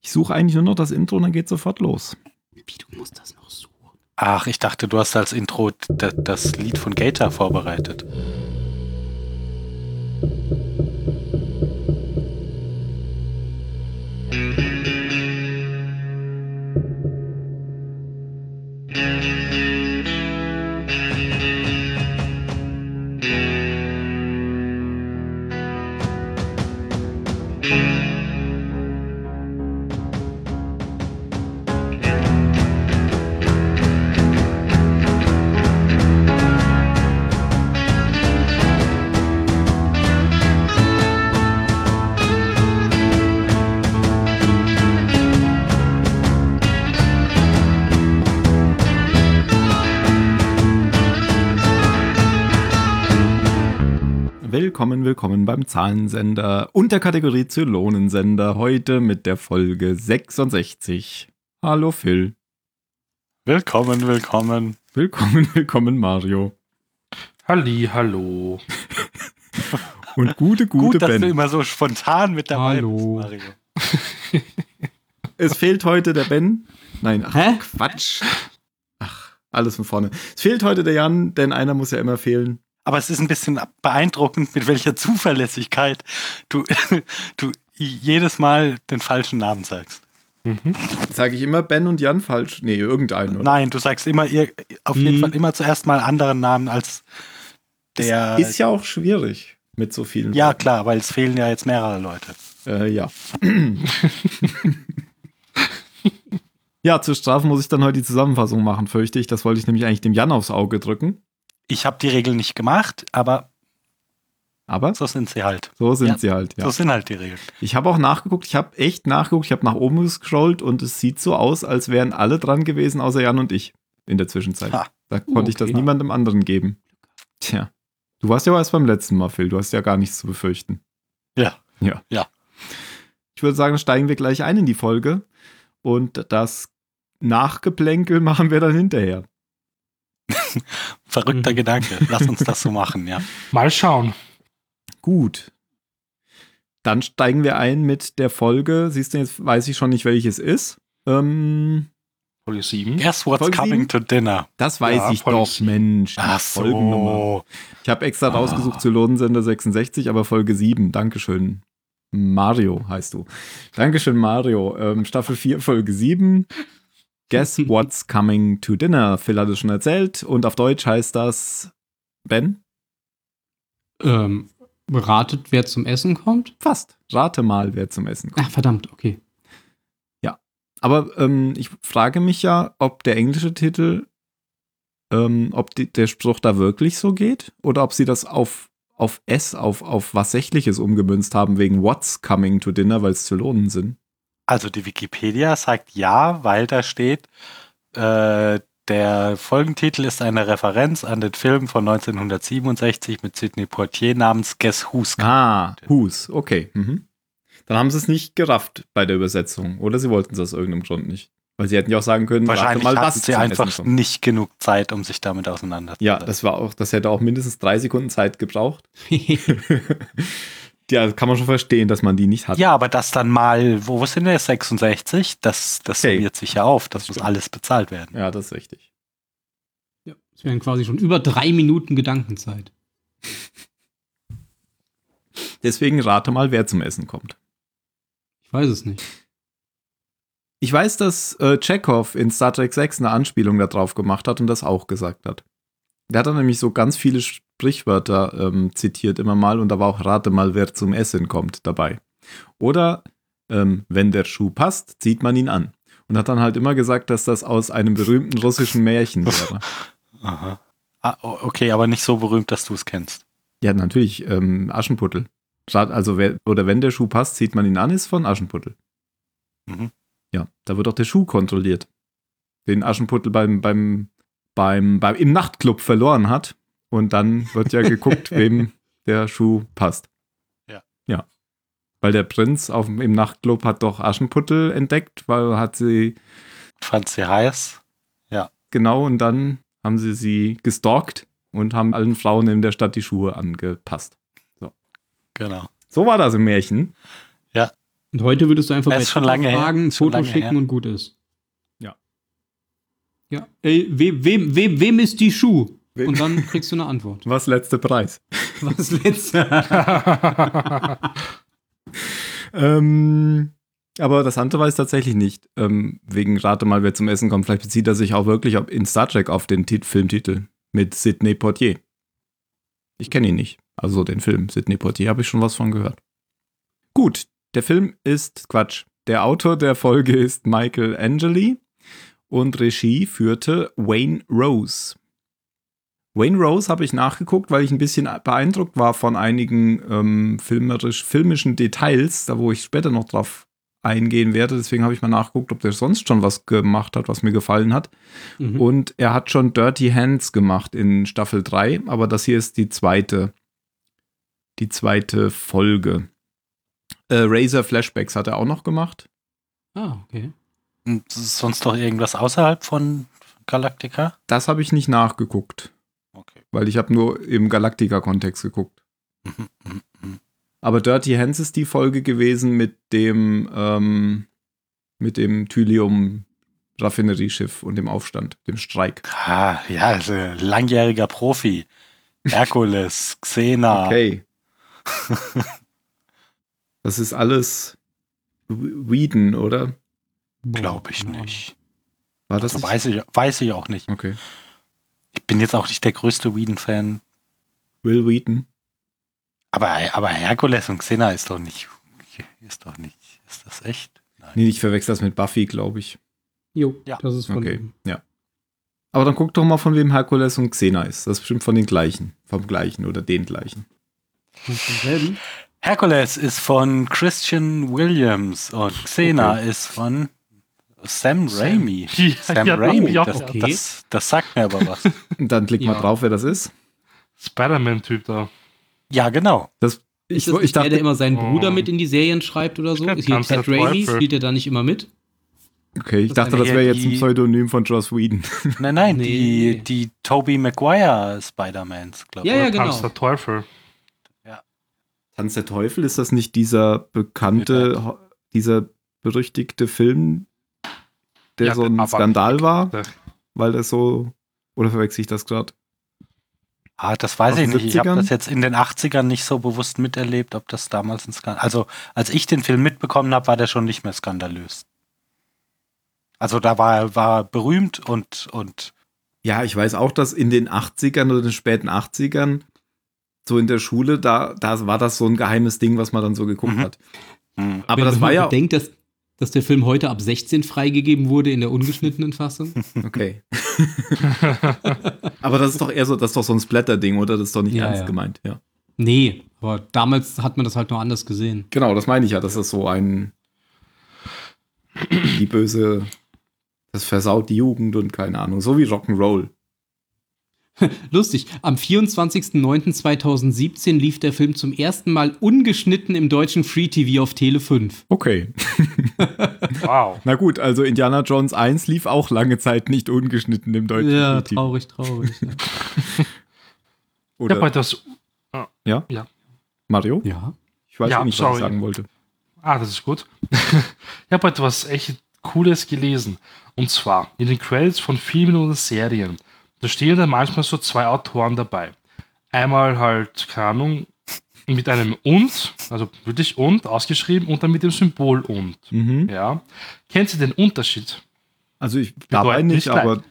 Ich suche eigentlich nur noch das Intro und dann geht sofort los. Wie, du musst das noch suchen? Ach, ich dachte, du hast als Intro das Lied von Gator vorbereitet. Zahlensender und der Kategorie Zylonensender. Heute mit der Folge 66. Hallo Phil. Willkommen, willkommen. Willkommen, willkommen Mario. Halli, hallo. und gute, gute Gut, dass Ben. du immer so spontan mit dabei Hallo. bist, Mario. es fehlt heute der Ben. Nein, ach, Hä? Quatsch. Ach, alles von vorne. Es fehlt heute der Jan, denn einer muss ja immer fehlen. Aber es ist ein bisschen beeindruckend, mit welcher Zuverlässigkeit du, du jedes Mal den falschen Namen sagst. Mhm. Sage ich immer Ben und Jan falsch? Nee, irgendeinen, oder? Nein, du sagst immer ihr, auf jeden Mhm. Fall immer zuerst mal anderen Namen als der. Ist ja auch schwierig mit so vielen. ja, klar, weil es fehlen ja jetzt mehrere Leute. Äh, ja. ja, zur Strafe muss ich dann heute die Zusammenfassung machen, fürchte ich. Das wollte ich nämlich eigentlich dem Jan aufs Auge drücken. Ich habe die Regeln nicht gemacht, aber Aber so sind sie halt. so sind Ja, sie halt, ja. So sind halt die Regeln. Ich habe auch nachgeguckt, ich habe echt nachgeguckt, ich habe nach oben gescrollt und es sieht so aus, als wären alle dran gewesen, außer Jan und ich in der Zwischenzeit. Ha. Da konnte ich das okay. niemandem anderen geben. Tja. Du warst ja erst beim letzten Mal, Phil. Du hast ja gar nichts zu befürchten. Ja. Ja. Ja. Ich würde sagen, steigen wir gleich ein in die Folge und das Nachgeplänkel machen wir dann hinterher. Verrückter Mhm. Gedanke. Lass uns das so machen, ja. Mal schauen. Gut. Dann steigen wir ein mit der Folge. Siehst du, jetzt weiß ich schon nicht, welches ist. Ähm, Folge 7. Guess what's Folge coming sieben? to dinner? das weiß Ja, ich Folge doch, sieben. Mensch. die Ach Folgennummer. so. Ich habe extra Ah. rausgesucht zu Lohnsender 66, aber Folge 7. Dankeschön. Mario heißt du. Dankeschön, Mario. Ähm, Staffel 4, Folge 7. Guess what's coming to dinner? Phil hat es schon erzählt. Und auf Deutsch heißt das Ben? Ähm, ratet, wer zum Essen kommt? Fast. Rate mal, wer zum Essen kommt. Ach, verdammt, okay. Aber ähm, ich frage mich ja, ob der englische Titel, ähm, ob die, der Spruch da wirklich so geht oder ob sie das auf, auf S, auf, auf was Sächliches umgemünzt haben, wegen What's coming to dinner, weil es Zylonen sind. Also die Wikipedia sagt ja, weil da steht, äh, der Folgentitel ist eine Referenz an den Film von 1967 mit Sidney Poitier namens Guess Who's. Ah, Who's, okay. Mhm. Dann haben sie es nicht gerafft bei der Übersetzung. Oder sie wollten es aus irgendeinem Grund nicht. Weil sie hätten ja auch sagen können, Wahrscheinlich mal, hatten was sie einfach nicht genug Zeit, um sich damit auseinanderzusetzen. Ja, das war auch, das hätte auch mindestens drei Sekunden Zeit gebraucht. ja, kann man schon verstehen, dass man die nicht hat. Ja, aber das dann mal, wo sind wir jetzt 66? Das, das Okay. summiert sich ja auf. Das Das muss stimmt. alles bezahlt werden. Ja, das ist richtig. ja, es wären quasi schon über drei Minuten Gedankenzeit. Deswegen rate mal, wer zum Essen kommt. Ich weiß es nicht. Ich weiß, dass äh, Chekhov in Star Trek 6 eine Anspielung darauf gemacht hat und das auch gesagt hat. Der hat dann nämlich so ganz viele Sprichwörter ähm, zitiert immer mal und da war auch Rate mal, wer zum Essen kommt dabei. Oder ähm, wenn der Schuh passt, zieht man ihn an. Und hat dann halt immer gesagt, dass das aus einem berühmten russischen Märchen wäre. Aha. Ah, okay, aber nicht so berühmt, dass du es kennst. Ja, natürlich, ähm, Aschenputtel. Also, wer, oder wenn der Schuh passt, zieht man ihn an, ist von Aschenputtel. Mhm. Ja, da wird auch der Schuh kontrolliert. Den Aschenputtel beim, beim, beim, beim, im Nachtclub verloren hat. Und dann wird ja geguckt, wem der Schuh passt. Ja. Ja. Weil der Prinz auf, dem- im Nachtclub hat doch Aschenputtel entdeckt, weil hat sie, Fand sie heiß. genau, und dann haben sie sie gestalkt und haben allen Frauen in der Stadt die Schuhe angepasst. Genau. So war das im Märchen. Und Und heute würdest du einfach Das ist schon lange fragen, ein Schon Foto lange schicken her. und gut ist. Ja. Ja. Ey, wem, wem, wem, wem ist die Schuh? Und dann kriegst du eine Antwort. Was letzter Preis? Was letzte? Ähm, aber das andere weiß tatsächlich nicht. Ähm, wegen Rate mal, wer zum Essen kommt. Vielleicht bezieht er sich auch wirklich auf, in Star Trek auf den Tit Filmtitel mit Sidney Poitier. Ich kenne ihn nicht. Also den Film Sidney Poitier habe ich schon was von gehört. Gut, der Film ist Quatsch. Der Autor der Folge ist Michael Angeli und Regie führte Wayne Rose. Wayne Rose habe ich nachgeguckt, weil ich ein bisschen beeindruckt war von einigen ähm, filmerisch, filmischen Details, da wo ich später noch drauf eingehen werde. Deswegen habe ich mal nachgeguckt, ob der sonst schon was gemacht hat, was mir gefallen hat. Mhm. Und er hat schon Dirty Hands gemacht in Staffel 3, aber das hier ist die zweite, die zweite Folge. Äh, Razor Flashbacks hat er auch noch gemacht. Ah, okay. Und sonst noch irgendwas außerhalb von Galactica? Das habe ich nicht nachgeguckt. Weil ich habe nur im Galactica-Kontext geguckt. Aber Dirty Hands ist die Folge gewesen mit dem, ähm, mit dem Thylium-Raffinerieschiff und dem Aufstand, dem Streik. Ah, ja, also langjähriger Profi. Herkules, Xena. Okay. das ist alles Whedon, oder? Glaube ich nicht. War das nicht? weiß ich, weiß ich auch nicht. Okay. Ich bin jetzt auch nicht der größte Whedon-Fan. Will Wheaton. Aber, aber Herkules und Xena ist doch nicht. Ist doch nicht. Ist das echt? Nein. Nee, ich verwechsel das mit Buffy, glaube ich. Jo, Ja. das ist von Okay, ihm. ja. Aber dann guck doch mal, von wem Herkules und Xena ist. Das ist bestimmt von den gleichen. Vom gleichen oder den gleichen. Herkules ist von Christian Williams und Xena Okay. ist von Sam Sam. Raimi. Ja, Sam ja, Raimi, ja. das, Okay. das, das sagt mir aber was. Und dann klick mal Ja. drauf, wer das ist. Spider-Man-Typ da. ja, genau. Das, Ich, ist das ich nicht der, der dachte, immer seinen Bruder Oh. mit in die Serien schreibt oder so? Ist hier Ted Raimi? Spielt er da nicht immer mit? okay, ich das dachte, das wäre jetzt ein Pseudonym von Joss Whedon. Nein, nein, Nee. die, die Tobey Maguire Spider-Mans, glaube Ja, ich. ja, Oder genau. Tanz der Teufel. Tanz der Teufel, ist das nicht dieser bekannte, dieser berüchtigte Film, der Ja, so ein Skandal war? Der- Weil das so. Oder verwechsel ich das gerade? Ah, das weiß Aus ich nicht. Ich habe 70ern? das jetzt in den 80ern nicht so bewusst miterlebt, ob das damals ein Skandal. Also, als ich den Film mitbekommen habe, war der schon nicht mehr skandalös. Also, da war er war er berühmt und, und Ja, ich weiß auch, dass in den 80ern oder den späten 80ern, so in der Schule, da, da war das so ein geheimes Ding, was man dann so geguckt Mhm. hat. hm, Aber Wenn das man war ja. bedenkt, dass, dass der Film heute ab 16 freigegeben wurde in der ungeschnittenen Fassung. Okay. Aber das ist doch eher so, das ist doch so ein Splatter-Ding, oder? Das ist doch nicht Ja, ernst ja. gemeint, ja. Nee, aber damals hat man das halt noch anders gesehen. Genau, das meine ich ja. Das ist so ein. Die böse. Das versaut die Jugend und keine Ahnung. So wie Rock'n'Roll. Lustig, am 24.09.2017 lief der Film zum ersten Mal ungeschnitten im deutschen Free TV auf Tele 5. Okay. Wow. Na gut, also Indiana Jones 1 lief auch lange Zeit nicht ungeschnitten im deutschen Ja, Free TV. traurig, traurig. Ja. Ich Oder, habe etwas. Mario? ja. Ich weiß Ja, nicht, was sorry. ich sagen wollte. Ah, das ist gut. ich habe etwas echt Cooles gelesen. Und zwar in den Credits von Filmen oder Serien. Da stehen dann manchmal so zwei Autoren dabei. Einmal halt, keine Ahnung, mit einem und, also wirklich und ausgeschrieben und dann mit dem Symbol und. Mhm. Ja. Kennt ihr den Unterschied? Also ich dabei Bedeuten nicht, nicht aber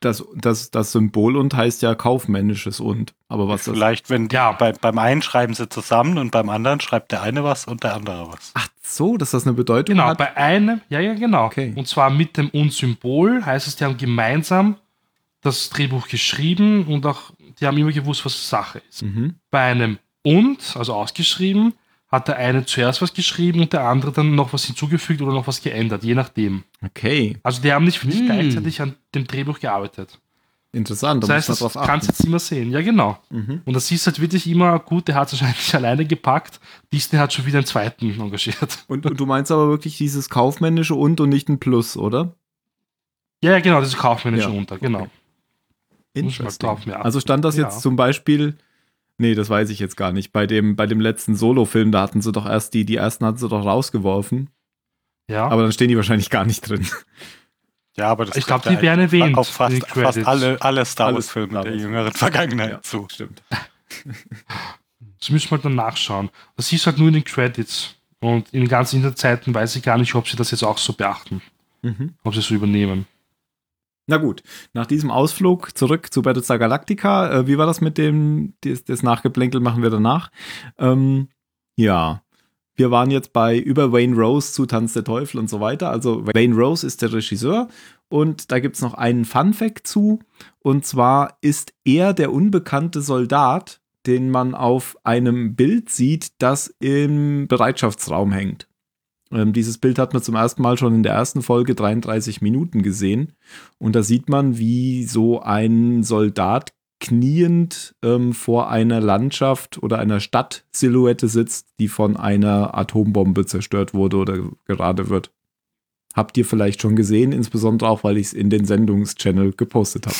das, das, das Symbol und heißt ja kaufmännisches und. Aber was das. vielleicht, wenn die, Ja. bei, beim einen schreiben sie zusammen und beim anderen schreibt der eine was und der andere was. Ach so, dass das eine Bedeutung Genau, hat. bei einem, ja, ja, genau. Okay. Und zwar mit dem Und-Symbol heißt es, die haben gemeinsam das Drehbuch geschrieben und auch, die haben immer gewusst, was Sache ist. Mhm. Bei einem Und, also ausgeschrieben, hat der eine zuerst was geschrieben und der andere dann noch was hinzugefügt oder noch was geändert, je nachdem. Okay, Also die haben nicht wirklich Hm. gleichzeitig an dem Drehbuch gearbeitet. interessant. Da Das heißt, muss man kannst jetzt immer sehen. Ja, genau. Mhm. Und das ist halt wirklich immer gut, der hat es wahrscheinlich alleine gepackt. Disney hat schon wieder einen zweiten engagiert. Und, und du meinst aber wirklich dieses kaufmännische und und nicht ein Plus, oder? Ja, ja, genau, das ist kaufmännische Ja, Unter, genau. Man Interesting. Also stand das jetzt Ja. zum Beispiel Nee, das weiß ich jetzt gar nicht. Bei dem, bei dem letzten Solo-Film, da hatten sie doch erst die, die ersten hatten sie doch rausgeworfen. Ja. Aber dann stehen die wahrscheinlich gar nicht drin. Ja, aber das Ich glaub, trifft die werden erwähnt Auf fast, fast alle, alle Star Wars-Filme der jüngeren Vergangenheit Ja. zu. Stimmt. Das müssen wir halt dann nachschauen. Das ist halt nur in den Credits. Und in den ganzen Internetseiten weiß ich gar nicht, ob sie das jetzt auch so beachten. Mhm. Ob sie es so übernehmen. Na gut, nach diesem Ausflug zurück zu Battlestar Galactica. Äh, wie war das mit dem, das, das Nachgeplänkel machen wir danach. Ähm, ja, wir waren jetzt bei über Wayne Rose zu Tanz der Teufel und so weiter. Also Wayne Rose ist der Regisseur und da gibt es noch einen Fun Fact zu. Und zwar ist er der unbekannte Soldat, den man auf einem Bild sieht, das im Bereitschaftsraum hängt. Ähm, dieses Bild hat man zum ersten Mal schon in der ersten Folge 33 Minuten gesehen. Und da sieht man, wie so ein Soldat kniend ähm, vor einer Landschaft oder einer Stadtsilhouette sitzt, die von einer Atombombe zerstört wurde oder gerade wird. Habt ihr vielleicht schon gesehen, insbesondere auch, weil ich es in den Sendungschannel gepostet habe.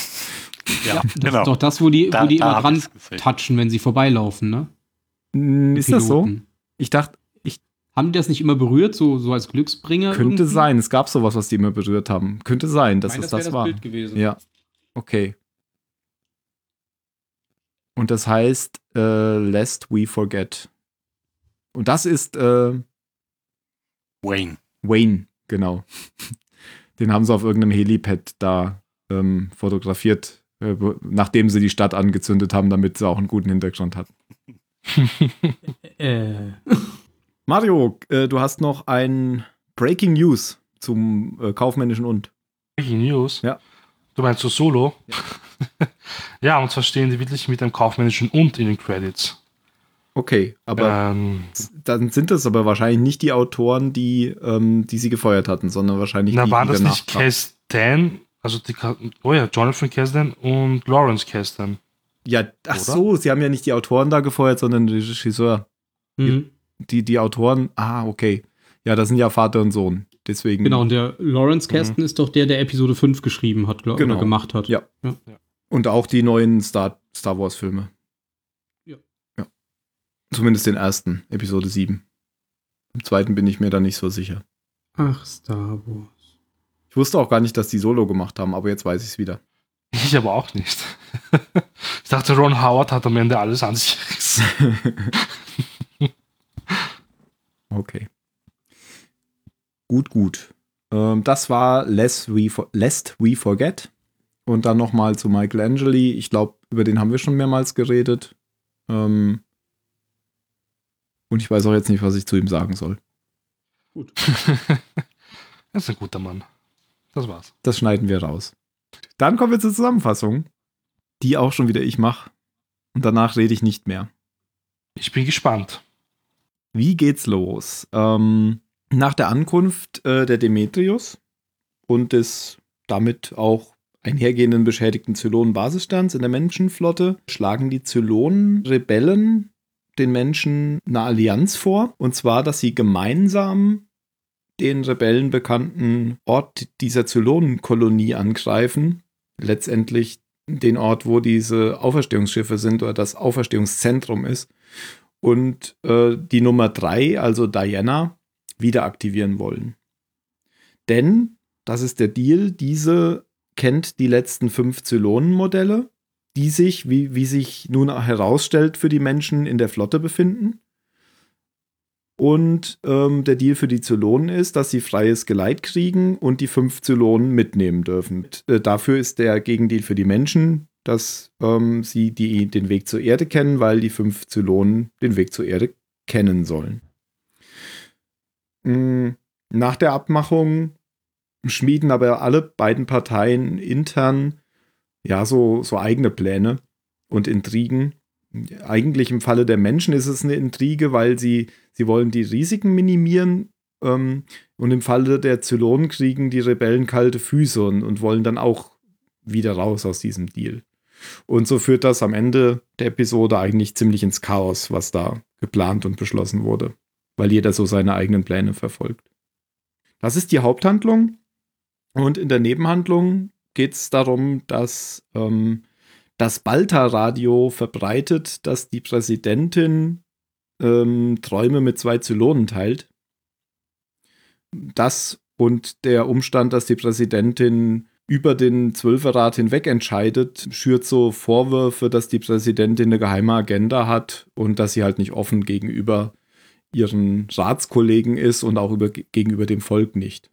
Ja, Das genau. ist doch das, wo die, Da- wo die da immer dran touchen, wenn sie vorbeilaufen, ne? Die Ist das so? Piloten. Ich dachte, Haben die das nicht immer berührt, so, so als Glücksbringer? könnte irgendwie? sein. Es gab sowas, was die immer berührt haben. Könnte sein, dass meine, es wär das, war. Bild gewesen. Ja, okay. Und das heißt, äh, Lest We Forget. Und das ist äh, Wayne. Wayne, genau. Den haben sie auf irgendeinem Helipad da ähm, fotografiert, äh, nachdem sie die Stadt angezündet haben, damit sie auch einen guten Hintergrund hatten. Äh, Mario, äh, du hast noch ein Breaking News zum äh, kaufmännischen und. Breaking News. Ja. Du meinst so Solo? Ja. und zwar stehen die wirklich mit einem kaufmännischen und in den Credits. Okay, aber ähm, dann sind das aber wahrscheinlich nicht die Autoren, die, ähm, die sie gefeuert hatten, sondern wahrscheinlich na, die, waren die das nicht. Kasdan? Also die, oh ja, Jonathan Kasdan und Lawrence Kasdan. Ja, ach Oder? so, sie haben ja nicht die Autoren da gefeuert, sondern den Regisseur. mhm. Die, die Autoren, ah, okay. Ja, das sind ja Vater und Sohn. Deswegen. Genau, und der Lawrence Kasten ist doch der, der Episode 5 geschrieben hat, glaube Genau. oder gemacht hat. Ja. Und auch die neuen Star, Star Wars-Filme. Ja. ja. Zumindest den ersten, Episode 7. Im zweiten bin ich mir da nicht so sicher. Ach, Star Wars. Ich wusste auch gar nicht, dass die Solo gemacht haben, aber jetzt weiß ich es wieder. Ich aber auch nicht. ich dachte, Ron Howard hat am Ende alles an sich gerissen. Okay. Gut, gut. Ähm, das war Lest We, For Lest We Forget. Und dann nochmal zu Michael Angeli. Ich glaube, über den haben wir schon mehrmals geredet. Ähm, und ich weiß auch jetzt nicht, was ich zu ihm sagen soll. Gut. Das ist ein guter Mann. Das war's. Das schneiden wir raus. Dann kommen wir zur Zusammenfassung, die auch schon wieder ich mache. Und danach rede ich nicht mehr. Ich bin gespannt. Wie geht's los? Ähm, nach der Ankunft äh, der Demetrius und des damit auch einhergehenden beschädigten Zylonen-Basissterns in der Menschenflotte schlagen die Zylonen-Rebellen den Menschen eine Allianz vor. Und zwar, dass sie gemeinsam den Rebellen bekannten Ort dieser Zylonenkolonie angreifen. Letztendlich den Ort, wo diese Auferstehungsschiffe sind oder das Auferstehungszentrum ist. Und äh, die Nummer drei, also Diana, wieder aktivieren wollen. Denn, das ist der Deal, diese kennt die letzten fünf Zylonen-Modelle, die sich, wie, wie sich nun herausstellt, für die Menschen in der Flotte befinden. Und ähm, der Deal für die Zylonen ist, dass sie freies Geleit kriegen und die fünf Zylonen mitnehmen dürfen. Äh, dafür ist der Gegendeal für die Menschen, dass ähm, sie die, den Weg zur Erde kennen, weil die fünf Zylonen den Weg zur Erde kennen sollen. Mm, Nach der Abmachung schmieden aber alle beiden Parteien intern ja so, so eigene Pläne und Intrigen. Eigentlich im Falle der Menschen ist es eine Intrige, weil sie, sie wollen die Risiken minimieren ähm, und im Falle der Zylonen kriegen die Rebellen kalte Füße und, und wollen dann auch wieder raus aus diesem Deal. Und so führt das am Ende der Episode eigentlich ziemlich ins Chaos, was da geplant und beschlossen wurde, weil jeder so seine eigenen Pläne verfolgt. Das ist die Haupthandlung. Und in der Nebenhandlung geht es darum, dass ähm, das Balta-Radio verbreitet, dass die Präsidentin ähm, Träume mit zwei Zylonen teilt. Das und der Umstand, dass die Präsidentin über den Zwölferrat hinweg entscheidet, schürt so Vorwürfe, dass die Präsidentin eine geheime Agenda hat und dass sie halt nicht offen gegenüber ihren Ratskollegen ist und auch über, gegenüber dem Volk nicht.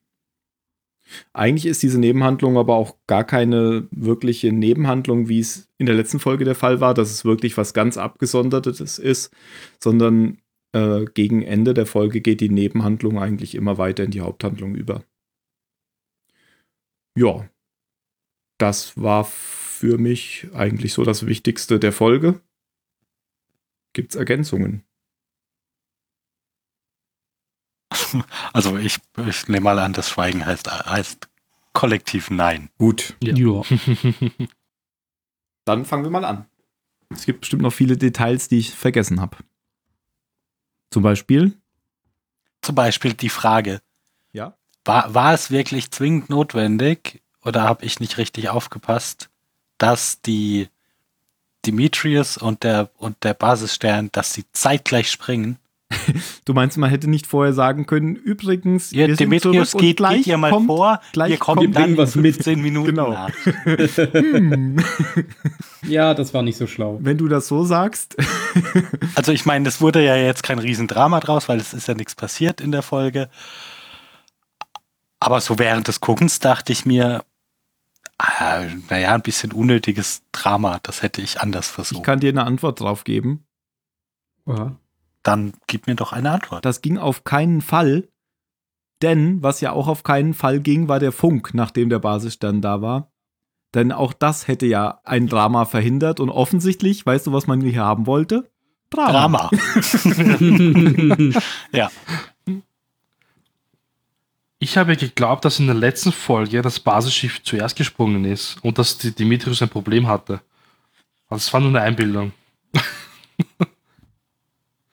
Eigentlich ist diese Nebenhandlung aber auch gar keine wirkliche Nebenhandlung, wie es in der letzten Folge der Fall war, dass es wirklich was ganz Abgesondertes ist, sondern äh, gegen Ende der Folge geht die Nebenhandlung eigentlich immer weiter in die Haupthandlung über. Ja, das war für mich eigentlich so das Wichtigste der Folge. Gibt es Ergänzungen? Also ich, ich nehme mal an, das Schweigen heißt, heißt kollektiv Nein. Gut. Ja. ja. Dann fangen wir mal an. Es gibt bestimmt noch viele Details, die ich vergessen habe. Zum Beispiel? Zum Beispiel die Frage. Ja. War, war es wirklich zwingend notwendig oder habe ich nicht richtig aufgepasst, dass die Demetrius und der, und der Basisstern, dass sie zeitgleich springen? Du meinst, man hätte nicht vorher sagen können, übrigens, ja, wir Demetrius geht, gleich geht ihr mal kommt, vor, gleich ihr kommt kommt dann was in mit. 15 Minuten Genau. nach. Hm. ja, das war nicht so schlau. Wenn du das so sagst. Also ich meine, es wurde ja jetzt kein Riesendrama draus, weil es ist ja nichts passiert in der Folge. Aber so während des Guckens dachte ich mir, ah, naja, ein bisschen unnötiges Drama, das hätte ich anders Ich versucht. kann dir eine Antwort drauf geben. Ja. Dann gib mir doch eine Antwort. Das ging auf keinen Fall. Denn was ja auch auf keinen Fall ging, war der Funk, nachdem der Basisstern da war. Denn auch das hätte ja ein Drama verhindert. Und offensichtlich, weißt du, was man hier haben wollte? Drama. Drama. ja. Ich habe geglaubt, dass in der letzten Folge das Basisschiff zuerst gesprungen ist und dass die Demetrius ein Problem hatte. Also es war nur eine Einbildung.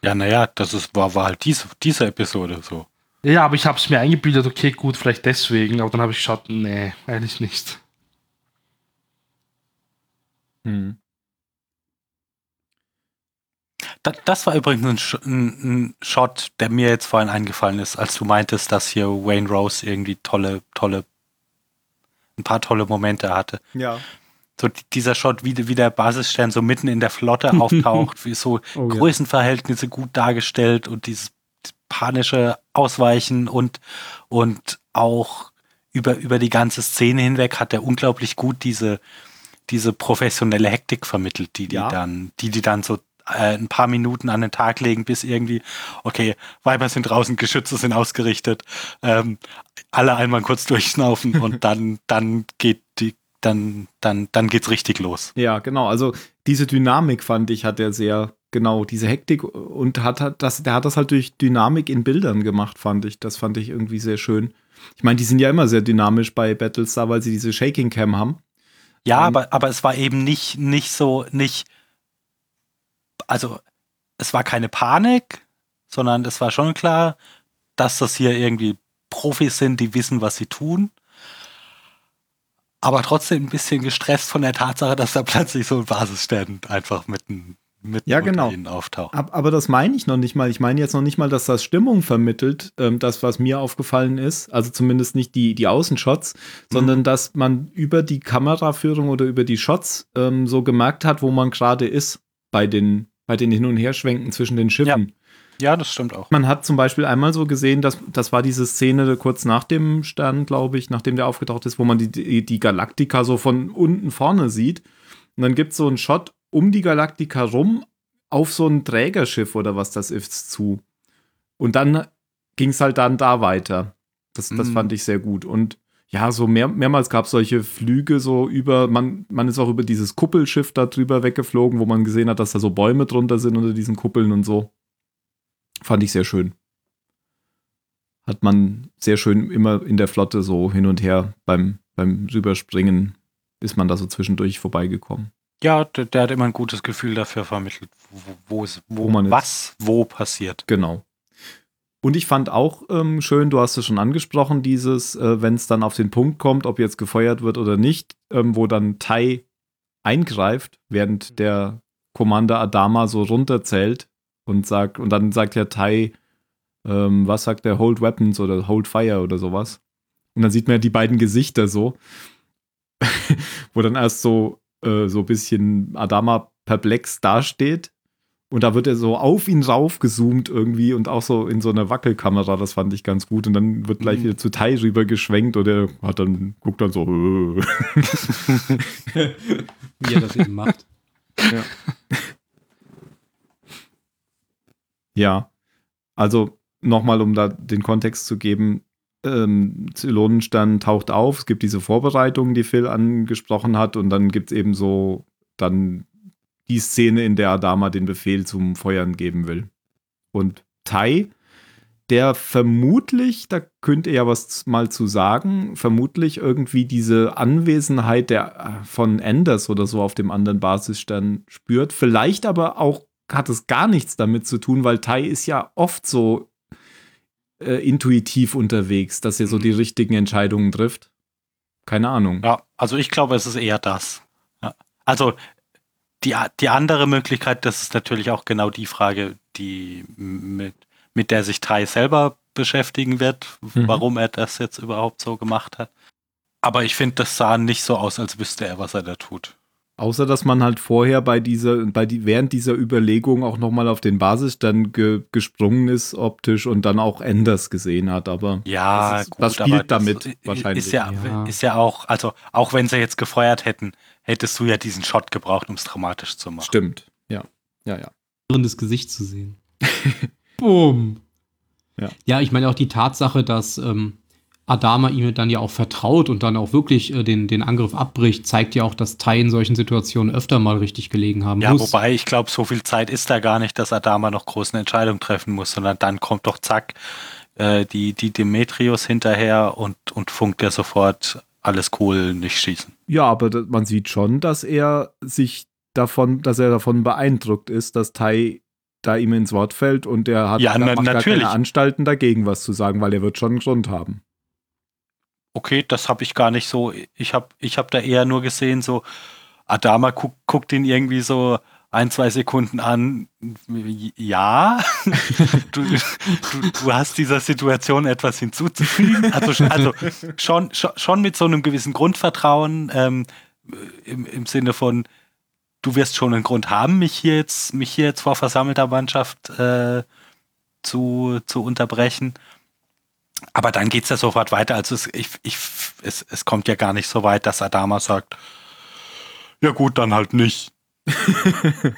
Ja, naja, das ist, war, war halt diese, diese Episode so. Ja, aber ich habe es mir eingebildet, okay, gut, vielleicht deswegen, aber dann habe ich geschaut, nee, eigentlich nicht. Hm. Da, das war übrigens ein, ein, Shot, der mir jetzt vorhin eingefallen ist, als du meintest, dass hier Wayne Rose irgendwie tolle, tolle, ein paar tolle Momente hatte. Ja. So die- dieser Shot, wie, wie der Basisstern so mitten in der Flotte auftaucht, wie so Oh, ja. Größenverhältnisse gut dargestellt und dieses panische Ausweichen und, und auch über, über die ganze Szene hinweg hat er unglaublich gut diese, diese professionelle Hektik vermittelt, die die Ja. dann, die die dann so äh, ein paar Minuten an den Tag legen, bis irgendwie, okay, Weiber sind draußen, Geschütze sind ausgerichtet, ähm, alle einmal kurz durchschnaufen und dann, dann geht die, dann, dann, dann geht's richtig los. Ja, genau. Also diese Dynamik fand ich, hat er sehr, genau, diese Hektik und hat, hat das, der hat das halt durch Dynamik in Bildern gemacht, fand ich. Das fand ich irgendwie sehr schön. Ich meine, die sind ja immer sehr dynamisch bei Battlestar, weil sie diese Shaking Cam haben. Ja, Ähm, aber, aber es war eben nicht, nicht so, nicht, also es war keine Panik, sondern es war schon klar, dass das hier irgendwie Profis sind, die wissen, was sie tun. Aber trotzdem ein bisschen gestresst von der Tatsache, dass da plötzlich so ein Basisstern einfach mitten, mitten Ja, unter genau. ihnen auftaucht. Ab, aber das meine ich noch nicht mal. Ich meine jetzt noch nicht mal, dass das Stimmung vermittelt, ähm, das, was mir aufgefallen ist. Also zumindest nicht die, die Außenshots, sondern dass man über die Kameraführung oder über die Shots ähm, so gemerkt hat, wo man gerade ist bei den, bei den Hin- und Herschwenken zwischen den Schiffen. Ja, das stimmt auch. Man hat zum Beispiel einmal so gesehen, dass das war diese Szene kurz nach dem Stern, glaube ich, nachdem der aufgetaucht ist, wo man die, die, die Galaktika so von unten vorne sieht. Und dann gibt es so einen Shot um die Galaktika rum auf so ein Trägerschiff oder was das ist zu. Und dann ging es halt dann da weiter. Das, das Mhm. fand ich sehr gut. Und ja, so mehr, mehrmals gab es solche Flüge so über, man, man ist auch über dieses Kuppelschiff da drüber weggeflogen, wo man gesehen hat, dass da so Bäume drunter sind unter diesen Kuppeln und so. Fand ich sehr schön. Hat man sehr schön immer in der Flotte so hin und her beim, beim Rüberspringen ist man da so zwischendurch vorbeigekommen. Ja, der, der hat immer ein gutes Gefühl dafür vermittelt, wo, wo, wo, Wo man was wo passiert. Genau. Und ich fand auch ähm, schön, du hast es schon angesprochen, dieses, äh, wenn es dann auf den Punkt kommt, ob jetzt gefeuert wird oder nicht, ähm, wo dann Tai eingreift, während der Commander Adama so runterzählt und sagt, und dann sagt der Tai, ähm, was sagt der, Hold Weapons oder Hold Fire oder sowas. Und dann sieht man ja die beiden Gesichter so, wo dann erst so, äh, so ein bisschen Adama perplex dasteht. Und da wird er so auf ihn raufgezoomt irgendwie und auch so in so einer Wackelkamera, das fand ich ganz gut. Und dann wird gleich Mhm. wieder zu Tai rüber geschwenkt und er hat dann, guckt dann so. Wie er das eben macht. Ja, also nochmal, um da den Kontext zu geben, ähm, Zylonenstern taucht auf, es gibt diese Vorbereitungen, die Phil angesprochen hat, und dann gibt es eben so dann die Szene, in der Adama den Befehl zum Feuern geben will. Und Tai, der vermutlich, da könnte ja was mal zu sagen, vermutlich irgendwie diese Anwesenheit der, äh, von Anders oder so auf dem anderen Basisstern spürt, vielleicht aber auch hat es gar nichts damit zu tun, weil Tai ist ja oft so äh, intuitiv unterwegs, dass er so die richtigen Entscheidungen trifft. Keine Ahnung. Ja, also ich glaube, es ist eher das. Ja. Also die, die andere Möglichkeit, das ist natürlich auch genau die Frage, die mit, mit der sich Tai selber beschäftigen wird, Mhm. warum er das jetzt überhaupt so gemacht hat. Aber ich finde, das sah nicht so aus, als wüsste er, was er da tut. Außer dass man halt vorher bei dieser, bei die, während dieser Überlegung auch nochmal auf den Basisstern ge, gesprungen ist, optisch und dann auch Enders gesehen hat. Aber Ja, das, ist, das spielt damit wahrscheinlich. Ist ja, Ja. ist ja auch, also auch wenn sie jetzt gefeuert hätten, hättest du ja diesen Shot gebraucht, um es dramatisch zu machen. Stimmt. Ja. Ja, ja. das Gesicht zu sehen. Boom. Ja. ja, ich meine auch die Tatsache, dass ähm, Adama ihm dann ja auch vertraut und dann auch wirklich äh, den, den Angriff abbricht, zeigt ja auch, dass Tai in solchen Situationen öfter mal richtig gelegen haben Ja, muss. wobei ich glaube, so viel Zeit ist da gar nicht, dass Adama noch große Entscheidungen treffen muss, sondern dann kommt doch zack äh, die, die Demetrius hinterher und, und funkt ja sofort alles cool, nicht schießen. Ja, aber man sieht schon, dass er sich davon, dass er davon beeindruckt ist, dass Tai da ihm ins Wort fällt und er hat Ja, na- natürlich. keine Anstalten dagegen was zu sagen, weil er wird schon einen Grund haben. Okay, das habe ich gar nicht so. Ich habe ich hab da eher nur gesehen, so Adama guck, guckt ihn irgendwie so ein, zwei Sekunden an. Ja, du, du, du hast dieser Situation etwas hinzuzufügen. Also, also schon, schon, mit so einem gewissen Grundvertrauen ähm, im, im Sinne von, du wirst schon einen Grund haben, mich hier jetzt, mich hier jetzt vor versammelter Mannschaft äh, zu, zu unterbrechen. Aber dann geht es ja sofort weiter. Also es, ich, ich, es, es kommt ja gar nicht so weit, dass Adama sagt, ja gut, dann halt nicht.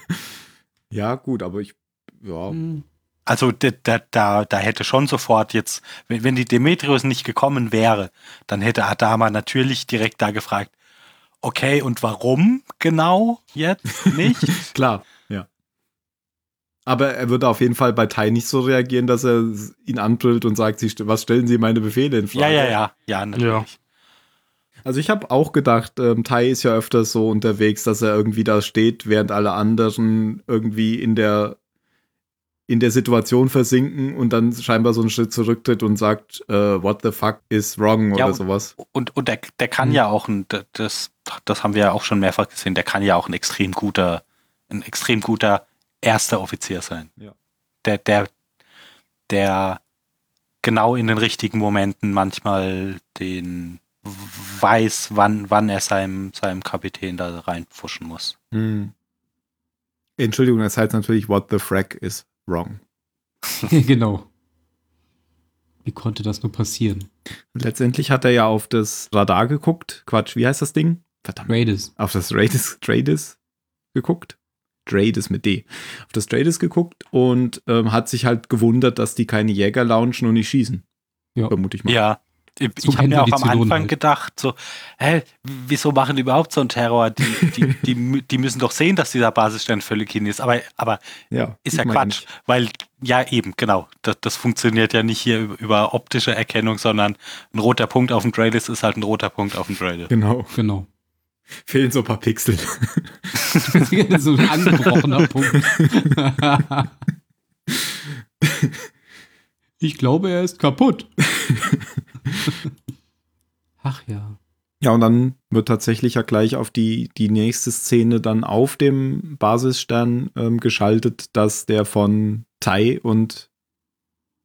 ja, gut, aber ich, ja. Also da, da, da, hätte schon sofort jetzt, wenn, wenn die Demetrius nicht gekommen wäre, dann hätte Adama natürlich direkt da gefragt, okay, und warum genau jetzt nicht? klar. Aber er würde auf jeden Fall bei Tai nicht so reagieren, dass er ihn anbrüllt und sagt, was stellen Sie meine Befehle in ja, Frage? ja, ja, ja, natürlich. Also ich habe auch gedacht, ähm, Tai ist ja öfters so unterwegs, dass er irgendwie da steht, während alle anderen irgendwie in der in der Situation versinken und dann scheinbar so einen Schritt zurücktritt und sagt, äh, what the fuck is wrong Ja, oder und- sowas. Und, und der, der kann Mhm. ja auch, ein, das, das haben wir ja auch schon mehrfach gesehen, der kann ja auch ein extrem guter, ein extrem guter erster Offizier sein. Ja. Der, der, der genau in den richtigen Momenten manchmal den weiß, wann, wann er seinem, seinem Kapitän da reinpfuschen muss. Hm. Entschuldigung, das heißt natürlich, what the frack is wrong. genau. Wie konnte das nur passieren? Und letztendlich hat er ja auf das Radar geguckt. Quatsch, wie heißt das Ding? Verdammt. Raiders. auf das Radis, Tradis geguckt. Tradis mit D. Auf das Tradis geguckt und ähm, hat sich halt gewundert, dass die keine Jäger launchen und nicht schießen. Ja. Vermute ich mal. Ja. Ich, So ich habe mir auch am Anfang halt. gedacht, so, hä, wieso machen die überhaupt so einen Terror? Die, die, die, die müssen doch sehen, dass dieser Basisstern völlig hin ist. Aber, aber Ja, Ist ja Quatsch, weil, ja eben, genau, das, das funktioniert ja nicht hier über, optische Erkennung, sondern ein roter Punkt auf dem Trailist ist halt ein roter Punkt auf dem Trailist. Genau. Genau. Fehlen so ein paar Pixel. so ein angebrochener Punkt. ich glaube, er ist kaputt. Ach ja. Ja, und dann wird tatsächlich ja gleich auf die, die nächste Szene dann auf dem Basisstern ähm, geschaltet, dass der von Tai und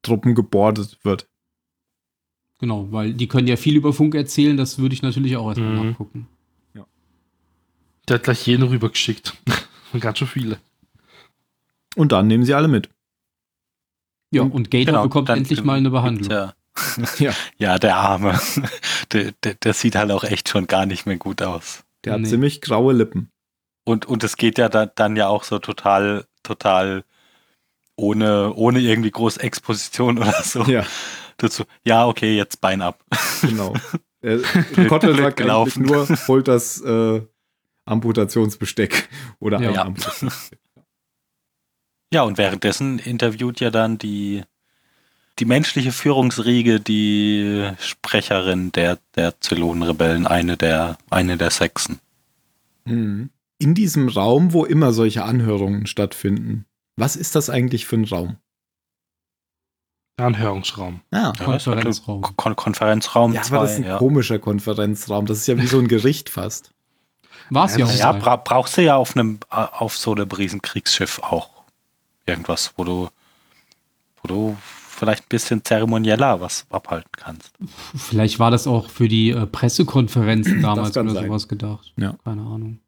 Truppen gebordet wird. Genau, weil die können ja viel über Funk erzählen, das würde ich natürlich auch erstmal Mhm. nachgucken. Der hat gleich jeden rübergeschickt. Und ganz schön viele. Und dann nehmen sie alle mit. Ja, Und- Gator Genau, bekommt endlich mal eine Behandlung. Ja, Ja. ja, der Arme. Der, der, der sieht halt auch echt schon gar nicht mehr gut aus. Der hat Nee. ziemlich graue Lippen. Und, und es geht ja da, dann ja auch so total, total ohne, ohne irgendwie große Exposition oder so. Ja, Dazu, ja, okay, jetzt Bein ab. genau. Der Kottel sagt nur, holt das äh, Amputationsbesteck. Oder Ja. ein Ja. Amputationsbesteck. Ja, und währenddessen interviewt ja dann die, die menschliche Führungsriege die Sprecherin der, der Zylonenrebellen, eine der, eine der Sechsen. Mhm. In diesem Raum, wo immer solche Anhörungen stattfinden, was ist das eigentlich für ein Raum? Anhörungsraum. Ah, Ja, Konferenzraum. Kon Konferenzraum ja, aber das ist 2, ein ja. komischer Konferenzraum. Das ist ja wie so ein Gericht fast. War es ja, Ja, auch Ja, bra brauchst du ja auf einem, auf so einem Riesenkriegsschiff auch irgendwas, wo du, wo du vielleicht ein bisschen zeremonieller was abhalten kannst. Vielleicht war das auch für die äh, Pressekonferenzen damals oder sein. sowas gedacht. Ja. Keine Ahnung.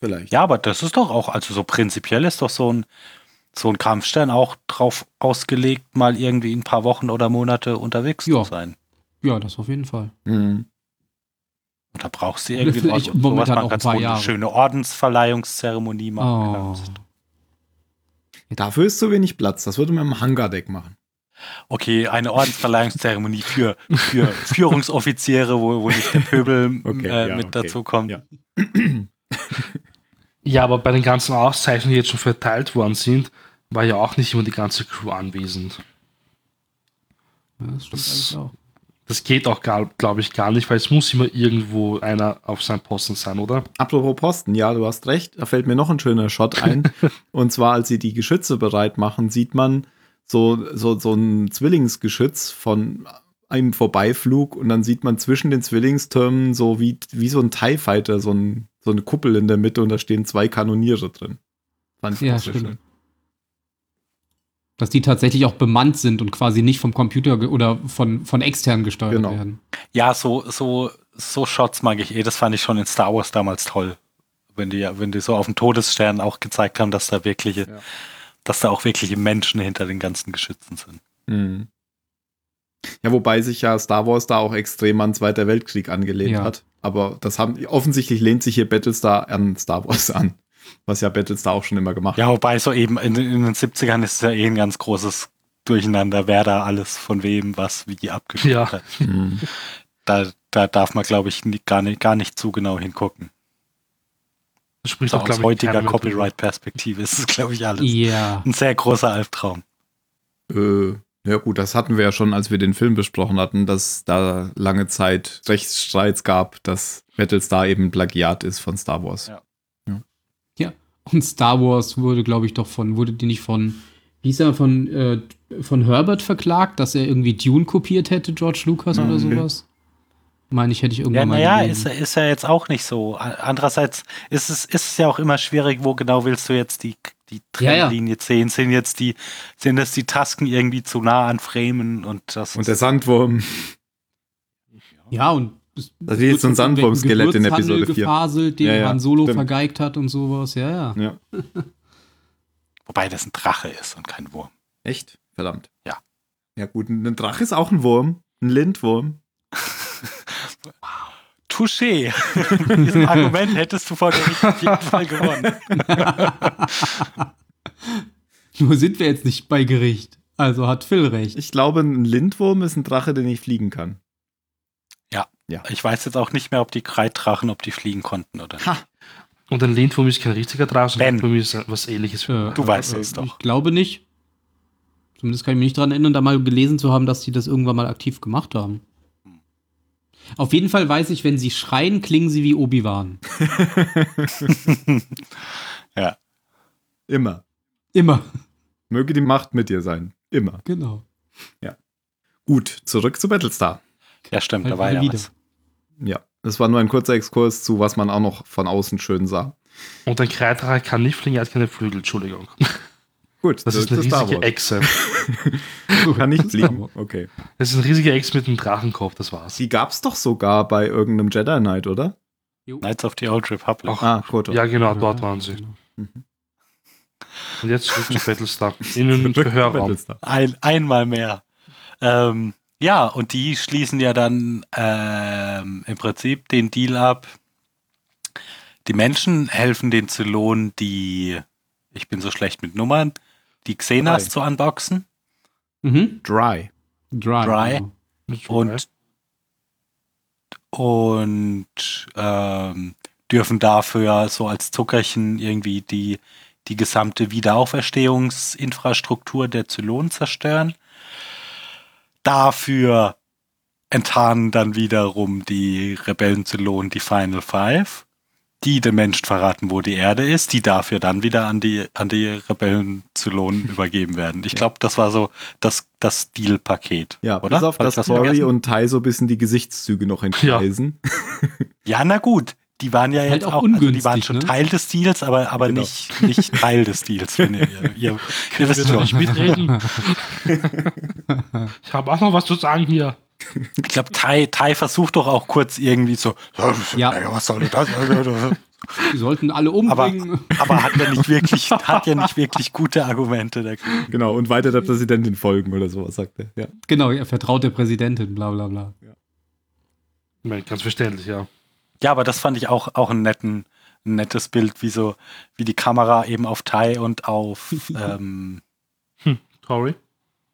Vielleicht. Ja, aber das ist doch auch, also so prinzipiell ist doch so ein, so ein Kampfstern auch drauf ausgelegt, mal irgendwie ein paar Wochen oder Monate unterwegs Ja. zu sein. Ja, das auf jeden Fall. Mhm. Und da brauchst du irgendwie Vielleicht was, momentan man auch ein paar wo eine Jahre. schöne Ordensverleihungszeremonie machen Oh. Dafür ist zu wenig Platz. Das würde man im Hangardeck machen. Okay, eine Ordensverleihungszeremonie für, für Führungsoffiziere, wo, wo nicht der Pöbel Okay, äh, ja, mit okay. dazu kommt. Ja. Ja, aber bei den ganzen Auszeichnungen, die jetzt schon verteilt worden sind, war ja auch nicht immer die ganze Crew anwesend. Ja, das stimmt eigentlich auch. Das geht auch, glaube ich, gar nicht, weil es muss immer irgendwo einer auf seinem Posten sein, oder? Apropos Posten, ja, du hast recht. Da fällt mir noch ein schöner Shot ein. und zwar, als sie die Geschütze bereit machen, sieht man so, so, so ein Zwillingsgeschütz von einem Vorbeiflug und dann sieht man zwischen den Zwillingstürmen so wie, wie so ein TIE Fighter, so, ein, so eine Kuppel in der Mitte und da stehen zwei Kanoniere drin. Fand ich Ja, auch sehr stimmt. schön. Dass die tatsächlich auch bemannt sind und quasi nicht vom Computer oder von, von extern gesteuert Genau. werden. Ja, so, so, so Shots mag ich eh. Das fand ich schon in Star Wars damals toll. Wenn die, wenn die so auf dem Todesstern auch gezeigt haben, dass da wirkliche, Ja. dass da auch wirkliche Menschen hinter den ganzen Geschützen sind. Mhm. Ja, wobei sich ja Star Wars da auch extrem an Zweiter Weltkrieg angelehnt Ja. hat. Aber das haben, offensichtlich lehnt sich hier Battlestar an Star Wars an. Was ja Battlestar auch schon immer gemacht Ja, wobei so eben in, in den 70ern ist es ja eh ein ganz großes Durcheinander, wer da alles von wem was wie abgeschickt Ja. hat. Mhm. Da, da darf man, glaube ich, nie, gar, nicht, gar nicht zu genau hingucken. Das spricht So auch, aus heutiger. Copyright-Perspektive ist es, glaube ich, alles Ja. ein sehr großer Albtraum. Äh, ja gut, das hatten wir ja schon, als wir den Film besprochen hatten, dass da lange Zeit Rechtsstreits gab, dass Battlestar eben Plagiat ist von Star Wars. Ja. Und Star Wars wurde, glaube ich, doch von, wurde die nicht von, wie hieß er, von, äh, von Herbert verklagt, dass er irgendwie Dune kopiert hätte, George Lucas oder okay. sowas? Meine ich, hätte ich Ja, irgendwann mal naja, ist, ist ja jetzt auch nicht so. Andererseits ist es, ist es ja auch immer schwierig, wo genau willst du jetzt die, die Ja, ja. Trennlinie ziehen? Sind jetzt die, sind das die Tasken irgendwie zu nah an Framen und das Und der Sandwurm, Ja, und Das ist jetzt so ein Sandwurm-Skelett in Episode vier. gefaselt, den Ja, ja, Han Solo stimmt. vergeigt hat und sowas. Ja, ja. ja. wobei das ein Drache ist und kein Wurm. Echt? Verdammt. Ja. Ja gut, ein Drache ist auch ein Wurm. Ein Lindwurm. Touché. Mit diesem Argument hättest du vor Gericht auf jeden Fall gewonnen. Nur sind wir jetzt nicht bei Gericht. Also hat Phil recht. Ich glaube, ein Lindwurm ist ein Drache, der nicht fliegen kann. Ich weiß jetzt auch nicht mehr, ob die Kreiddrachen, ob die fliegen konnten oder nicht. Ha! Und ein Lindwurm ist kein richtiger Drache, sondern mich ist was ähnliches. Äh, Du weißt äh, es doch. Ich glaube nicht. Zumindest kann ich mich nicht daran erinnern, da mal gelesen zu haben, dass sie das irgendwann mal aktiv gemacht haben. Auf jeden Fall weiß ich, wenn sie schreien, klingen sie wie Obi-Wan. ja. Immer. Immer. Möge die Macht mit dir sein. Immer. Genau. Gut, zurück zu Battlestar. Ja, stimmt, Halt da war ja wieder. was. Ja. das war nur ein kurzer Exkurs zu, was man auch noch von außen schön sah. Und ein Kreitacher kann nicht fliegen, er hat keine Flügel, Entschuldigung. Gut, Das ist eine Star riesige. Echse. Kann nicht fliegen. Okay. Das ist ein riesiger Echse mit einem Drachenkopf, das war's. Die gab's doch sogar bei irgendeinem Jedi Knight, oder? Knights of the Old Republic. Ach, Ah, Koto. Ja, genau, dort waren sie. Und jetzt zurück zu Battlestar. In den Gehörraum. Ein, einmal mehr. Ähm, ja, und die schließen ja dann ähm, im Prinzip den Deal ab. Die Menschen helfen den Zylonen, die, ich bin so schlecht mit Nummern, die Xenas Drei. zu unboxen. Mhm. Dry. Dry. Dry. und und ähm, dürfen dafür so als Zuckerchen irgendwie die, die gesamte Wiederauferstehungsinfrastruktur der Zylonen zerstören. Dafür enttarnen dann wiederum die Rebellen-Zylonen die Final Five, die den Menschen verraten, wo die Erde ist, die dafür dann wieder an die, an die Rebellen-Zylonen übergeben werden. Ich glaube, das war so das, das Deal-Paket. Ja, oder? bis auf ich dass das vergessen? und Tai so ein bisschen die Gesichtszüge noch entgleisen. Ja, na gut. Die waren ja Halt jetzt auch also die waren schon ne? Teil des Deals, aber, aber Genau. nicht, nicht Teil des Deals. Wenn ihr, ihr, ihr, wisst er nicht schon. mitreden? ich habe auch noch was zu sagen hier. Ich glaube, Tai, Tai versucht doch auch kurz irgendwie so, Ja. naja, was soll das? Die sollten alle Aber, umbringen. aber hat ja nicht wirklich, hat ja nicht wirklich gute Argumente. Der Genau, und weiter der Präsidentin folgen oder sowas, sagt er. Ja. genau, er vertraut der Präsidentin, bla bla bla. Meine, ganz verständlich, ja. Ja, aber das fand ich auch, auch einen netten, ein nettes Bild, wie so, wie die Kamera eben auf Tai und auf ähm, Tori?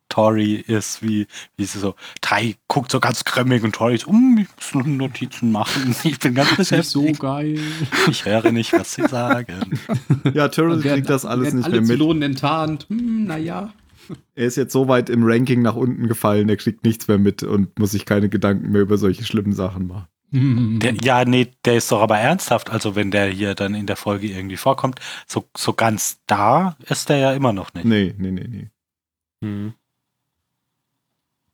Tori ist, wie, wie sie so, Tai guckt so ganz grimmig und Tori ist, um, ich muss noch Notizen machen. Ich bin ganz Das ist nicht so beschäftigt. geil. Ich höre nicht, was sie sagen. Ja, werden- kriegt das alles nicht alle mehr mit. Zylonen enttarnt. Hm, naja. Er ist jetzt so weit im Ranking nach unten gefallen, er kriegt nichts mehr mit und muss sich keine Gedanken mehr über solche schlimmen Sachen machen. Der, ja, nee, der ist doch aber ernsthaft. Also wenn der hier dann in der Folge irgendwie vorkommt, so, so ganz da ist der ja immer noch nicht. Nee, nee, nee, nee. Mhm.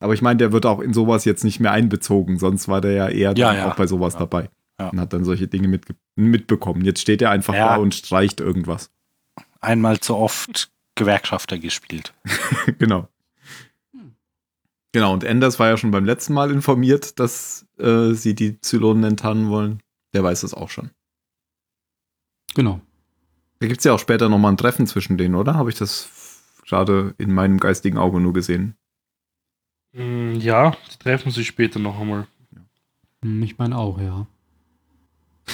Aber ich meine, der wird auch in sowas jetzt nicht mehr einbezogen, sonst war der ja eher Ja, dann ja. auch bei sowas Ja. dabei. Ja. Und hat dann solche Dinge mitge mitbekommen. Jetzt steht er einfach Ja. da und streicht irgendwas. Einmal zu oft Gewerkschafter gespielt. genau. Genau, und Anders war ja schon beim letzten Mal informiert, dass äh, sie die Zylonen enttarnen wollen. Der weiß das auch schon. Genau. Da gibt es ja auch später nochmal ein Treffen zwischen denen, oder? Habe ich das gerade in meinem geistigen Auge nur gesehen? Mm, Ja, die treffen sich später noch einmal. Hm, Ich meine auch, ja.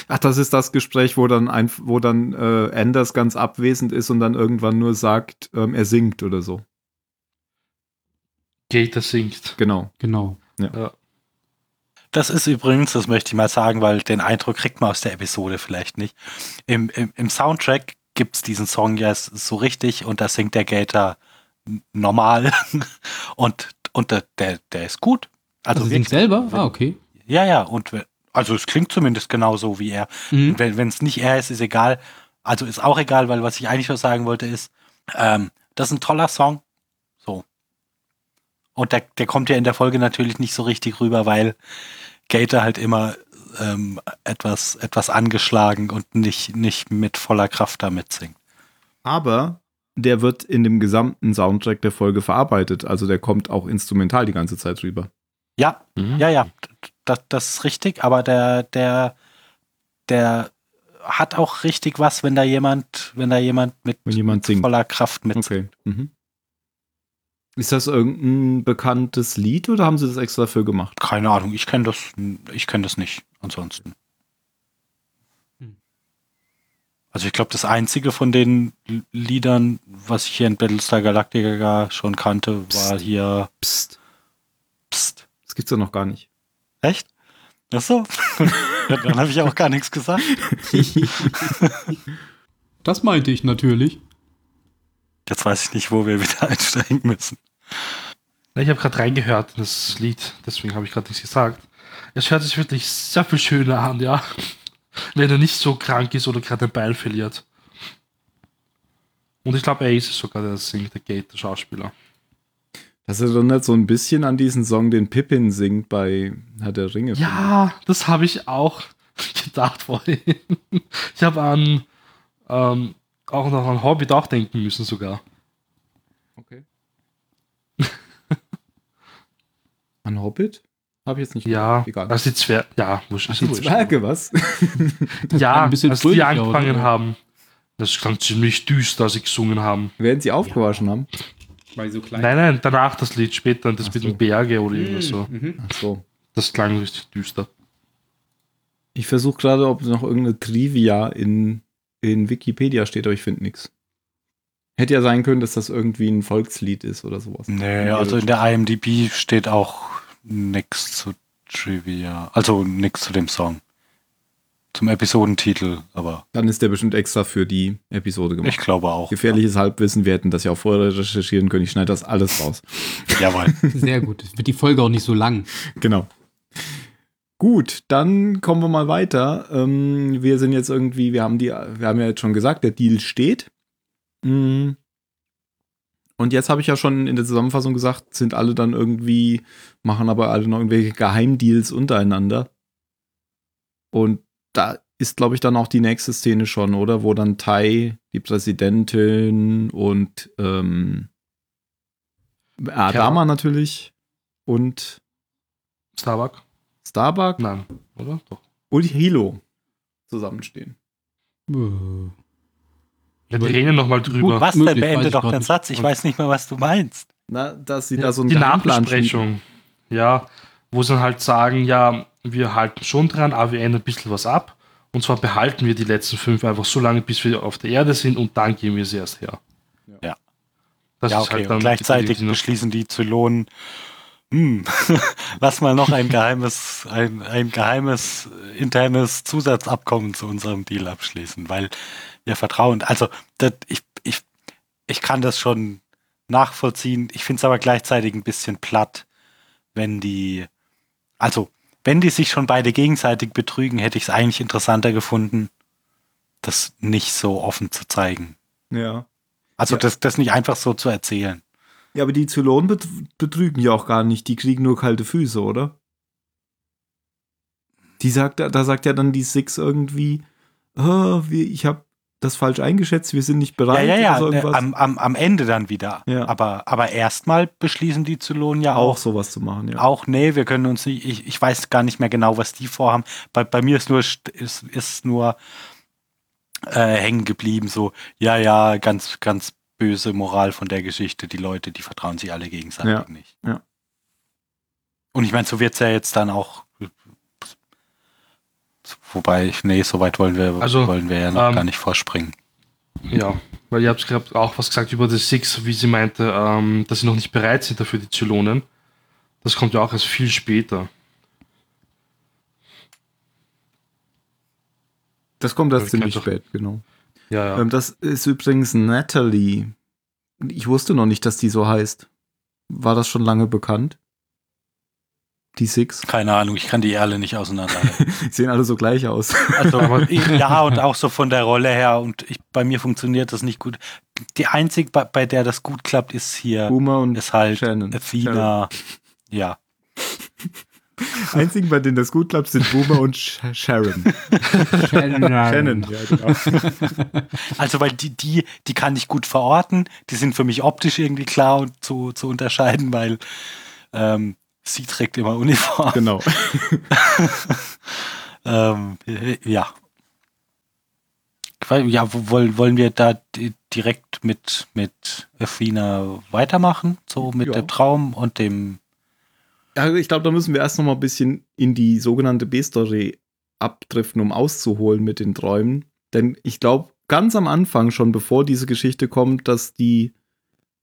Ach, das ist das Gespräch, wo dann, ein, wo dann äh, Anders ganz abwesend ist und dann irgendwann nur sagt, ähm, er singt oder so. Gator singt. Genau. Genau. Das ist übrigens, das möchte ich mal sagen, weil den Eindruck kriegt man aus der Episode vielleicht nicht. Im, im, im Soundtrack gibt's diesen Song ja so richtig und da singt der Gator normal und, und der, der, der ist gut. Also, Also, singt selber? Ah, okay. ja, ja, und also es klingt zumindest genauso wie er. Mhm. Wenn es nicht er ist, ist egal. Also ist auch egal, weil was ich eigentlich nur sagen wollte ist, ähm, das ist ein toller Song. Und der, der kommt ja in der Folge natürlich nicht so richtig rüber, weil Gator halt immer ähm, etwas, etwas angeschlagen und nicht, nicht mit voller Kraft da mitsingt. Aber der wird in dem gesamten Soundtrack der Folge verarbeitet. Also der kommt auch instrumental die ganze Zeit rüber. Ja, Mhm. ja, ja, das, das ist richtig, aber der, der, der hat auch richtig was, wenn da jemand, wenn da jemand mit Wenn jemand singt. voller Kraft mitsingt. Okay. Mhm. Ist das irgendein bekanntes Lied oder haben sie das extra für gemacht? Keine Ahnung, ich kenne das, ich kenne das nicht. Ansonsten. Also ich glaube, das einzige von den Liedern, was ich hier in Battlestar Galactica schon kannte, war Psst. hier Psst. Psst. Das gibt's ja noch gar nicht. Echt? Ach so. Dann habe ich auch gar nichts gesagt. Das meinte ich natürlich. Jetzt weiß ich nicht, wo wir wieder einsteigen müssen. Ich habe gerade reingehört in das Lied, deswegen habe ich gerade nichts gesagt. Es hört sich wirklich sehr viel schöner an, ja. Wenn er nicht so krank ist oder gerade ein Bein verliert. Und ich glaube, er ist es sogar, der singt, der Gate, der Schauspieler. Das erinnert so ein bisschen an diesen Song, den Pippin singt bei Herr der Ringe. Ja, das habe ich auch gedacht vorhin. Ich habe an ähm, auch noch an Hobbit auch denken müssen sogar. Okay. An Hobbit? Habe ich jetzt nicht. Ja, Egal. als die Zwerge, ja, wurscht, Ach, die ja. Zwerge, was? Ja, ein bisschen als die angefangen oder? haben. Das klang ziemlich düster, als sie gesungen haben. Während sie aufgewaschen haben. Weil so klein. Nein, nein, danach das Lied später, das Ach mit so. den Berge oder irgendwas so. Mhm. Ach so. Das klang richtig düster. Ich versuche gerade, ob noch irgendeine Trivia in, in Wikipedia steht, aber ich finde nichts. Hätte ja sein können, dass das irgendwie ein Volkslied ist oder sowas. Nee, also in der IMDb steht auch nichts zu Trivia. Also nichts zu dem Song. Zum Episodentitel, aber Dann ist der bestimmt extra für die Episode gemacht. ich glaube auch. Gefährliches Halbwissen, wir hätten das ja auch vorher recherchieren können. Ich schneide das alles raus. Jawohl. Sehr gut. Wird die Folge auch nicht so lang. Genau. Gut, dann kommen wir mal weiter. Ähm, wir sind jetzt irgendwie, wir haben die, wir haben ja jetzt schon gesagt, der Deal steht. Mm. Und jetzt habe ich ja schon in der Zusammenfassung gesagt, sind alle dann irgendwie, machen aber alle noch irgendwelche Geheimdeals untereinander. Und da ist, glaube ich, dann auch die nächste Szene schon, oder? Wo dann Tai, die Präsidentin und ähm, Adama natürlich und Starbuck? Starbuck Nein, oder? Doch. und Hilo zusammenstehen. Äh, Ja, die reden nochmal drüber. Was möglich, denn? Beende doch den. Satz. Ich weiß nicht mehr, was du meinst. Na, dass sie Ja, da so die Nachbesprechung. Ja, wo sie dann halt sagen, ja, wir halten schon dran, aber wir ändern ein bisschen was ab. Und zwar behalten wir die letzten fünf einfach so lange, bis wir auf der Erde sind und dann geben wir sie erst her. Ja. Das ja, ist okay. halt dann und gleichzeitig die- die- beschließen die Zylonen, hm, lass mal noch ein geheimes, ein, ein geheimes internes Zusatzabkommen zu unserem Deal abschließen, weil wir vertrauen. Also, das, ich, ich, ich kann das schon nachvollziehen. Ich finde es aber gleichzeitig ein bisschen platt, wenn die, also, wenn die sich schon beide gegenseitig betrügen, hätte ich es eigentlich interessanter gefunden, das nicht so offen zu zeigen. Ja. Also Ja. das, das nicht einfach so zu erzählen. Ja, aber die Zylonen bet betrügen ja auch gar nicht. Die kriegen nur kalte Füße, oder? Die sagt, da sagt ja dann die Six irgendwie, oh, ich habe das falsch eingeschätzt, wir sind nicht Ja, bereit. ja, ja, oder so ne, irgendwas. am, am, am Ende dann wieder. Ja. Aber, aber erstmal beschließen die Zylonen ja auch auch, sowas zu machen, ja. auch, nee, wir können uns nicht, ich, ich weiß gar nicht mehr genau, was die vorhaben. Bei, bei mir ist nur, st- ist, ist nur äh, hängen geblieben, so, ja, ja, ganz, ganz böse Moral von der Geschichte, die Leute, die vertrauen sich alle gegenseitig Ja, nicht. ja. Und ich meine, so wird's ja jetzt dann auch, wobei, nee, so weit wollen wir, Also, wollen wir ja noch ähm, gar nicht vorspringen. Ja, weil ihr habt gerade auch was gesagt über die Six, wie sie meinte, ähm, dass sie noch nicht bereit sind dafür, die Zylonen. Das kommt ja auch erst viel später. Das kommt erst Ja, ziemlich spät, genau. Ja, ja. Ähm, das ist übrigens Natalie. Ich wusste noch nicht, dass die so heißt. War das schon lange bekannt? Die Six? Keine Ahnung, ich kann die alle nicht auseinanderhalten. Sehen alle so gleich aus. Also, ich, ja, und auch so von der Rolle her. Und ich, bei mir funktioniert das nicht gut. Die einzige, bei, bei der das gut klappt, ist hier, Boomer und ist halt Shannon. Athena. Ja. Einzigen, bei denen das gut klappt, sind Boomer und Sh Sharon. Shannon, ja, genau. Also, weil die, die, die kann ich gut verorten. Die sind für mich optisch irgendwie klar und zu, zu unterscheiden, weil ähm, sie trägt immer Uniform. genau. Ähm, äh, ja. Ja, wo- wollen, wollen wir da di- direkt mit, mit Athena weitermachen? So mit Ja. dem Traum und dem. Ja, ich glaube, da müssen wir erst noch mal ein bisschen in die sogenannte B-Story abdriften, um auszuholen mit den Träumen. Denn ich glaube, ganz am Anfang, schon bevor diese Geschichte kommt, dass die,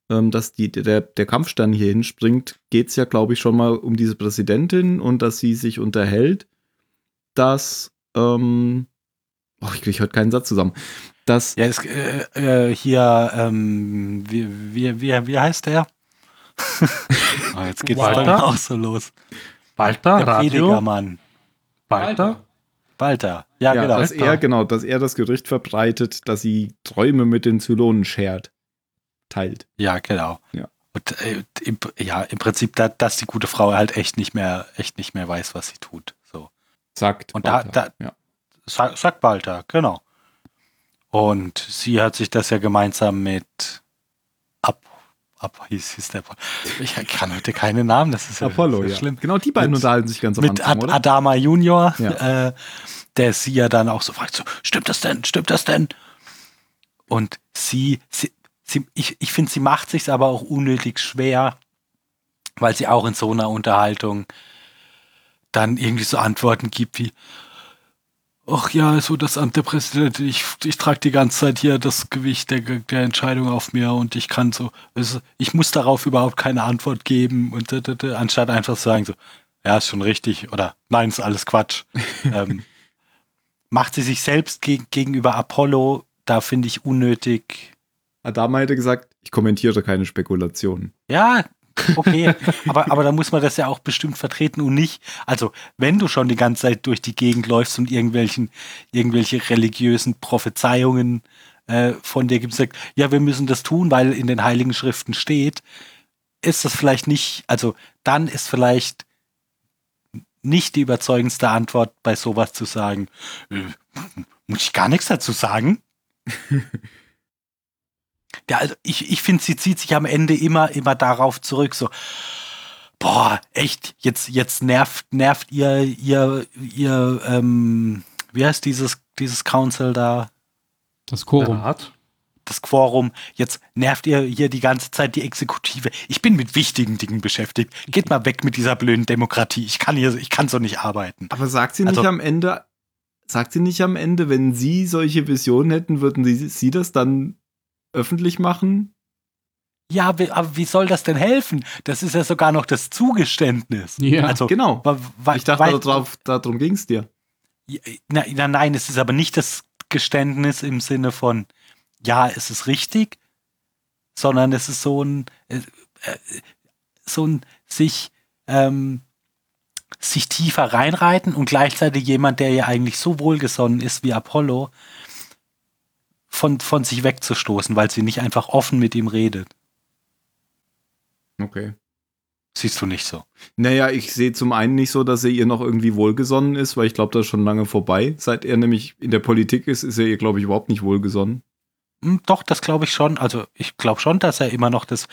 ähm, dass die, der, der Kampfstern hier hinspringt, geht es ja, glaube ich, schon mal um diese Präsidentin und dass sie sich unterhält, dass, ähm, oh, ich kriege heute keinen Satz zusammen, dass, Ja, es, äh, äh, hier, ähm, wie, wie, wie, wie heißt der? Oh, jetzt geht's Walter? dann auch so los. Walter, Der Radio, Predigermann. Walter. Walter. Ja, ja, genau. dass er, genau, dass er das Gerücht verbreitet, dass sie Träume mit den Zylonen schert, teilt. Ja, genau. Ja. Und äh, im, ja, im Prinzip, da, dass die gute Frau halt echt nicht mehr, echt nicht mehr weiß, was sie tut. So. Sagt. Und da, Walter, da ja. Sa- sagt Walter, genau. Und sie hat sich das ja gemeinsam mit Ab hieß, hieß der, ich kann heute keine Namen, das ist ja Apollo, ist ja. schlimm. Genau, die beiden Mit- unterhalten sich ganz am Mit Anfang, Ad oder? Adama Junior, Ja. äh, der sie ja dann auch so fragt, so, stimmt das denn, stimmt das denn? Und sie, sie, sie ich, ich finde, sie macht sich aber auch unnötig schwer, weil sie auch in so einer Unterhaltung dann irgendwie so Antworten gibt wie, ach ja, so das Amt der Präsidentin, ich, ich trage die ganze Zeit hier das Gewicht der, der Entscheidung auf mir und ich kann so, also ich muss darauf überhaupt keine Antwort geben und anstatt einfach zu sagen so, ja, ist schon richtig oder nein, ist alles Quatsch. ähm, macht sie sich selbst geg gegenüber Apollo, da finde ich unnötig. Adama hätte gesagt, ich kommentiere keine Spekulationen. Ja, okay, aber, aber da muss man das ja auch bestimmt vertreten und nicht, also wenn du schon die ganze Zeit durch die Gegend läufst und irgendwelchen, irgendwelche religiösen Prophezeiungen äh, von dir gibt, sagt, ja, wir müssen das tun, weil in den Heiligen Schriften steht, ist das vielleicht nicht, also dann ist vielleicht nicht die überzeugendste Antwort bei sowas zu sagen, äh, muss ich gar nichts dazu sagen? Ja, also ich, ich finde, sie zieht sich am Ende immer, immer darauf zurück, so, boah, echt, jetzt, jetzt nervt, nervt ihr, ihr, ihr, ähm, wie heißt dieses, dieses Council da, Das Quorum. Rat. das Quorum, jetzt nervt ihr hier die ganze Zeit die Exekutive. Ich bin mit wichtigen Dingen beschäftigt. Geht mal weg mit dieser blöden Demokratie. Ich kann hier, ich kann so nicht arbeiten. Aber sagt sie nicht Also- am Ende, sagt sie nicht am Ende, wenn sie solche Visionen hätten, würden sie, sie das dann öffentlich machen? Ja, aber wie soll das denn helfen? Das ist ja sogar noch das Zugeständnis. Ja. Also, Genau. Ich dachte, weil- darauf, darum ging es dir. Na, na, nein, es ist aber nicht das Geständnis im Sinne von, ja, es ist richtig, sondern es ist so ein, äh, äh, so ein sich, ähm, sich tiefer reinreiten und gleichzeitig jemand, der ja eigentlich so wohlgesonnen ist wie Apollo, von, von sich wegzustoßen, weil sie nicht einfach offen mit ihm redet. Okay. Siehst du nicht so. Naja, ich sehe zum einen nicht so, dass er ihr noch irgendwie wohlgesonnen ist, weil ich glaube, das ist schon lange vorbei. Seit er nämlich in der Politik ist, ist er ihr, glaube ich, überhaupt nicht wohlgesonnen. Hm, Doch, das glaube ich schon. Also ich glaube schon, dass er immer noch das.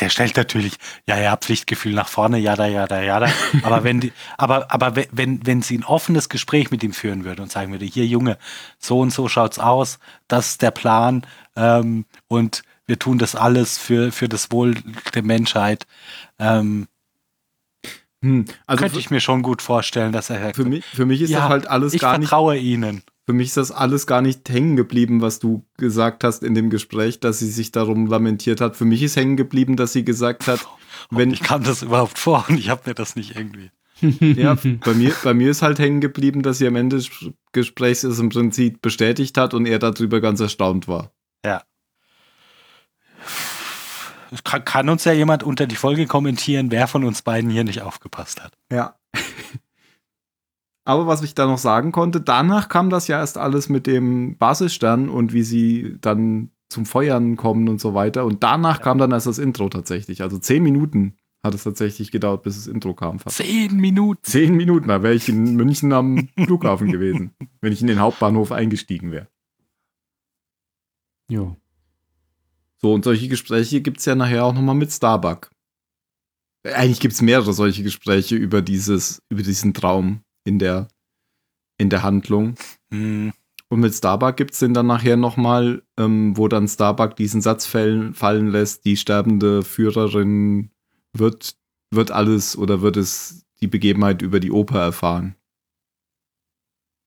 Der stellt natürlich, ja, ja, Pflichtgefühl nach vorne, ja, da, ja, da, ja, da. Aber wenn die, aber, aber we- wenn, wenn sie ein offenes Gespräch mit ihm führen würde und sagen würde, hier Junge, so und so schaut's aus, das ist der Plan, ähm, und wir tun das alles für, für das Wohl der Menschheit, ähm, Hm, also könnte ich mir schon gut vorstellen, dass er für, mich, für mich ist Ja, das halt alles ich gar nicht vertraue ihnen. Für mich ist das alles gar nicht hängen geblieben, was du gesagt hast in dem Gespräch, dass sie sich darum lamentiert hat. Für mich ist hängen geblieben, dass sie gesagt hat, wenn Ich kam das überhaupt vor und ich habe mir das nicht irgendwie. ja, bei mir, bei mir ist halt hängen geblieben, dass sie am Ende des Gesprächs es im Prinzip bestätigt hat und er darüber ganz erstaunt war. Es Kann, kann uns ja jemand unter die Folge kommentieren, wer von uns beiden hier nicht aufgepasst hat? Ja. Aber was ich da noch sagen konnte, danach kam das ja erst alles mit dem Basisstern und wie sie dann zum Feuern kommen und so weiter. Und danach kam dann erst das Intro tatsächlich. Also zehn Minuten hat es tatsächlich gedauert, bis das Intro kam. Fast. Zehn Minuten. Zehn Minuten, da wäre ich in München am Flughafen gewesen, wenn ich in den Hauptbahnhof eingestiegen wäre. Ja. So, und solche Gespräche gibt es ja nachher auch nochmal mit Starbuck. Äh, Eigentlich gibt es mehrere solche Gespräche über dieses, über diesen Traum in der, in der Handlung. Hm, Und mit Starbuck gibt es den dann nachher nochmal, ähm, wo dann Starbuck diesen Satz fallen, fallen lässt, die sterbende Führerin wird, wird alles oder wird es die Begebenheit über die Oper erfahren.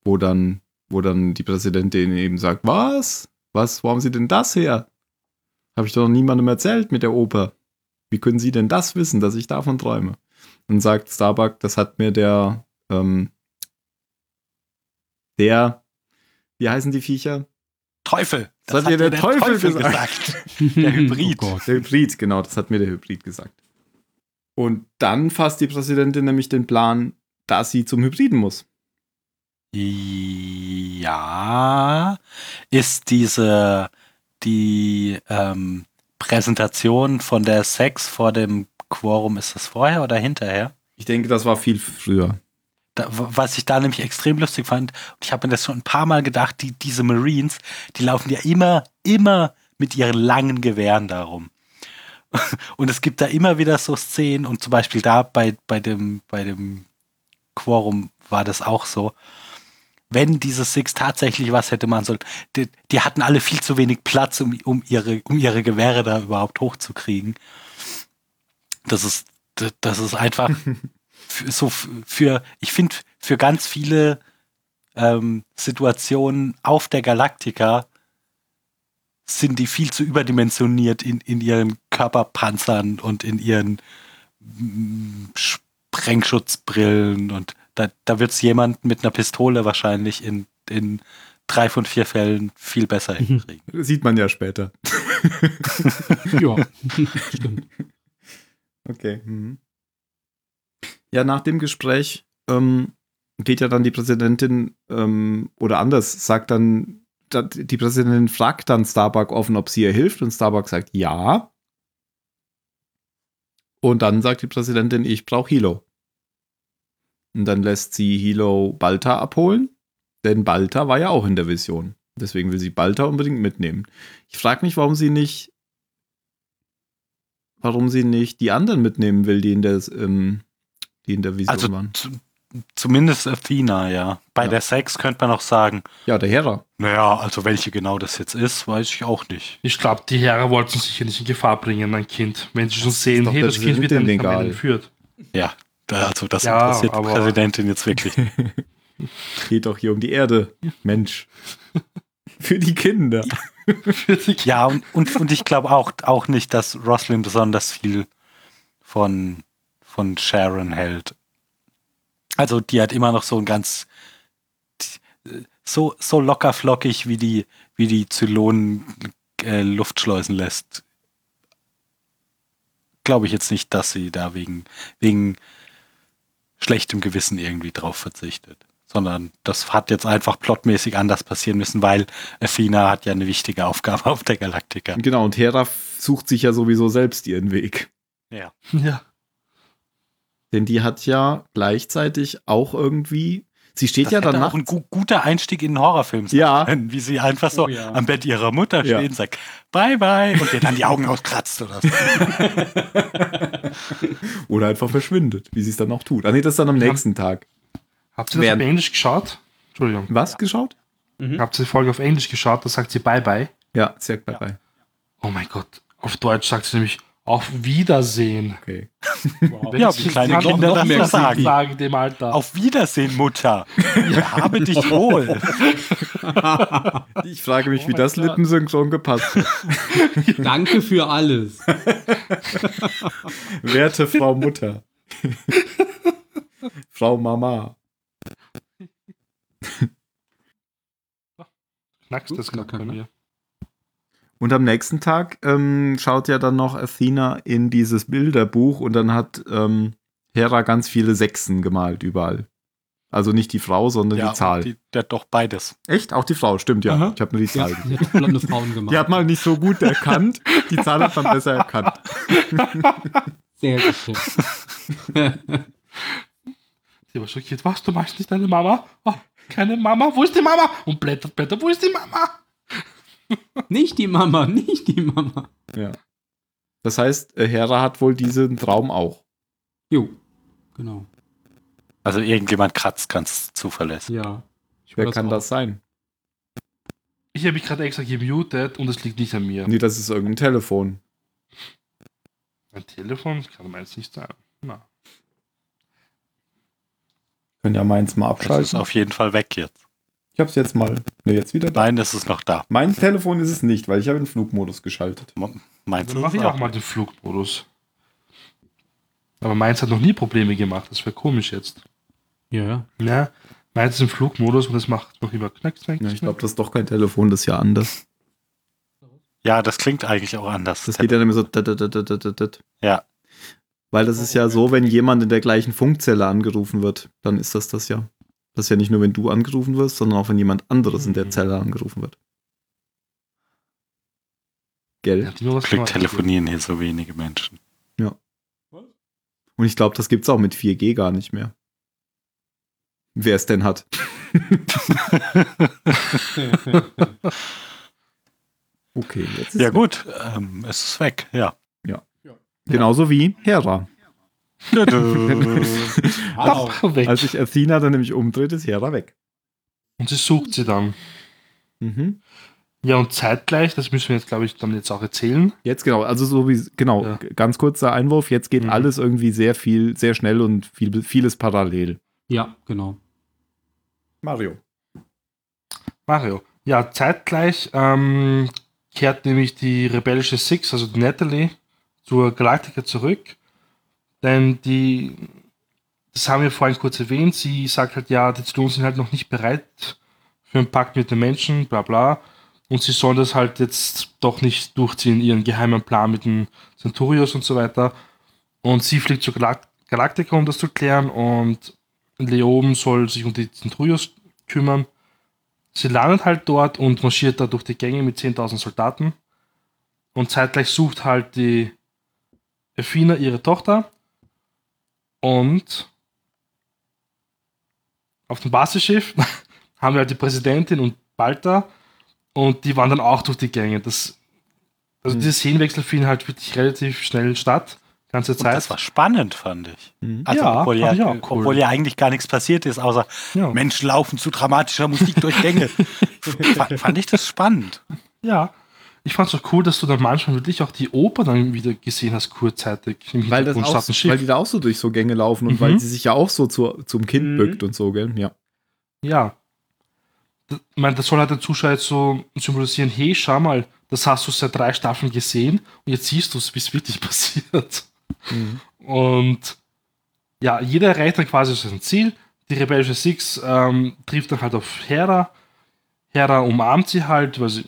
Wo dann, wo dann die Präsidentin eben sagt, was? Was, wo haben Sie denn das her? Habe ich doch noch niemandem erzählt mit der Oper. Wie können Sie denn das wissen, dass ich davon träume? Dann sagt Starbuck, das hat mir der, ähm, der, wie heißen die Viecher? Teufel. Das hat dir der Teufel gesagt. Der Hybrid. Oh. Der Hybrid, genau, das hat mir der Hybrid gesagt. Und dann fasst die Präsidentin nämlich den Plan, dass sie zum Hybriden muss. Ja, ist diese, die, ähm, Präsentation von der Sex vor dem Quorum, ist das vorher oder hinterher? Ich denke, das war viel früher. Da, was ich da nämlich extrem lustig fand, ich habe mir das schon ein paar Mal gedacht, die, diese Marines, die laufen ja immer, immer mit ihren langen Gewehren darum. Und es gibt da immer wieder so Szenen, und zum Beispiel da bei, bei, dem, bei dem Quorum war das auch so. Wenn diese Six tatsächlich was hätte machen sollen, die, die hatten alle viel zu wenig Platz, um, um, ihre, um ihre Gewehre da überhaupt hochzukriegen. Das ist, das ist einfach für, so für, ich finde, für ganz viele ähm, Situationen auf der Galaktika sind die viel zu überdimensioniert in, in ihren Körperpanzern und in ihren mm, Sprengschutzbrillen und da, da wird es jemand mit einer Pistole wahrscheinlich in, in drei von vier Fällen viel besser mhm. hinkriegen. Sieht man ja später. ja, stimmt. Okay. Mhm. Ja, nach dem Gespräch ähm, geht ja dann die Präsidentin ähm, oder anders, sagt dann, die Präsidentin fragt dann Starbuck offen, ob sie ihr hilft und Starbuck sagt ja. Und dann sagt die Präsidentin, ich brauche Hilo. Und dann lässt sie Hilo Balta abholen, denn Balta war ja auch in der Vision. Deswegen will sie Balta unbedingt mitnehmen. Ich frage mich, warum sie nicht, warum sie nicht die anderen mitnehmen will, die in der, ähm, die in der Vision also, waren. Zumindest Athena, ja. Bei ja. der Sex könnte man auch sagen. Ja, der Hera. Naja, also welche genau das jetzt ist, weiß ich auch nicht. Ich glaube, die Hera wollten sich hier nicht in Gefahr bringen, mein Kind. Wenn sie schon sehen, hey, das Kind wird dann nicht entführt. Ja, also das ja, interessiert die Präsidentin jetzt wirklich. Geht doch hier um die Erde, Mensch. Für die Kinder. ja, und, und, und ich glaube auch, auch nicht, dass Roslyn besonders viel von, von Sharon hält. Also die hat immer noch so ein ganz so, so locker flockig, wie die, wie die Zylonen äh, Luftschleusen lässt. Glaube ich jetzt nicht, dass sie da wegen, wegen schlechtem Gewissen irgendwie drauf verzichtet. Sondern das hat jetzt einfach plotmäßig anders passieren müssen, weil Athena hat ja eine wichtige Aufgabe auf der Galaktika. Genau, und Hera sucht sich ja sowieso selbst ihren Weg. Ja. Ja. Denn die hat ja gleichzeitig auch irgendwie. Sie steht das ja danach. auch ein gu guter Einstieg in einen Horrorfilm. Ja. Sein, wie sie einfach so oh, ja. am Bett ihrer Mutter ja. steht und sagt, bye bye, und ihr dann die Augen auskratzt oder so. oder einfach verschwindet, wie sie es dann auch tut. Ah, nee, das ist dann am nächsten Tag. Habt ihr das Während auf Englisch geschaut? Entschuldigung. Was geschaut? Mhm. Habt ihr die Folge auf Englisch geschaut? Da sagt sie bye bye. Ja, sie sagt bye bye. Oh mein Gott. Auf Deutsch sagt sie nämlich auf Wiedersehen. Okay. Wow. ja, wie kleine Kinder das mehr sagen. sagen dem Alter. Auf Wiedersehen, Mutter. Ich habe dich wohl. Ich frage mich, oh wie das. Lippensynchron gepasst hat. Danke für alles. Werte Frau Mutter. Frau Mama. Knackst das gerade bei mir. Und am nächsten Tag ähm, schaut ja dann noch Athena in dieses Bilderbuch und dann hat ähm, Hera ganz viele Sechsen gemalt überall. Also nicht die Frau, sondern ja, die Zahl. Die, der hat doch beides. Echt? Auch die Frau, stimmt ja. Aha. Ich habe nur die Zahl. Die hat blonde Frauen gemacht. Die hat mal nicht so gut erkannt. Die Zahl hat man besser erkannt. Sehr gut. Sie war schockiert. Was? Du machst nicht deine Mama? Oh, keine Mama? Wo ist die Mama? Und blättert, blättert. Wo ist die Mama? nicht die Mama, nicht die Mama. Ja. Das heißt, äh, Hera hat wohl diesen Traum auch. Jo, genau. Also irgendjemand kratzt ganz zuverlässig. Ja. Wer kann auch. das sein? Ich habe mich gerade extra gemutet und es liegt nicht an mir. Nee, das ist irgendein Telefon. Ein Telefon? Das kann meins nicht sein. Na. Können ja meins mal abschalten. Das ist auf jeden Fall weg jetzt. Ich habe es jetzt mal. Ne, jetzt wieder da. Nein, das ist noch da. Mein Telefon ist es nicht, weil ich habe den Flugmodus geschaltet. Meins Dann mache ich auch mal den Flugmodus. Aber meins hat noch nie Probleme gemacht. Das wäre komisch jetzt. Ja. Ja. Meins ist im Flugmodus und es macht noch immer knack, knack, Ja, ich glaube, das ist doch kein Telefon, das ist ja anders. Ja, das klingt eigentlich auch anders. Das geht ja nämlich so. Ja. Weil das ist ja so, wenn jemand in der gleichen Funkzelle angerufen wird, dann ist das das ja. Das ist ja nicht nur, wenn du angerufen wirst, sondern auch, wenn jemand anderes in der mhm. Zelle angerufen wird. Gell? Ja, Glück gemacht. telefonieren hier so wenige Menschen. Und ich glaube, das gibt's auch mit 4G gar nicht mehr. Wer es denn hat. Okay, jetzt ist Ja gut, ähm, es ist weg, ja. Genauso wie Hera. Als sich Athena dann nämlich umdreht, ist Hera weg. Und sie sucht sie dann. Mhm. Ja, und zeitgleich, das müssen wir jetzt, glaube ich, dann jetzt auch erzählen. Jetzt genau, also so wie, genau, Ja. ganz kurzer Einwurf, jetzt geht Mhm. alles irgendwie sehr viel, sehr schnell und viel, vieles parallel. Ja, genau. Mario. Mario. Ja, zeitgleich ähm, kehrt nämlich die rebellische Six, also die Natalie, zur Galactica zurück. Denn die, das haben wir vorhin kurz erwähnt, sie sagt halt, ja, die Zylonen sind halt noch nicht bereit für einen Pakt mit den Menschen, bla bla. Und sie sollen das halt jetzt doch nicht durchziehen, ihren geheimen Plan mit den Centurios und so weiter. Und sie fliegt zur Galact Galactica, um das zu klären. Und Leoben soll sich um die Centurios kümmern. Sie landet halt dort und marschiert da durch die Gänge mit 10.000 Soldaten. Und zeitgleich sucht halt die Athena ihre Tochter. Und auf dem Basisschiff haben wir halt die Präsidentin und Balta. Und die wandern auch durch die Gänge. Das, also Mhm. diese Szenenwechsel finden halt wirklich relativ schnell statt. Ganze Und Zeit. das war spannend, fand ich. Mhm. Also, Ja, obwohl, fand ja, cool. obwohl ja eigentlich gar nichts passiert ist, außer ja. Menschen laufen zu dramatischer Musik durch Gänge. F- fand ich das spannend. Ja, ich fand es auch cool, dass du dann manchmal wirklich auch die Oper dann wieder gesehen hast, kurzzeitig. Weil, das auch, Schiff. weil die da auch so durch so Gänge laufen und Mhm. weil sie sich ja auch so zu, zum Kind Mhm. bückt und so, gell? Ja. Ja. Das, ich meine, das soll halt der Zuschauer jetzt so symbolisieren, hey, schau mal, das hast du seit drei Staffeln gesehen und jetzt siehst du es, wie es wirklich passiert. Mhm. Und ja, jeder erreicht dann quasi sein Ziel. Die rebellische Six ähm, trifft dann halt auf Hera. Hera umarmt sie halt, weil sie,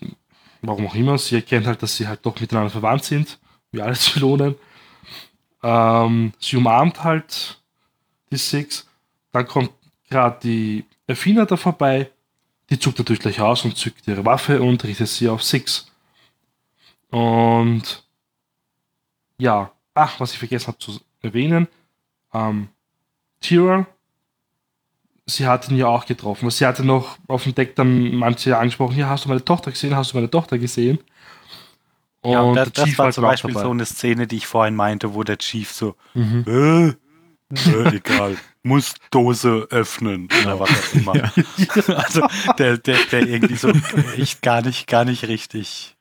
warum auch immer, sie erkennt halt, dass sie halt doch miteinander verwandt sind, wie alle Zylonen. Ähm, sie umarmt halt die Six. Dann kommt gerade die Athena da vorbei. Die zuckt natürlich gleich aus und zückt ihre Waffe und richtet sie auf Six. Und ja, ach, was ich vergessen habe zu erwähnen, ähm, Tyrell, sie hat ihn ja auch getroffen. weil Sie hatte noch auf dem Deck dann manche angesprochen, hier hast du meine Tochter gesehen, hast du meine Tochter gesehen? Und Ja, das, der das war zum Beispiel dabei. so eine Szene, die ich vorhin meinte, wo der Chief so, Mhm. äh, äh, egal, muss Dose öffnen oder was auch immer. Also der, der, der irgendwie so echt gar nicht, gar nicht richtig,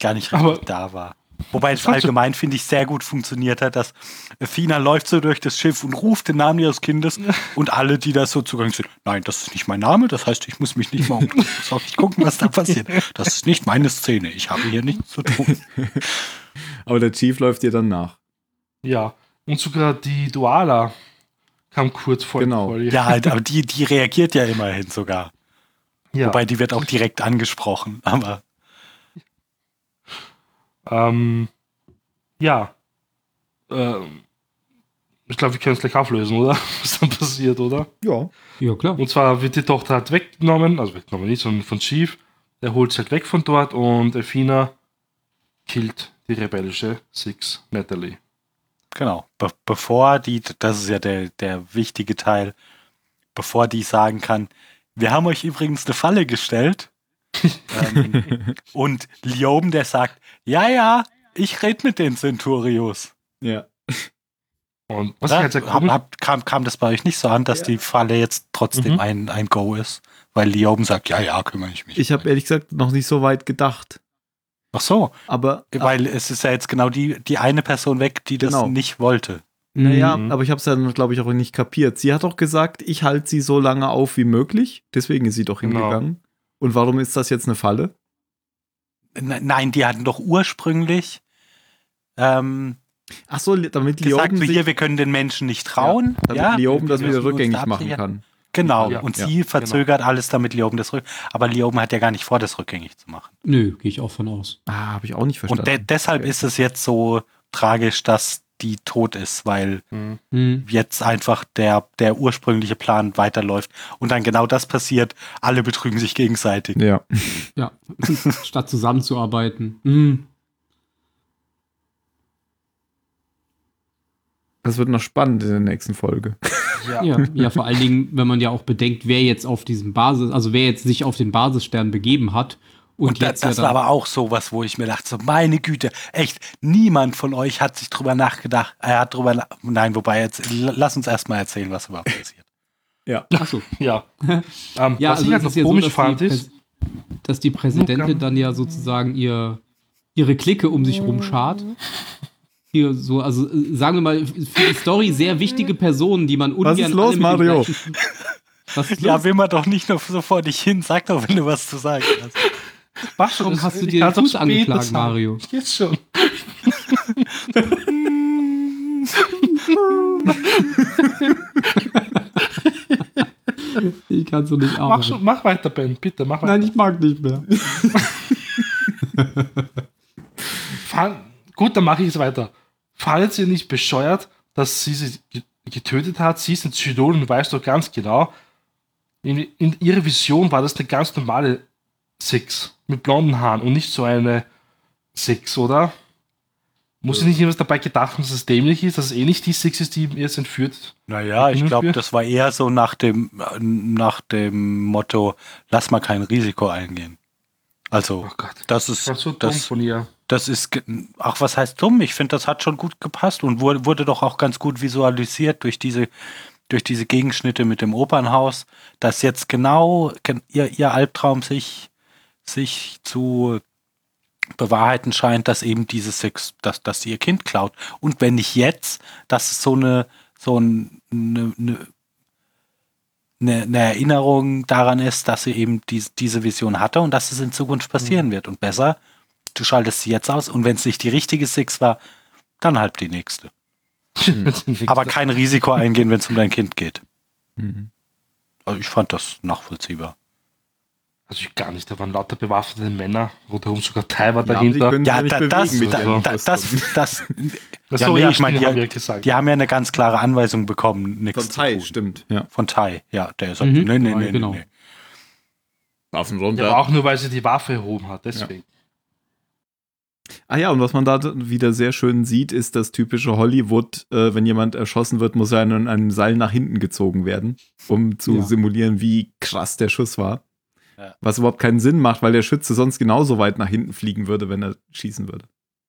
gar nicht richtig Aber- da war. Wobei es allgemein, finde ich, sehr gut funktioniert hat, dass Athena läuft so durch das Schiff und ruft den Namen ihres Kindes und alle, die da so zugang sind, nein, das ist nicht mein Name, das heißt, ich muss mich nicht mal umgucken, ich gucken, was da passiert. Das ist nicht meine Szene, ich habe hier nichts zu tun. Aber der Chief läuft ihr dann nach. Ja, und sogar die Duala kam kurz vor. Genau. vor Ja, halt, aber die, die reagiert ja immerhin sogar. ja. Wobei die wird auch direkt angesprochen. Aber Ähm, ja. Ähm, ich glaube, wir können es gleich auflösen, oder? Was dann passiert, oder? Ja. Ja, klar. Und zwar wird die Tochter halt weggenommen, also weggenommen nicht, sondern von Chief. Der holt sie halt weg von dort und Athena killt die rebellische Six, Natalie. genau, be bevor die, das ist ja der, der wichtige Teil, bevor die sagen kann, wir haben euch übrigens eine Falle gestellt. Ähm, und Lioben, der sagt, ja, ja, ich red mit den Centurios. ja. Und was ich halt hab, hab, kam, kam das bei euch nicht so an, dass Ja. die Falle jetzt trotzdem Mhm. ein, ein Go ist? Weil Lioben sagt, ja, ja, kümmere ich mich. Ich habe ehrlich gesagt noch nicht so weit gedacht. Ach so, Aber, weil es ist ja jetzt genau die, die eine Person weg, die das Genau. nicht wollte. naja, Mhm. aber ich habe es dann, glaube ich, auch nicht kapiert. Sie hat doch gesagt, ich halte sie so lange auf wie möglich. Deswegen ist sie doch Genau. hingegangen. Und warum ist das jetzt eine Falle? Ne- Nein, die hatten doch ursprünglich ähm, Ach so, damit gesagt, Lioben wir, sich, hier, wir können den Menschen nicht trauen. damit ja, Lioben das wieder rückgängig da machen kann. Genau, Ja, und ja, sie verzögert alles, damit Lioben das rück. Aber Lioben hat ja gar nicht vor, das rückgängig zu machen. Nö, gehe ich auch von aus. Ah, habe ich auch nicht Und de verstanden. deshalb Okay. ist es jetzt so tragisch, dass die tot ist, weil mhm. jetzt einfach der, der ursprüngliche Plan weiterläuft und dann genau das passiert, alle betrügen sich gegenseitig. Ja. ja. Statt zusammenzuarbeiten. Mhm. Das wird noch spannend in der nächsten Folge. Ja. ja. ja, vor allen Dingen, wenn man ja auch bedenkt, wer jetzt auf diesem Basis, also wer jetzt sich auf den Basisstern begeben hat und, Und ja das dann, war aber auch sowas, wo ich mir dachte, so meine Güte, echt, niemand von euch hat sich drüber nachgedacht. Er hat drüber, nein, wobei jetzt, lass uns erstmal erzählen, was überhaupt passiert. Ja. Achso. Ja. ähm, Ja, was also ich halt es noch ist ja so, komisch dass fand, die, ist, dass die Präsidentin dann ja sozusagen ihr, ihre Clique um sich rumschart. Hier so, also äh, sagen wir mal, für die Story sehr wichtige Personen, die man ungern ist los, Mario? Was ist los? Ja, will man doch nicht nur so vor dich hin, sag doch, wenn du was zu sagen hast. Mach Warum hast du dir den Fuß angeschlagen, sagen. Mario? Jetzt schon. Ich kann so nicht Mach, arbeiten. schon, mach weiter, Ben, bitte, mach weiter. Nein, ich mag nicht mehr. Gut, dann mache ich es weiter. Fandet ihr nicht bescheuert, dass sie sie ge- getötet hat? Sie ist in Zydolen und weiß doch ganz genau, in, in ihrer Vision war das eine ganz normale Six mit blonden Haaren und nicht so eine Six, oder? Muss sie nicht irgendwas dabei gedacht haben, dass es dämlich ist, dass es eh nicht die Six ist, die ihr jetzt entführt? Naja, ich glaube, das war eher so nach dem, äh, nach dem Motto, lass mal kein Risiko eingehen. Also, Oh das ist, Das so das, von ihr. das ist, ach, was heißt dumm? Ich finde, das hat schon gut gepasst und wurde, wurde doch auch ganz gut visualisiert durch diese, durch diese Gegenschnitte mit dem Opernhaus, dass jetzt genau gen- ihr, ihr Albtraum sich, sich zu bewahrheiten scheint, dass eben dieses Sex, dass, dass sie ihr Kind klaut. Und wenn nicht jetzt, dass es so eine, so ein, eine, eine, eine, Erinnerung daran ist, dass sie eben dies, diese Vision hatte und dass es in Zukunft passieren wird. Und besser, du schaltest sie jetzt aus und wenn es nicht die richtige Six war, dann halt die nächste. Aber kein Risiko eingehen, wenn es um dein Kind geht. Mhm. Also ich fand das nachvollziehbar. Also ich gar nicht, da waren lauter bewaffnete Männer, rundherum sogar Ty war Ja, die dahinter. Ja, da, das, bewegen da, da, das, Rüstungen. das, Ach ja, so, nee, ja, ich meine, stimmt, haben die, wir gesagt. die haben ja eine ganz klare Anweisung bekommen, nichts Von Tai, stimmt. Ja. Von Tai, ja, der ist halt, Mhm. nee, nee, Ja, nee, genau. nee. Waffen Ja, runter. aber auch nur, weil sie die Waffe erhoben hat, deswegen. Ah ja, und was man da wieder sehr schön sieht, ist das typische Hollywood, äh, wenn jemand erschossen wird, muss er an einem Seil nach hinten gezogen werden, um zu Ja. simulieren, wie krass der Schuss war. Ja. Was überhaupt keinen Sinn macht, weil der Schütze sonst genauso weit nach hinten fliegen würde, wenn er schießen würde.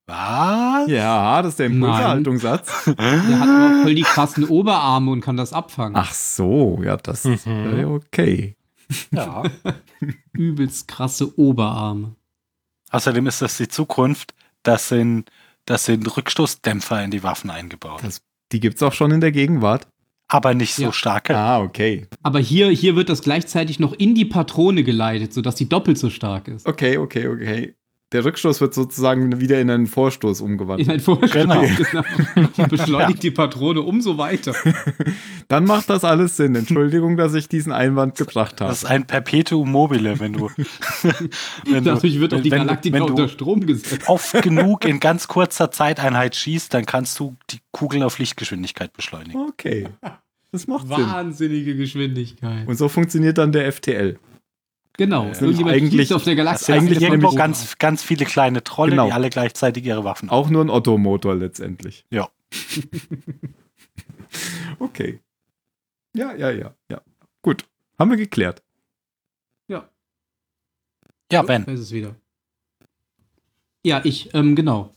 Was? Ja, das ist der Impulserhaltungssatz. Der hat aber voll die krassen Oberarme und kann das abfangen. Ach so, ja, das ist Mhm. äh, okay. Ja. Übelst krasse Oberarme. Außerdem ist das die Zukunft, das sind, das sind Rückstoßdämpfer in die Waffen eingebaut. Das- Die gibt's auch schon in der Gegenwart. Aber nicht so Ja. starke. Ah, okay. Aber hier, hier wird das gleichzeitig noch in die Patrone geleitet, sodass die doppelt so stark ist. Okay, okay, okay. Der Rückstoß wird sozusagen wieder in einen Vorstoß In umgewandelt. ein Vorstoß, Genau. genau. Und beschleunigt die Patrone umso weiter. Dann macht das alles Sinn. Entschuldigung, dass ich diesen Einwand gebracht habe. Das ist ein Perpetuum mobile, wenn du. wenn du- Dadurch wird auch die wenn du- Galaktika wenn du unter Strom gesetzt. oft genug in ganz kurzer Zeiteinheit schießt, dann kannst du die Kugeln auf Lichtgeschwindigkeit beschleunigen. Okay. Das macht Sinn. Wahnsinnige Geschwindigkeit. Und so funktioniert dann der FTL. Genau. Irgendjemand eigentlich- auf der Galaxie. eigentlich irgendwo ganz, ganz viele kleine Trolle, Genau. die alle gleichzeitig ihre Waffen Auch nur ein Ottomotor letztendlich. Ja. okay. Ja, ja, ja, ja. Gut. Haben wir geklärt. Ja. Ja, Ben. Da ist es wieder. Ja, ich, ähm, genau.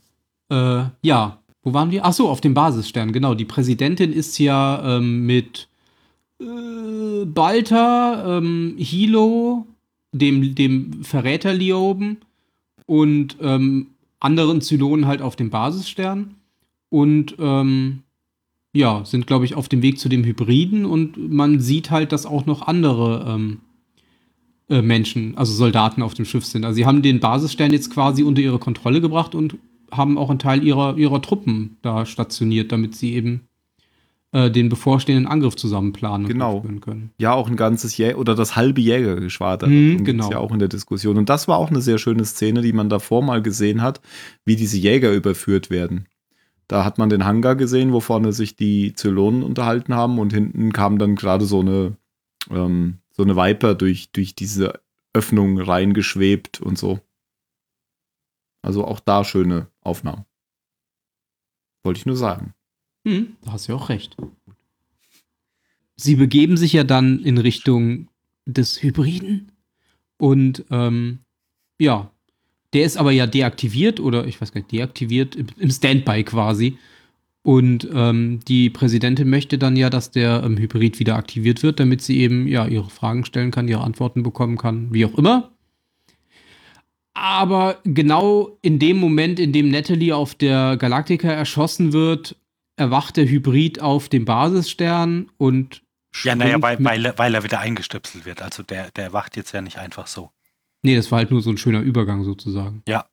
Äh, ja, wo waren wir? Ach so, auf dem Basisstern, genau. Die Präsidentin ist ja ähm, mit äh, Balta, ähm, Hilo, dem, dem Verräter Lioben und ähm, anderen Zylonen halt auf dem Basisstern. Und ähm, ja, sind, glaube ich, auf dem Weg zu dem Hybriden und man sieht halt, dass auch noch andere ähm, äh, Menschen, also Soldaten auf dem Schiff sind. Also sie haben den Basisstern jetzt quasi unter ihre Kontrolle gebracht und haben auch einen Teil ihrer, ihrer Truppen da stationiert, damit sie eben äh, den bevorstehenden Angriff zusammen planen und Genau. können. Ja, auch ein ganzes Jä oder das halbe Jägergeschwader. Mhm, genau. ja auch in der Diskussion. Und das war auch eine sehr schöne Szene, die man davor mal gesehen hat, wie diese Jäger überführt werden. Da hat man den Hangar gesehen, wo vorne sich die Zylonen unterhalten haben und hinten kam dann gerade so eine, ähm, so eine Viper durch, durch diese Öffnung reingeschwebt und so. Also auch da schöne Aufnahmen. Wollte ich nur sagen. Hm, da hast du ja auch recht. Sie begeben sich ja dann in Richtung des Hybriden und ähm, ja, der ist aber ja deaktiviert oder ich weiß gar nicht, deaktiviert im, Standby quasi. Und ähm, die Präsidentin möchte dann ja, dass der ähm, Hybrid wieder aktiviert wird, damit sie eben ja ihre Fragen stellen kann, ihre Antworten bekommen kann, wie auch immer. Aber genau in dem Moment, in dem Natalie auf der Galaktika erschossen wird, erwacht der Hybrid auf dem Basisstern und Ja, naja, weil, weil, er- weil er wieder eingestöpselt wird. Also der, der wacht jetzt ja nicht einfach so. Nee, das war halt nur so ein schöner Übergang sozusagen. Ja.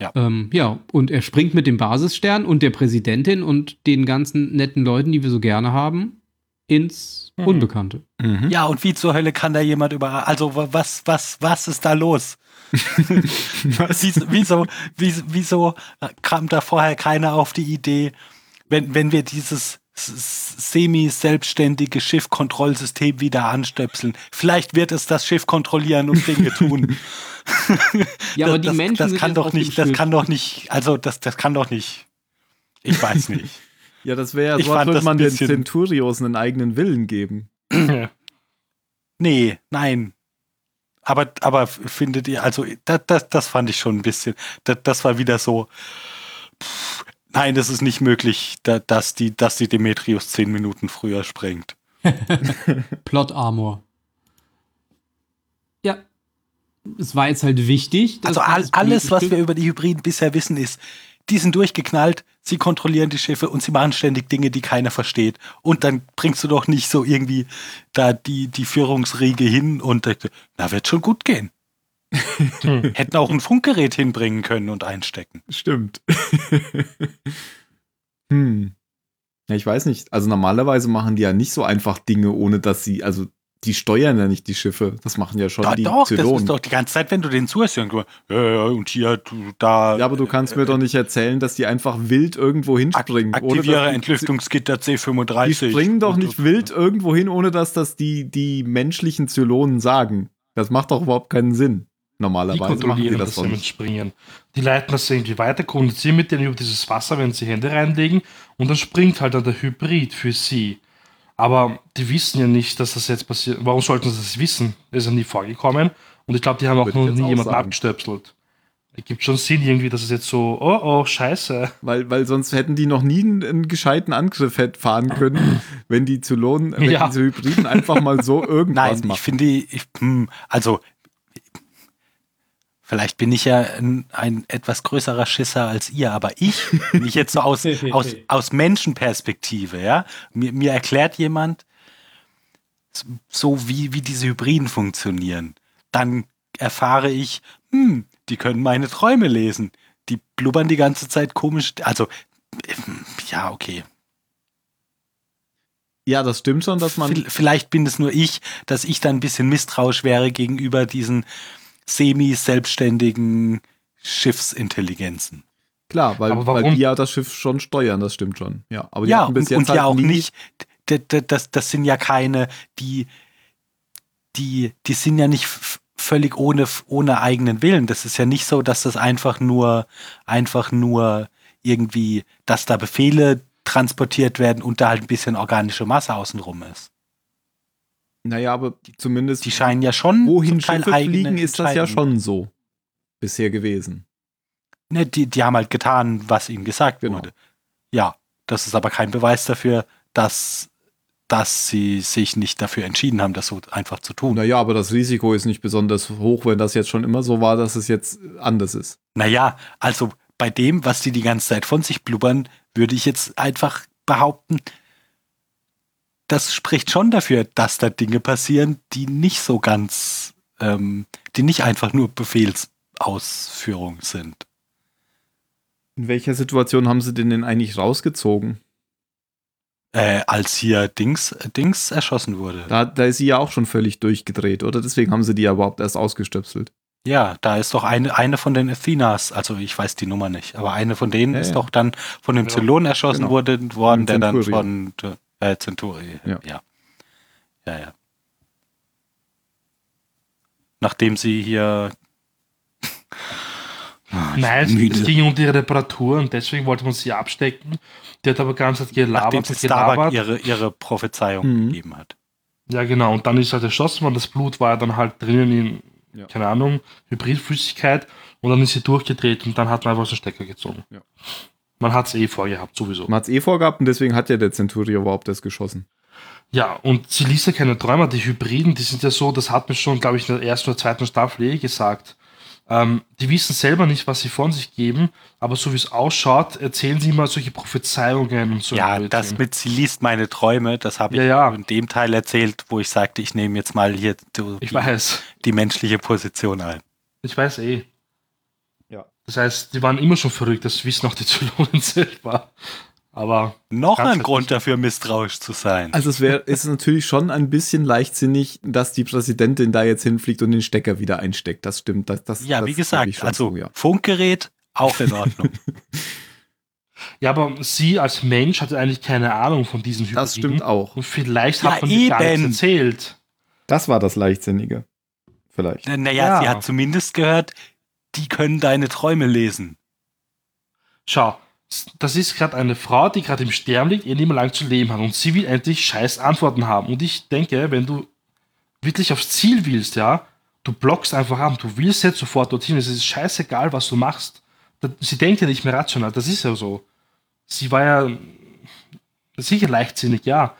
Ja. Ähm, ja, und er springt mit dem Basisstern und der Präsidentin und den ganzen netten Leuten, die wir so gerne haben, ins Mhm. Unbekannte. Mhm. Ja, und wie zur Hölle kann da jemand über. Also, wa- was, was, was ist da los? Wieso, wieso, wieso, wieso kam da vorher keiner auf die Idee, wenn, wenn wir dieses semi-selbstständige Schiffkontrollsystem wieder anstöpseln? Vielleicht wird es das Schiff kontrollieren und Dinge tun. Ja, aber die das, Menschen das sind kann jetzt doch nicht, das Schiff. kann doch nicht, also das, das kann doch nicht. Ich weiß nicht. Ja, das wäre ja so, als würde das man den Centurios einen eigenen Willen geben. Nee, nein. Aber, aber findet ihr, also das, das, das fand ich schon ein bisschen, das, das war wieder so, pff, nein, das ist nicht möglich, da, dass, die, dass die Demetrius zehn Minuten früher springt. Plot Armor. Ja. Es war jetzt halt wichtig. Also all, alles, was wir über die Hybriden bisher wissen, ist, die sind durchgeknallt, sie kontrollieren die Schiffe und sie machen ständig Dinge, die keiner versteht. Und dann bringst du doch nicht so irgendwie da die, die Führungsriege hin und denkst, na, wird schon gut gehen. Hätten auch ein Funkgerät hinbringen können und einstecken. Stimmt. hm. Ja, ich weiß nicht. Also normalerweise machen die ja nicht so einfach Dinge, ohne dass sie, also die steuern ja nicht die Schiffe. Das machen ja schon Da, die doch, das Zylonen. ist doch die ganze Zeit, wenn du den zuhörst, ja, ja, und hier, du, da. ja, aber du kannst mir doch nicht erzählen, dass die einfach wild irgendwo ak hinspringen. ohne aktiviere die- Entlüftungsgitter C35. Die springen doch nicht wild irgendwo hin, ohne dass das die, die menschlichen Zylonen sagen. Das macht doch überhaupt keinen Sinn. Die Normalerweise machen die kontrollieren das das doch mit nicht. Springen. Die leiten das irgendwie weiter, kommunizieren mit denen über dieses Wasser, wenn sie Hände reinlegen und dann springt halt dann der Hybrid für sie. Aber die wissen ja nicht, dass das jetzt passiert. Warum sollten sie das wissen? Das ist ja nie vorgekommen. Und ich glaube, die haben auch Würde ich noch nie auch jemanden sagen. abgestöpselt. Es gibt schon Sinn irgendwie, dass es jetzt so, oh oh, scheiße. Weil, weil sonst hätten die noch nie einen, einen gescheiten Angriff fahren können, wenn die Zylonen, wenn Ja. diese Hybriden einfach mal so irgendwas Nein, ich machen. finde, ich, hm, also vielleicht bin ich ja ein, ein etwas größerer Schisser als ihr, aber ich, wenn ich jetzt so aus, aus, aus Menschenperspektive, ja, mir, mir erklärt jemand, so wie, wie diese Hybriden funktionieren, dann erfahre ich, hm, die können meine Träume lesen. Die blubbern die ganze Zeit komisch, also ähm, ja, okay. Ja, das stimmt schon, dass man. Vi- Vielleicht bin es nur ich, dass ich dann ein bisschen misstrauisch wäre gegenüber diesen semi-selbstständigen Schiffsintelligenzen. Klar, weil, weil die ja das Schiff schon steuern, das stimmt schon. Ja, aber die Ja, bis und, jetzt und halt ja auch nicht, das, das sind ja keine, die, die, die sind ja nicht völlig ohne, ohne eigenen Willen. Das ist ja nicht so, dass das einfach nur, einfach nur irgendwie, dass da Befehle transportiert werden und da halt ein bisschen organische Masse außenrum ist. Naja, aber zumindest Die scheinen ja schon wohin Schiffe fliegen, ist das ja schon so bisher gewesen. Ne, die, die haben halt getan, was ihnen gesagt Genau. wurde. Ja, das ist aber kein Beweis dafür, dass, dass sie sich nicht dafür entschieden haben, das so einfach zu tun. Naja, aber das Risiko ist nicht besonders hoch, wenn das jetzt schon immer so war, dass es jetzt anders ist. Naja, also bei dem, was die die ganze Zeit von sich blubbern, würde ich jetzt einfach behaupten, das spricht schon dafür, dass da Dinge passieren, die nicht so ganz, ähm, die nicht einfach nur Befehlsausführung sind. In welcher Situation haben sie den denn eigentlich rausgezogen? Äh, als hier Dings, Dings erschossen wurde. Da, da ist sie ja auch schon völlig durchgedreht, oder? Deswegen haben sie die ja überhaupt erst ausgestöpselt. Ja, da ist doch eine, eine von den Athenas, also ich weiß die Nummer nicht, aber eine von denen Ja, ist ja. doch dann von dem Ja. Zylon erschossen Genau. wurde, worden, der dann von äh, Centuri. Ja. ja. Ja, ja. Nachdem sie hier. Ah, Nein, müde. es ging um die Reparatur und deswegen wollte man sie abstecken. Die hat aber ganz Zeit Nachdem gelabert sie und Starbuck gelabert. ihre, ihre Prophezeiung Mhm. gegeben hat. Ja, genau. Und dann ist halt erschossen worden. Das Blut war ja dann halt drinnen in, Ja. keine Ahnung, Hybridflüssigkeit. Und dann ist sie durchgedreht und dann hat man einfach so einen Stecker gezogen. Ja. Man hat es eh vorgehabt, sowieso. Man hat es eh vorgehabt und deswegen hat ja der Centurio überhaupt das geschossen. Ja, und sie liest ja keine Träume. Die Hybriden, die sind ja so, das hat mir schon, glaube ich, in der ersten oder zweiten Staffel eh gesagt. Ähm, die wissen selber nicht, was sie von sich geben, aber so wie es ausschaut, erzählen sie immer solche Prophezeiungen und so. ja, das mit sie liest meine Träume, das habe ich Ja, ja. in dem Teil erzählt, wo ich sagte, ich nehme jetzt mal hier die, Ich weiß. die menschliche Position ein. Ich weiß eh. Ja. Das heißt, die waren immer schon verrückt, das wissen auch die Zylonen selber. Aber Noch ein Grund dafür, misstrauisch zu sein. Also es wäre, ist natürlich schon ein bisschen leichtsinnig, dass die Präsidentin da jetzt hinfliegt und den Stecker wieder einsteckt. Das stimmt. Das, das, ja, das wie gesagt, schon also zu, ja. Funkgerät auch in Ordnung. ja, aber sie als Mensch hat eigentlich keine Ahnung von diesen Hybriden. Das stimmt auch. Und vielleicht Ja, hat man ihr gar nichts erzählt. Das war das Leichtsinnige. Vielleicht. naja, Ja. sie hat zumindest gehört, die können deine Träume lesen. Schau, das ist gerade eine Frau, die gerade im Sterben liegt, ihr Leben lang zu leben hat und sie will endlich scheiß Antworten haben. Und ich denke, wenn du wirklich aufs Ziel willst, ja, du blockst einfach ab, du willst jetzt sofort dorthin, es ist scheißegal, was du machst. Sie denkt ja nicht mehr rational, das ist ja so. Sie war ja sicher leichtsinnig, ja.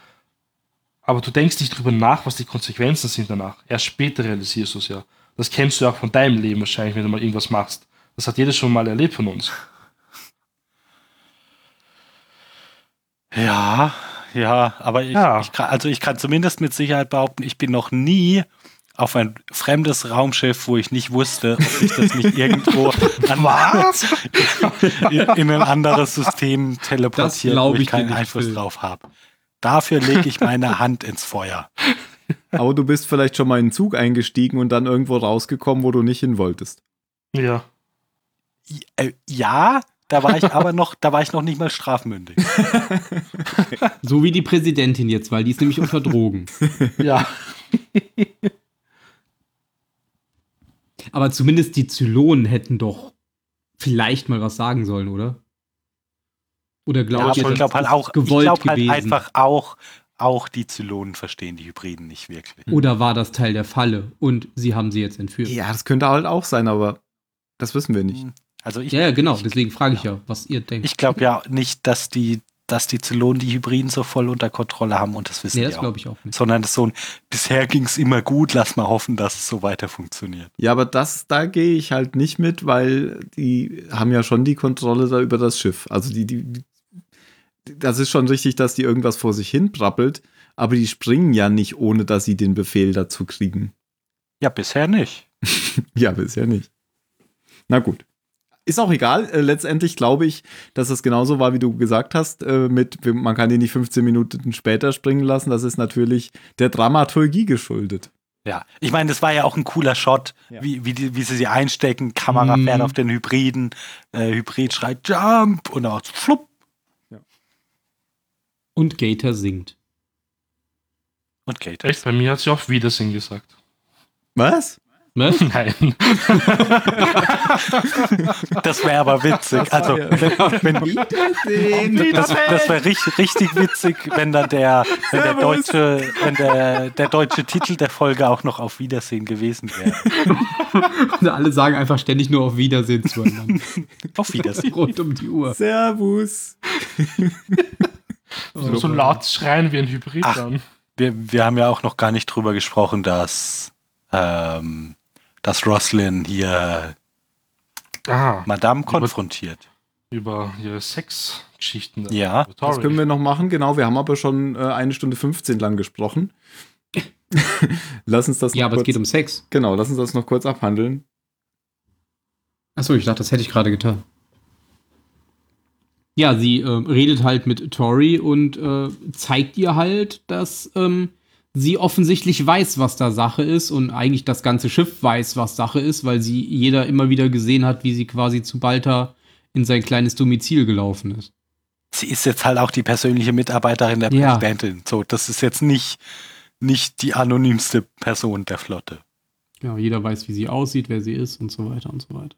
Aber du denkst nicht drüber nach, was die Konsequenzen sind danach. Erst später realisierst du es ja. Das kennst du ja auch von deinem Leben wahrscheinlich, wenn du mal irgendwas machst. Das hat jeder schon mal erlebt von uns. Ja, ja, aber ich, Ja. ich kann, also ich kann zumindest mit Sicherheit behaupten, ich bin noch nie auf ein fremdes Raumschiff, wo ich nicht wusste, ob sich das nicht irgendwo in, in ein anderes System teleportiert, glaub wo ich ich keinen Einfluss Phil. drauf habe. Dafür lege ich meine Hand ins Feuer. Aber du bist vielleicht schon mal in den Zug eingestiegen und dann irgendwo rausgekommen, wo du nicht hin wolltest. Ja. Äh, ja, da war ich aber noch, da war ich noch nicht mal strafmündig. So wie die Präsidentin jetzt, weil die ist nämlich unter Drogen. Ja. Aber zumindest die Zylonen hätten doch vielleicht mal was sagen sollen, oder? Oder Ja, glaubt ihr, aber ich das glaube halt auch, ich gewollt glaube halt gewesen? einfach auch, auch die Zylonen verstehen die Hybriden nicht wirklich. Oder war das Teil der Falle und sie haben sie jetzt entführt? Ja, das könnte halt auch sein, aber das wissen wir nicht. Also ich, Ja, ja, genau. ich, Deswegen frage ich ja, was ihr denkt. ich glaube ja nicht, dass die, dass die Zylonen die Hybriden so voll unter Kontrolle haben und das wissen nee, die das auch. glaube ich auch nicht. Sondern das so ein, bisher ging es immer gut, lass mal hoffen, dass es so weiter funktioniert. Ja, aber das, da gehe ich halt nicht mit, weil die haben ja schon die Kontrolle da über das Schiff. Also die, die das ist schon richtig, dass die irgendwas vor sich hin brabbelt, aber die springen ja nicht, ohne dass sie den Befehl dazu kriegen. Ja, bisher nicht. Ja, bisher nicht. Na gut. Ist auch egal. Äh, letztendlich glaube ich, dass es genauso war, wie du gesagt hast, äh, mit, man kann die nicht 15 Minuten später springen lassen. Das ist natürlich der Dramaturgie geschuldet. Ja, ich meine, das war ja auch ein cooler Shot, Ja. wie, wie, die, wie sie sie einstecken, Kamera Mhm. fährt auf den Hybriden, äh, Hybrid schreit Jump und dann auch flupp Und Gator singt. und geht. Echt, bei mir hat sie auf Wiedersehen gesagt. Was? Ne? Nein. Das wäre aber witzig. Also, wenn, wenn, das, das wäre richtig, richtig witzig, wenn dann der, wenn der deutsche, wenn der, der deutsche Titel der Folge auch noch auf Wiedersehen gewesen wäre. Und alle sagen einfach ständig nur auf Wiedersehen zueinander. Auf Wiedersehen. Rund um die Uhr. Servus. so, so laut schreien wie ein Hybrid Ach. dann. Wir, wir haben ja auch noch gar nicht drüber gesprochen, dass, ähm, dass Roslyn hier Ah, Madame konfrontiert. über ihre Sexgeschichten. Ja, Über Das können wir noch machen, genau. Wir haben aber schon äh, eine Stunde 15 lang gesprochen. lass uns das Ja, noch aber es kurz, geht um Sex. Genau, lass uns das noch kurz abhandeln. Achso, ich dachte, das hätte ich gerade getan. Ja, sie ähm, redet halt mit Tori und äh, zeigt ihr halt, dass ähm, sie offensichtlich weiß, was da Sache ist und eigentlich das ganze Schiff weiß, was Sache ist, weil sie jeder immer wieder gesehen hat, wie sie quasi zu Balta in sein kleines Domizil gelaufen ist. sie ist jetzt halt auch die persönliche Mitarbeiterin der Ja. Präsidentin. So, das ist jetzt nicht, nicht die anonymste Person der Flotte. Ja, jeder weiß, wie sie aussieht, wer sie ist und so weiter und so weiter.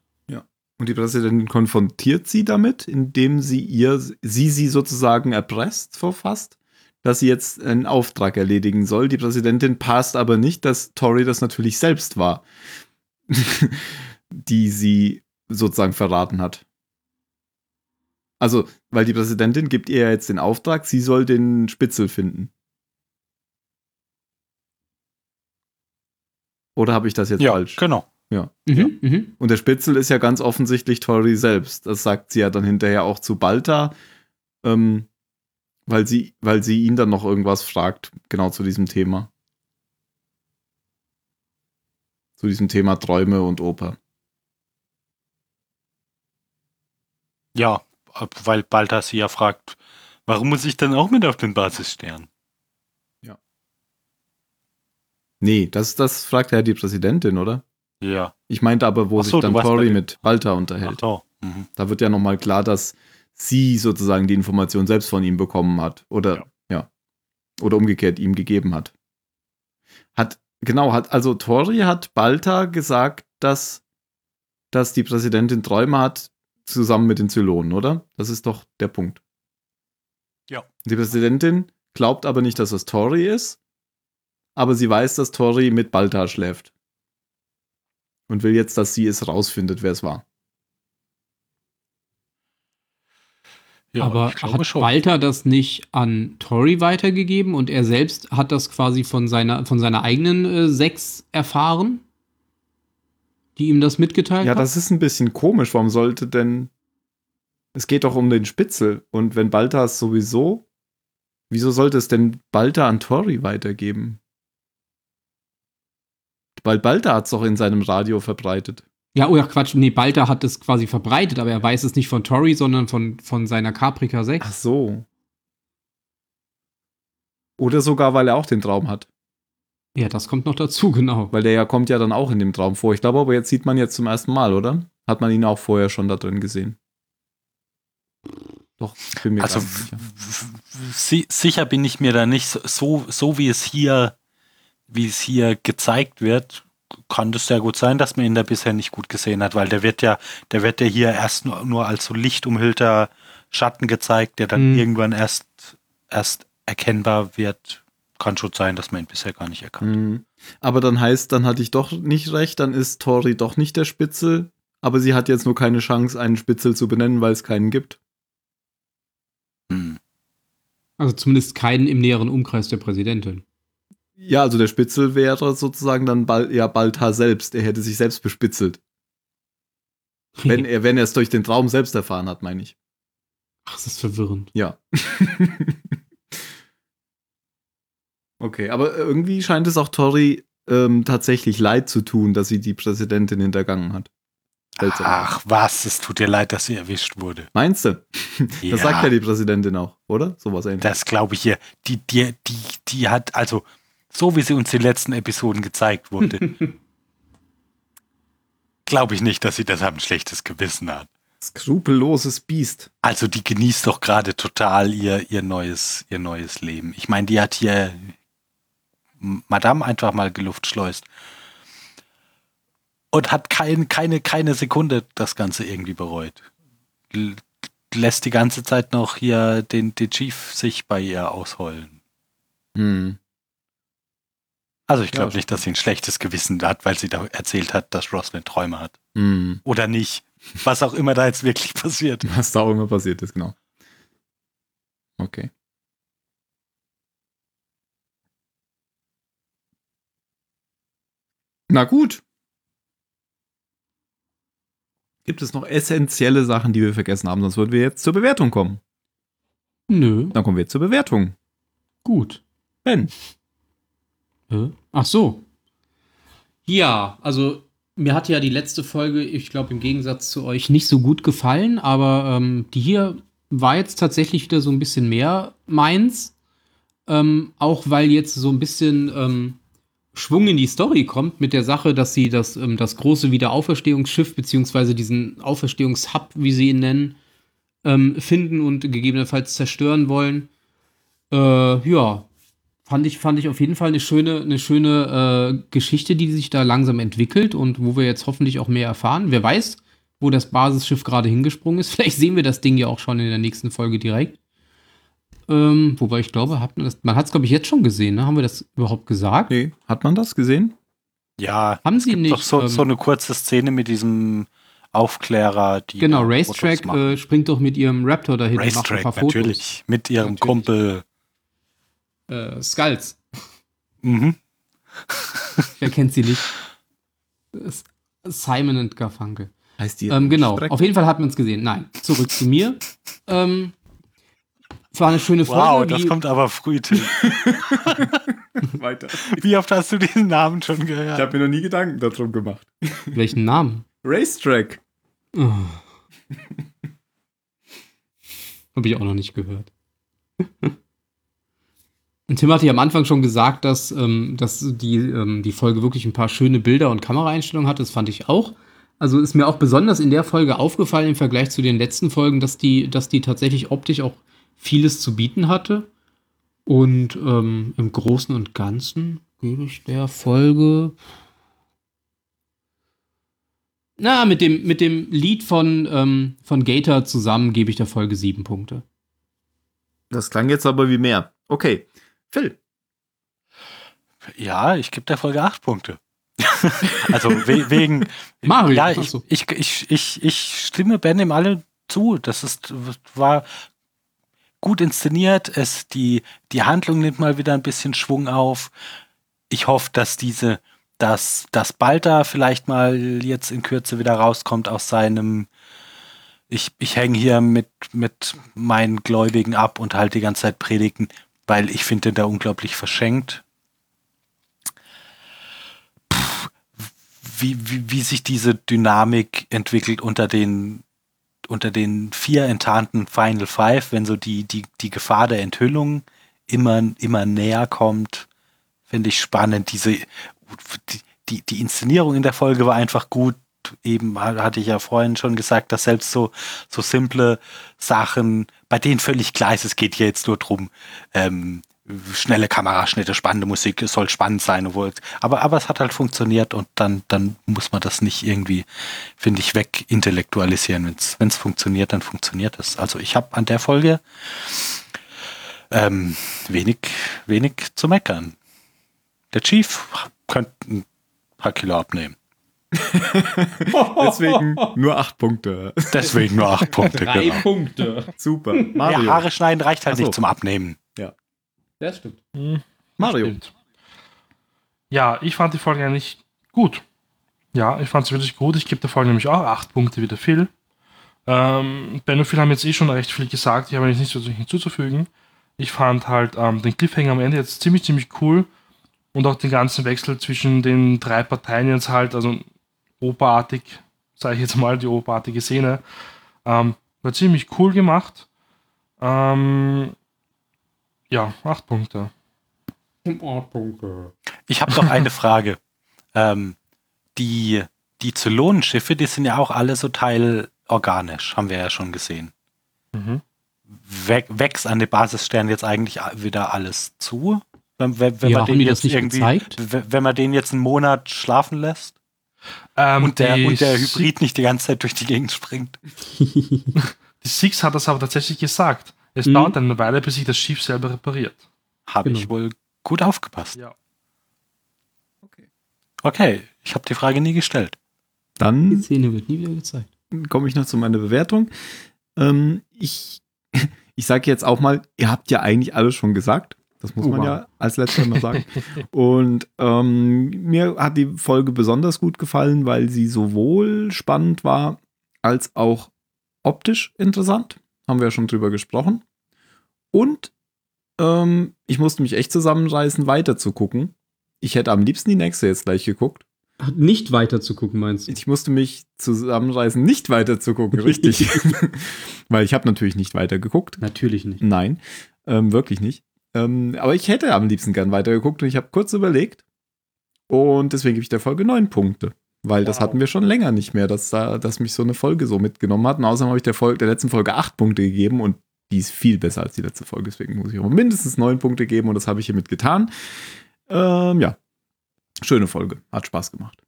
Und die Präsidentin konfrontiert sie damit, indem sie ihr, sie sie sozusagen erpresst, verfasst, dass sie jetzt einen Auftrag erledigen soll. Die Präsidentin passt aber nicht, dass Tori das natürlich selbst war, die sie sozusagen verraten hat. Also, weil die Präsidentin gibt ihr jetzt den Auftrag, sie soll den Spitzel finden. Oder habe ich das jetzt Ja, falsch? genau. Ja. Mhm, mhm. Und der Spitzel ist ja ganz offensichtlich Tori selbst. Das sagt sie ja dann hinterher auch zu Balta, ähm, weil, sie, weil sie ihn dann noch irgendwas fragt, genau zu diesem Thema. Zu diesem Thema Träume und Oper. Ja, weil Balthas sie ja fragt, warum muss ich dann auch mit auf den Basisstern? Nee, das, das fragt ja die Präsidentin, oder? Ja. Ich meinte aber, wo Ach so, sich dann Tori mit Balta Ach unterhält. so. Mhm. Da wird ja nochmal klar, dass sie sozusagen die Information selbst von ihm bekommen hat. Oder, ja. Ja. Oder umgekehrt ihm gegeben hat. Hat, genau, hat, also Tori hat Balta gesagt, dass, dass die Präsidentin Träume hat, zusammen mit den Zylonen, oder? Das ist doch der Punkt. Ja. Die Präsidentin glaubt aber nicht, dass das Tori ist, aber sie weiß, dass Tori mit Balta schläft. Und will jetzt, dass sie es rausfindet, wer es war. Ja, Aber hat schon. Walter das nicht an Tori weitergegeben und er selbst hat das quasi von seiner, von seiner eigenen äh, Sechs erfahren, die ihm das mitgeteilt Ja, hat? das ist ein bisschen komisch. Warum sollte denn. Es geht doch um den Spitzel. Und wenn Balta es sowieso. Wieso sollte es denn Balta an Tori weitergeben? Weil Balta hat es doch in seinem Radio verbreitet. Ja, oh ja, Quatsch. Nee, Balta hat es quasi verbreitet, aber er weiß es nicht von Tori, sondern von, von seiner Caprica 6. Ach so. Oder sogar, weil er auch den Traum hat. Ja, das kommt noch dazu, genau. Weil der ja kommt ja dann auch in dem Traum vor. Ich glaube aber, jetzt sieht man jetzt zum ersten Mal, oder? Hat man ihn auch vorher schon da drin gesehen? Doch, ich bin mir Also gar nicht sicher. sicher bin ich mir da nicht so, so wie es hier, wie es hier gezeigt wird, kann das sehr gut sein, dass man ihn da bisher nicht gut gesehen hat, weil der wird ja, der wird ja hier erst nur, nur als so lichtumhüllter Schatten gezeigt, der dann Mhm. irgendwann erst, erst erkennbar wird. Kann schon sein, dass man ihn bisher gar nicht erkannt. Mhm. Aber dann heißt, dann hatte ich doch nicht recht, dann ist Tori doch nicht der Spitzel, aber sie hat jetzt nur keine Chance, einen Spitzel zu benennen, weil es keinen gibt. Hm. Also zumindest keinen im näheren Umkreis der Präsidentin. Ja, also der Spitzel wäre sozusagen dann Bal ja Baltar selbst. Er hätte sich selbst bespitzelt. Wenn er, wenn er es durch den Traum selbst erfahren hat, meine ich. Ach, das ist verwirrend. Ja. okay, aber irgendwie scheint es auch Tori ähm, tatsächlich leid zu tun, dass sie die Präsidentin hintergangen hat. Seltsam. Ach was, es tut dir leid, dass sie erwischt wurde. Meinst du? Ja. Das sagt ja die Präsidentin auch, oder? Sowas ähnliches. Das glaube ich ihr. Die, die, die, die hat, also, so wie sie uns die letzten Episoden gezeigt wurde, glaube ich nicht, dass sie das ein schlechtes Gewissen hat. Skrupelloses Biest. Also, die genießt doch gerade total ihr, ihr, neues, ihr neues Leben. Ich meine, die hat hier Madame einfach mal geluftschleust. Und hat kein, keine, keine Sekunde das Ganze irgendwie bereut. L lässt die ganze Zeit noch hier den, den Chief sich bei ihr ausheulen. Hm. Also ich Ja, glaube schon. nicht, dass sie ein schlechtes Gewissen hat, weil sie da erzählt hat, dass Roslyn Träume hat. Hm. Oder nicht. Was auch immer da jetzt wirklich passiert. Was da auch immer passiert ist, genau. Okay. Na gut. Gibt es noch essentielle Sachen, die wir vergessen haben? Sonst würden wir jetzt zur Bewertung kommen. Nö, Dann kommen wir zur Bewertung. gut. Ben. Ach so. Ja, also mir hat ja die letzte Folge, ich glaube im Gegensatz zu euch, nicht so gut gefallen, aber ähm, die hier war jetzt tatsächlich wieder so ein bisschen mehr meins. Ähm, auch weil jetzt so ein bisschen ähm, Schwung in die Story kommt mit der Sache, dass sie das, ähm, das große Wiederauferstehungsschiff beziehungsweise diesen Auferstehungshub, wie sie ihn nennen, ähm, finden und gegebenenfalls zerstören wollen. Äh, ja, fand ich, fand ich auf jeden Fall eine schöne, eine schöne äh, Geschichte, die sich da langsam entwickelt und wo wir jetzt hoffentlich auch mehr erfahren. Wer weiß, wo das Basisschiff gerade hingesprungen ist. Vielleicht sehen wir das Ding ja auch schon in der nächsten Folge direkt. Ähm, wobei ich glaube, hat man, das, man hat es, glaube ich, jetzt schon gesehen. Ne? Haben wir das überhaupt gesagt? Nee, hat man das gesehen? Ja, Haben sie nicht. doch so, ähm, so eine kurze Szene mit diesem Aufklärer, die genau, Racetrack äh, springt doch mit ihrem Raptor dahin und macht ein Racetrack, paar Fotos. natürlich. Mit ihrem Natürlich. Kumpel. Äh, Skulls. Mhm. Wer kennt sie nicht? Simon und Garfunkel. Heißt die Ähm, genau, Strecke? auf jeden Fall hat man es gesehen. Nein, zurück zu mir. Ähm, es war eine schöne Folge. Wow, das kommt aber früh, Tim. Weiter. Wie oft hast du diesen Namen schon Ich gehört? habe mir noch nie Gedanken darum gemacht. welchen Namen? Racetrack. Oh. Habe ich auch noch nicht gehört. Tim hatte ja am Anfang schon gesagt, dass, ähm, dass die, ähm, die Folge wirklich ein paar schöne Bilder und Kameraeinstellungen hat. Das fand ich auch. Also ist mir auch besonders in der Folge aufgefallen im Vergleich zu den letzten Folgen, dass die, dass die tatsächlich optisch auch vieles zu bieten hatte. Und ähm, im Großen und Ganzen gebe ich der Folge. Na, mit dem, mit dem Lied von, ähm, von Gator zusammen gebe ich der Folge sieben Punkte. Das klang jetzt aber wie mehr. Okay. Phil. Ja, ich gebe der Folge acht Punkte. also we wegen. Mario, Ja, ich, so. ich, ich, ich, ich stimme Ben im alle zu. Das ist, war gut inszeniert. Es, die, die Handlung nimmt mal wieder ein bisschen Schwung auf. Ich hoffe, dass diese, dass, dass Balta vielleicht mal jetzt in Kürze wieder rauskommt aus seinem ich, ich hänge hier mit, mit meinen Gläubigen ab und halte die ganze Zeit Predigen, weil ich finde den da unglaublich verschenkt. Puh, wie, wie, wie sich diese Dynamik entwickelt unter den, unter den vier enttarnten Final Five, wenn so die, die, die Gefahr der Enthüllung immer, immer näher kommt, finde ich spannend. Diese, die, die, die Inszenierung in der Folge war einfach gut. Eben hatte ich ja vorhin schon gesagt, dass selbst so, so simple Sachen, bei denen völlig klar ist, es geht hier jetzt nur drum, ähm, schnelle Kameraschnitte, spannende Musik, es soll spannend sein, obwohl, aber, aber es hat halt funktioniert und dann, dann muss man das nicht irgendwie, finde ich, wegintellektualisieren. Wenn es funktioniert, dann funktioniert es. Also ich habe an der Folge ähm, wenig, wenig zu meckern. Der Chief könnte ein paar Kilo abnehmen. Deswegen nur acht Punkte. Deswegen nur acht Punkte. Drei Genau. Punkte. Super. Ja, Mario. Haare schneiden reicht halt so. nicht zum Abnehmen. Das stimmt. Hm, Mario. stimmt. Ja, ich fand die Folge eigentlich gut. Ja, ich fand sie wirklich gut. Ich gebe der Folge nämlich auch acht Punkte wie der Phil. Ähm, Ben und Phil haben jetzt eh schon recht viel gesagt. Ich habe jetzt nicht so viel hinzuzufügen. Ich fand halt ähm, den Cliffhanger am Ende jetzt ziemlich, ziemlich cool. Und auch den ganzen Wechsel zwischen den drei Parteien jetzt halt, also operartig, sage ich jetzt mal, die operartige Szene, ähm, war ziemlich cool gemacht. Ähm, ja, acht Punkte. Punkte. Ich habe noch eine Frage. Ähm, die, die Zylonenschiffe, die sind ja auch alle so teilorganisch, haben wir ja schon gesehen. Mhm. We wächst an den Basissternen jetzt eigentlich wieder alles zu? Wenn, wenn, wenn Ja, man den jetzt nicht irgendwie, gezeigt? wenn man den jetzt einen Monat schlafen lässt Ähm, und der, die und der Six- Hybrid nicht die ganze Zeit durch die Gegend springt. Die Six hat das aber tatsächlich gesagt. Es Mhm. dauert eine Weile, bis sich das Schiff selber repariert. Habe Genau. ich wohl gut aufgepasst. Ja. Okay, ich habe die Frage nie gestellt. Die Dann Szene wird nie wieder gezeigt. komme ich noch zu meiner Bewertung. Ähm, ich ich sage jetzt auch mal, ihr habt ja eigentlich alles schon gesagt. Das muss Oh, man ja als letzter noch sagen. Und ähm, mir hat die Folge besonders gut gefallen, weil sie sowohl spannend war als auch optisch interessant. Haben wir ja schon drüber gesprochen. Und ähm, ich musste mich echt zusammenreißen, weiter zu gucken. Ich hätte am liebsten die nächste jetzt gleich geguckt. Nicht weiter zu gucken, meinst du? Ich musste mich zusammenreißen, nicht weiter zu gucken, richtig. Weil ich habe natürlich nicht weiter geguckt. Natürlich nicht. Nein, ähm, wirklich nicht. Ähm, aber ich hätte am liebsten gern weiter geguckt und ich habe kurz überlegt. Und deswegen gebe ich der Folge neun Punkte. Weil das Wow. hatten wir schon länger nicht mehr, dass, da, dass mich so eine Folge so mitgenommen hat. Und außerdem habe ich der, Folge, der letzten Folge acht Punkte gegeben und die ist viel besser als die letzte Folge. Deswegen muss ich auch mindestens neun Punkte geben und das habe ich hiermit getan. Ähm, ja, schöne Folge. Hat Spaß gemacht.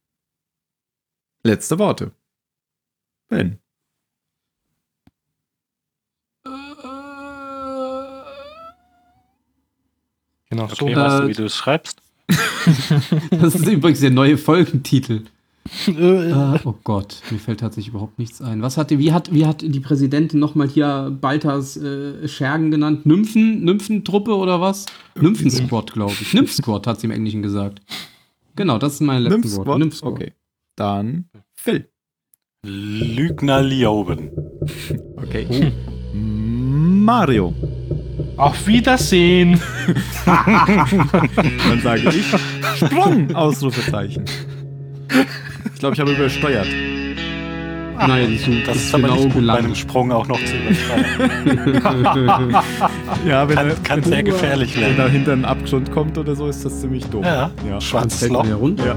Letzte Worte. Ben. Genau so. Okay, weißt du, Äh, wie du es schreibst? Das ist übrigens der neue Folgentitel. Äh, Äh, oh Gott, mir fällt tatsächlich überhaupt nichts ein. Was hatte, wie hat, wie hat die Präsidentin nochmal hier Balthas äh, Schergen genannt? Nymphen, Nymphtruppe oder was? Nymphen-Squad, glaube ich. Nymph-Squad hat sie im Englischen gesagt. Genau, das sind meine letzten Nymph Worte. Squad? Nymph-Squad. Okay. Dann Phil. Lügner Lioben. Okay. Mario. Auf Wiedersehen. Dann sage ich Sprung! Ausrufezeichen. Ich glaube, ich habe übersteuert. Nein, das, Das ist ist aber genau nicht gut, bei einem. Sprung auch noch zu überschreiten. Ja, wenn, Kann, kann sehr gefährlich wenn er werden. hinter einen Abgrund kommt oder so, ist das ziemlich doof. Ja, Ja. Schwarzes fällt ja runter. Ja.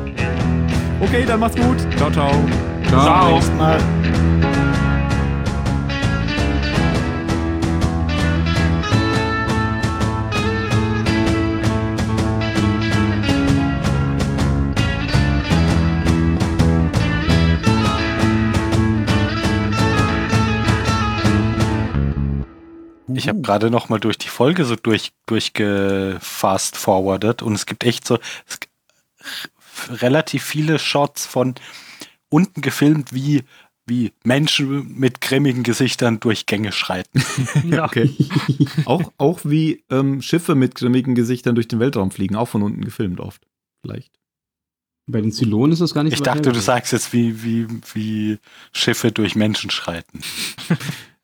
Okay, dann mach's gut. Ciao, ciao. Ciao. Nächstes Ich habe gerade noch mal durch die Folge so durch durchgefast forwardet und es gibt echt so es, g- relativ viele Shots von unten gefilmt, wie wie Menschen mit grimmigen Gesichtern durch Gänge schreiten. Ja. Okay. auch, auch wie ähm, Schiffe mit grimmigen Gesichtern durch den Weltraum fliegen, auch von unten gefilmt oft. Vielleicht. Bei den Zylonen ist das gar nicht Ich so weit dachte, du sagst jetzt, wie, wie, wie Schiffe durch Menschen schreiten.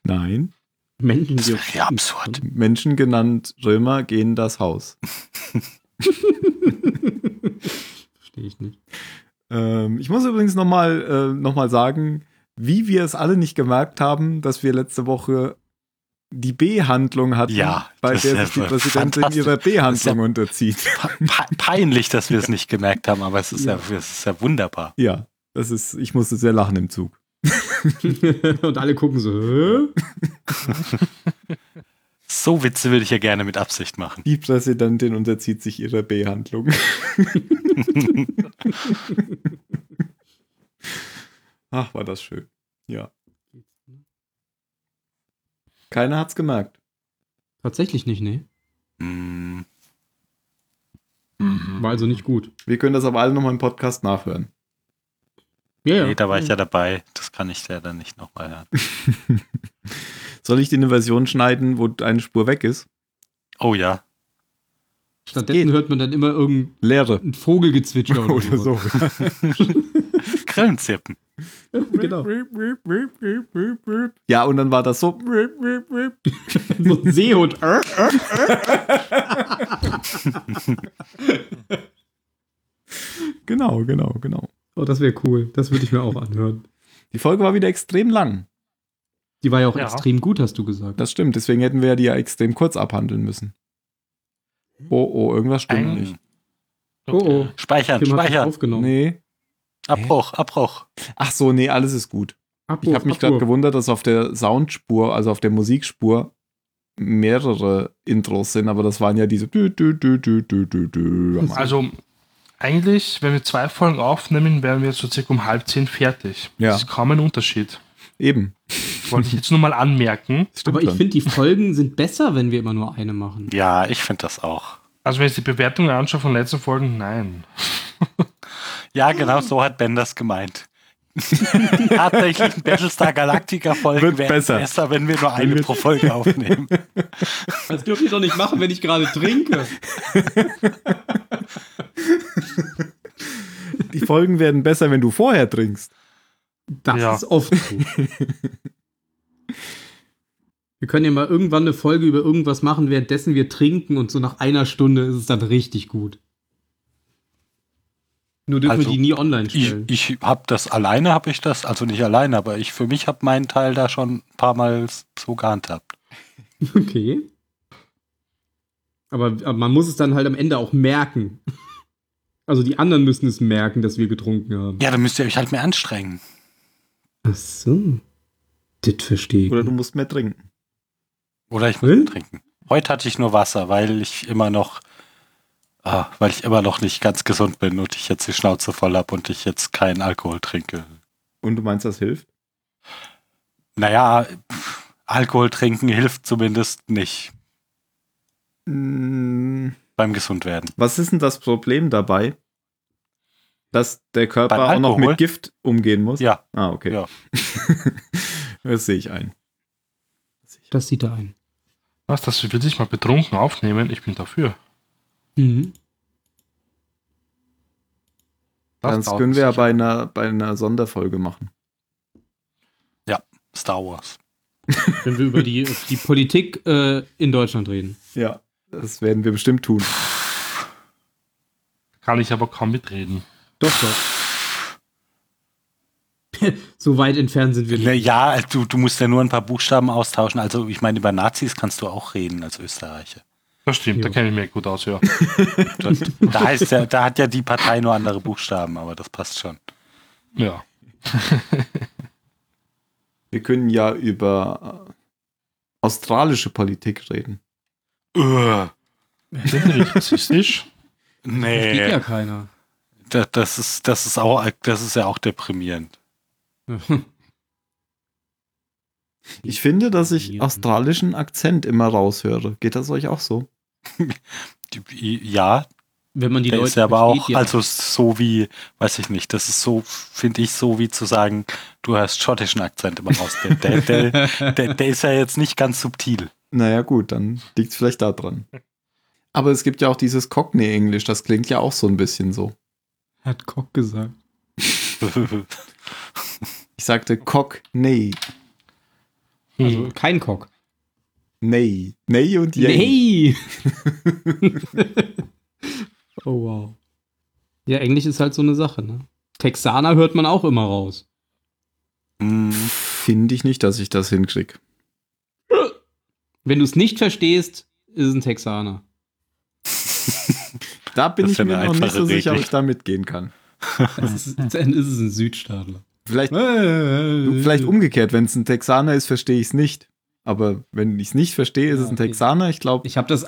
Nein. Menschen, Das die wäre ja absurd. Menschen genannt Römer gehen das Haus. Verstehe ich nicht. Ähm, ich muss übrigens nochmal äh, noch mal sagen, wie wir es alle nicht gemerkt haben, dass wir letzte Woche die B-Handlung hatten, Ja, bei der sich die ja Präsidentin ihrer B-Handlung ja- unterzieht. Pe- Peinlich, dass wir es nicht gemerkt haben, aber es ist ja, es ist ja wunderbar. Ja, das ist, ich musste sehr lachen im Zug. Und alle gucken so? So Witze würde ich ja gerne mit Absicht machen. Die Präsidentin unterzieht sich ihrer B-Handlung. Ach, war das schön. Ja. Keiner hat's gemerkt. Tatsächlich nicht, nee. Hm, War also nicht gut. Wir können das aber alle nochmal im Podcast nachhören. Ja, Nee, da war ich ja dabei. Das kann ich ja dann nicht nochmal hören. Soll ich dir eine Version schneiden, wo eine Spur weg ist? Oh ja. Stattdessen hört man dann immer irgendein Leere. Vogelgezwitscher oder, Oder so. Grillenzirpen. genau. Ja, und dann war das so. So ein Seehund. Genau, genau, genau. Oh, das wäre cool. Das würde ich mir auch anhören. Die Folge war wieder extrem lang. Die war ja auch Ja. extrem gut, hast du gesagt. Das stimmt, deswegen hätten wir ja die ja extrem kurz abhandeln müssen. Oh, oh, irgendwas stimmt Ein- nicht. Oh, oh. Speichern, das speichern. aufgenommen. Nee. Abbruch, Abbruch. Ach so, nee, alles ist gut. Abbruch, Ich habe mich gerade gewundert, dass auf der Soundspur, also auf der Musikspur, mehrere Intros sind, aber das waren ja diese. Dü, dü, dü. Also, eigentlich, wenn wir zwei Folgen aufnehmen, wären wir so circa um halb zehn fertig. Ja. Das ist kaum ein Unterschied. Eben. Wollte ich jetzt nur mal anmerken. Aber ich finde, die Folgen sind besser, wenn wir immer nur eine machen. Ja, ich finde das auch. Also, wenn ich die Bewertungen anschaue von letzten Folgen, nein. Ja, genau so hat Ben das gemeint. Tatsächlich Battlestar Galactica Folgen Wird wären besser. besser, wenn wir nur eine pro Folge aufnehmen. Das dürft ihr doch nicht machen, wenn ich gerade trinke. Die Folgen werden besser, wenn du vorher trinkst. Das Ja. ist oft so. Wir können ja mal irgendwann eine Folge über irgendwas machen, währenddessen wir trinken und so nach einer Stunde ist es dann richtig gut. Nur dürfen Also, wir die nie online Ich, stellen. ich habe das alleine, habe ich das, also nicht alleine, aber ich für mich habe meinen Teil da schon ein paar Mal so gehandhabt. Okay. Aber, aber man muss es dann halt am Ende auch merken. Also die anderen müssen es merken, dass wir getrunken haben. Ja, dann müsst ihr euch halt mehr anstrengen. Ach so. Das verstehe ich. Oder du musst mehr trinken. Oder ich muss Hm? trinken. Heute hatte ich nur Wasser, weil ich immer noch, ah, weil ich immer noch nicht ganz gesund bin und ich jetzt die Schnauze voll habe und ich jetzt keinen Alkohol trinke. Und du meinst, das hilft? Naja, Alkohol trinken hilft zumindest nicht Mm, beim Gesundwerden. Was ist denn das Problem dabei? Dass der Körper auch noch mit Gift umgehen muss? Ja, Ah, okay. Ja. das sehe ich ein. Das sieht er ein. Was, das will sich mal betrunken aufnehmen? Ich bin dafür. Mhm. Das können wir ja bei einer, bei einer Sonderfolge machen. Star Wars. Wenn wir über die, die Politik äh, in Deutschland reden. Ja. Das werden wir bestimmt tun. Kann ich aber kaum mitreden. Doch, doch. so weit entfernt sind wir Na nicht. Ja, du, du musst ja nur ein paar Buchstaben austauschen. Also ich meine, über Nazis kannst du auch reden als Österreicher. Das stimmt, da Jo. kenne ich mich gut aus, ja. Da, da, heißt ja, da hat ja die Partei nur andere Buchstaben, aber das passt schon. ja. Wir können ja über äh, australische Politik reden. Uah, Sind nicht rassistisch? Geht nee, ja keiner. das, das, ist, das, ist auch, das ist ja auch deprimierend. Ich finde, dass ich australischen Akzent immer raushöre. Geht das euch auch so? Ja, Wenn man die der Leute ist ja aber auch, versteht, ja. also so wie, weiß ich nicht, das ist so, finde ich, so wie zu sagen, du hörst schottischen Akzent immer raus. Der, der, der, der, der ist ja jetzt nicht ganz subtil. Naja, gut, dann liegt es vielleicht da dran. Aber es gibt ja auch dieses Cockney-Englisch, das klingt ja auch so ein bisschen so. Hat Kock gesagt. Ich sagte Cockney. Also kein Kock. Ney. Ney und Yay. Nee! oh wow. Ja, Englisch ist halt so eine Sache, ne? Texaner hört man auch immer raus. Hm, Finde ich nicht, dass ich das hinkrieg. Wenn du es nicht verstehst, ist es ein Texaner. Da bin Das ich mir noch nicht so sicher, ob ich da mitgehen kann. Ist, dann ist es ein Südstaatler. Vielleicht, vielleicht umgekehrt, wenn es ein Texaner ist, verstehe ich es nicht. Aber wenn ich es nicht verstehe, ist Ja, es ein. Texaner. Ich glaube, Ich habe das,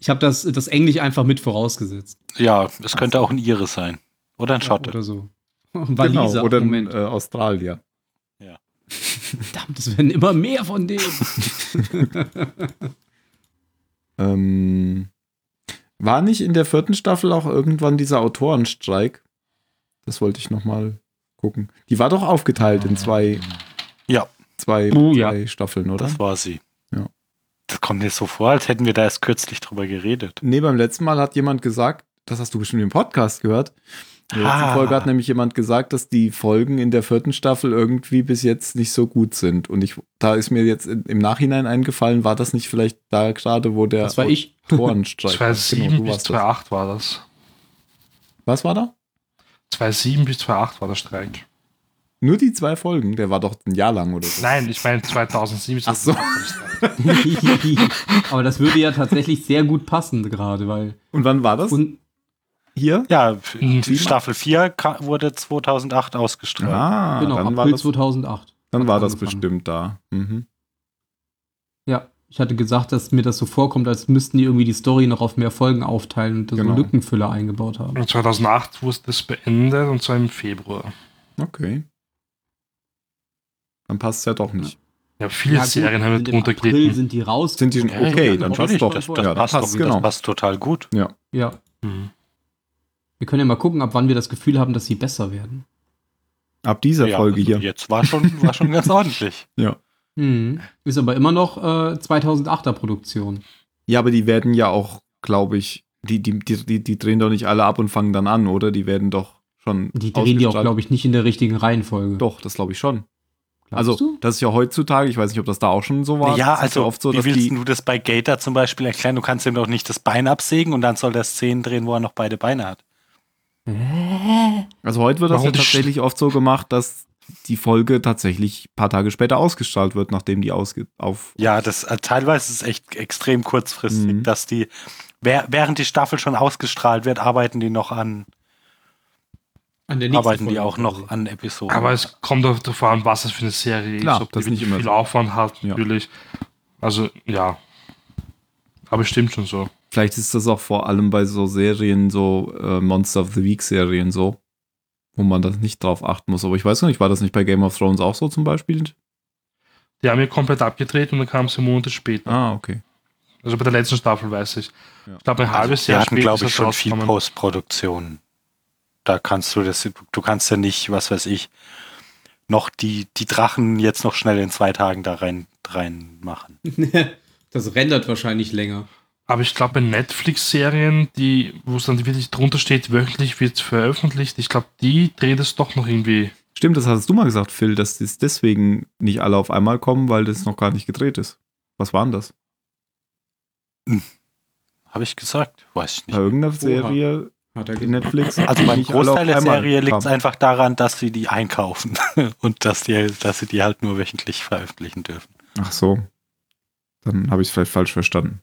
ich hab das, das Englisch einfach mit vorausgesetzt. ja, es könnte auch ein Ire sein. Oder ein Schotte. Oder so. genau. Waliser, Oder ein äh, Australier. Verdammt, es werden immer mehr von denen. Ähm, war nicht in der vierten Staffel auch irgendwann dieser Autorenstreik? Das wollte ich noch mal gucken. Die war doch aufgeteilt in zwei, Ja, zwei, ja. zwei Staffeln, oder? das war sie. Ja. Das kommt mir so vor, als hätten wir da erst kürzlich drüber geredet. Nee, beim letzten Mal hat jemand gesagt, das hast du bestimmt im Podcast gehört. In der letzten Ah. Folge hat nämlich jemand gesagt, dass die Folgen in der vierten Staffel irgendwie bis jetzt nicht so gut sind. Und ich, da ist mir jetzt im Nachhinein eingefallen, war das nicht vielleicht da gerade, wo der Das war ich. Autorenstreik war? 2,7 Genau, bis warst das. 2,8 war das. Was war da? 2,7 bis 2,8 war der Streik. Nur die zwei Folgen, der war doch ein Jahr lang oder so. Nein, ich meine 2007 bis Ach so. 2008 war der Streik. Aber das würde ja tatsächlich sehr gut passen gerade, weil. Und wann war das? Und Hier? Ja, Mhm. die Staffel 4 ka- wurde 2008 ausgestrahlt. Ah, genau, dann April war das, 2008. dann war das angefangen. bestimmt da. Mhm. Ja, ich hatte gesagt, dass mir das so vorkommt, als müssten die irgendwie die Story noch auf mehr Folgen aufteilen und Genau. so Lückenfüller eingebaut haben. Und 2008 wurde das beendet und zwar im Februar. Okay. Dann passt es ja doch nicht. Ja, viele Ja, gut, Serien haben wir im drunter April gelitten. sind die raus. Sind die schon Ja, okay, ja, dann passt doch. Das, das, ja, passt, passt, doch, genau. das passt total gut. Ja. Ja, Mhm. wir können ja mal gucken, ab wann wir das Gefühl haben, dass sie besser werden. Ab dieser Ja, Folge also hier. Jetzt war schon, war schon ganz ordentlich. Mhm. Ist aber immer noch äh, 2008er Produktion. Ja, aber die werden ja auch, glaube ich, die, die, die, die, die drehen doch nicht alle ab und fangen dann an, oder? Die werden doch schon. Die drehen die auch, glaube ich, nicht in der richtigen Reihenfolge. Doch, das glaube ich schon. Also, du? das ist ja heutzutage, ich weiß nicht, ob das da auch schon so war. ja, also oft so, wie dass willst die. du das bei Gator zum Beispiel erklären? Du kannst ihm doch nicht das Bein absägen und dann soll der Szenen drehen, wo er noch beide Beine hat. Also heute wird das Warum ja tatsächlich oft so gemacht, dass die Folge tatsächlich ein paar Tage später ausgestrahlt wird, nachdem die ausge auf. Ja, das äh, teilweise ist echt extrem kurzfristig, Mhm. dass die, während die Staffel schon ausgestrahlt wird, arbeiten die noch an, An der nächsten arbeiten die Folge auch noch an Episoden. Aber es kommt auch darauf an, was es für eine Serie Klar, ist, ob das die nicht immer viel so. Aufwand hat, Ja. natürlich. Also, ja. Aber stimmt schon so. Vielleicht ist das auch vor allem bei so Serien, so äh, Monster of the Week Serien so, wo man das nicht drauf achten muss. Aber ich weiß gar nicht, war das nicht bei Game of Thrones auch so zum Beispiel? Die haben ja komplett abgedreht und dann kam sie Monate später. Ah, okay. Also bei der letzten Staffel weiß ich. Ja. Ich glaube, ein halbes Wir Jahr hatten, später glaube ich, es schon viel. Postproduktion. Da kannst du das, du kannst ja nicht, was weiß ich, noch die, die Drachen jetzt noch schnell in zwei Tagen da rein, rein machen. das rendert wahrscheinlich länger. Aber ich glaube, bei Netflix-Serien, die, wo es dann wirklich drunter steht, wöchentlich wird veröffentlicht, ich glaube, die dreht es doch noch irgendwie. Stimmt, das hattest du mal gesagt, Phil, dass das deswegen nicht alle auf einmal kommen, weil das noch gar nicht gedreht ist. Was war denn das? Habe ich gesagt? Weiß ich Bei nicht. irgendeiner Serie Hat er die. Netflix. Also beim Großteil der Serie liegt es einfach daran, dass sie die einkaufen und dass, die, dass sie die halt nur wöchentlich veröffentlichen dürfen. Ach so. Dann habe ich es vielleicht falsch verstanden.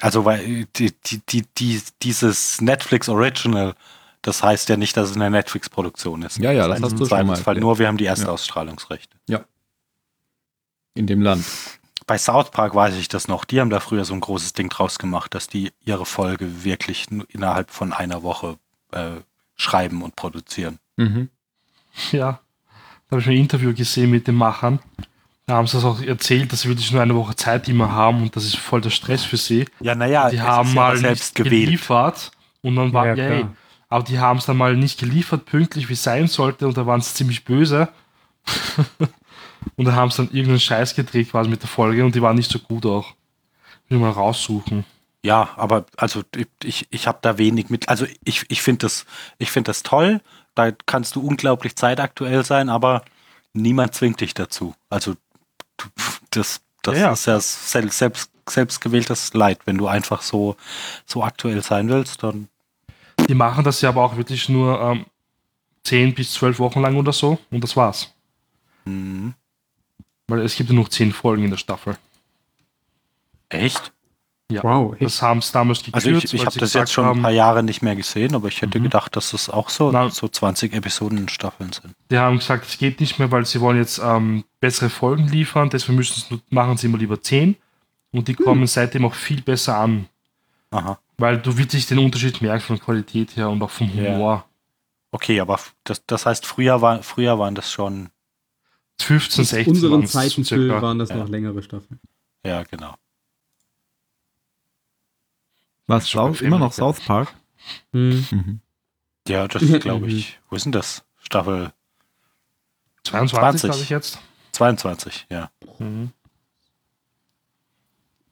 Also weil die, die, die, die, dieses Netflix Original, das heißt ja nicht, dass es eine Netflix-Produktion ist. Ja, ja, das heißt hast du schon mal erklärt. nur, wir haben die Ja. Erstausstrahlungsrechte. In dem Land. Bei South Park weiß ich das noch. Die haben da früher so ein großes Ding draus gemacht, dass die ihre Folge wirklich nur innerhalb von einer Woche äh, schreiben und produzieren. Mhm. Ja. Da habe ich ein Interview gesehen mit den Machern. Da haben sie das auch erzählt, dass sie wirklich nur eine Woche Zeit immer haben und das ist voll der Stress für sie. Ja, naja, die haben mal nicht geliefert und dann war, Ja, ja, ey, aber die haben es dann mal nicht geliefert, pünktlich wie es sein sollte und da waren sie ziemlich böse. und da haben sie dann irgendeinen Scheiß gedreht quasi mit der Folge und die waren nicht so gut auch. Will mal raussuchen. Ja, aber also ich, ich habe da wenig mit. Also ich, ich finde das, ich finde das toll. Da kannst du unglaublich zeitaktuell sein, aber niemand zwingt dich dazu. Also das, das Ja, ja. ist ja sel- selbst, selbstgewähltes Leid. Wenn du einfach so, so aktuell sein willst, dann Die machen das ja aber auch wirklich nur ähm, 10 bis 12 Wochen lang oder so und das war's. hm, Weil es gibt ja noch 10 Folgen in der Staffel. echt. Wow, echt? Das haben sie damals gekürzt. Also ich, ich habe das jetzt schon ein haben, paar Jahre nicht mehr gesehen, aber ich hätte Mhm. gedacht, dass es auch so, Na- so 20 Episoden Staffeln sind. Die haben gesagt, es geht nicht mehr, weil sie wollen jetzt ähm, bessere Folgen liefern, deswegen müssen sie nur, machen sie immer lieber 10 und die kommen seitdem auch viel besser an, Aha. weil du wirklich den Unterschied merkst von Qualität her und auch vom Ja. Humor. Okay, aber das, das heißt, früher, war, früher waren das schon, 15, Zu 16 unseren Zeiten circa. Waren das Ja. noch längere Staffeln. ja genau. Was? Schon South, immer noch South Park? Hm. Mhm. Ja, das glaube ich. Wo ist denn das? Staffel 22 20. glaube ich jetzt. 22, ja. Mhm.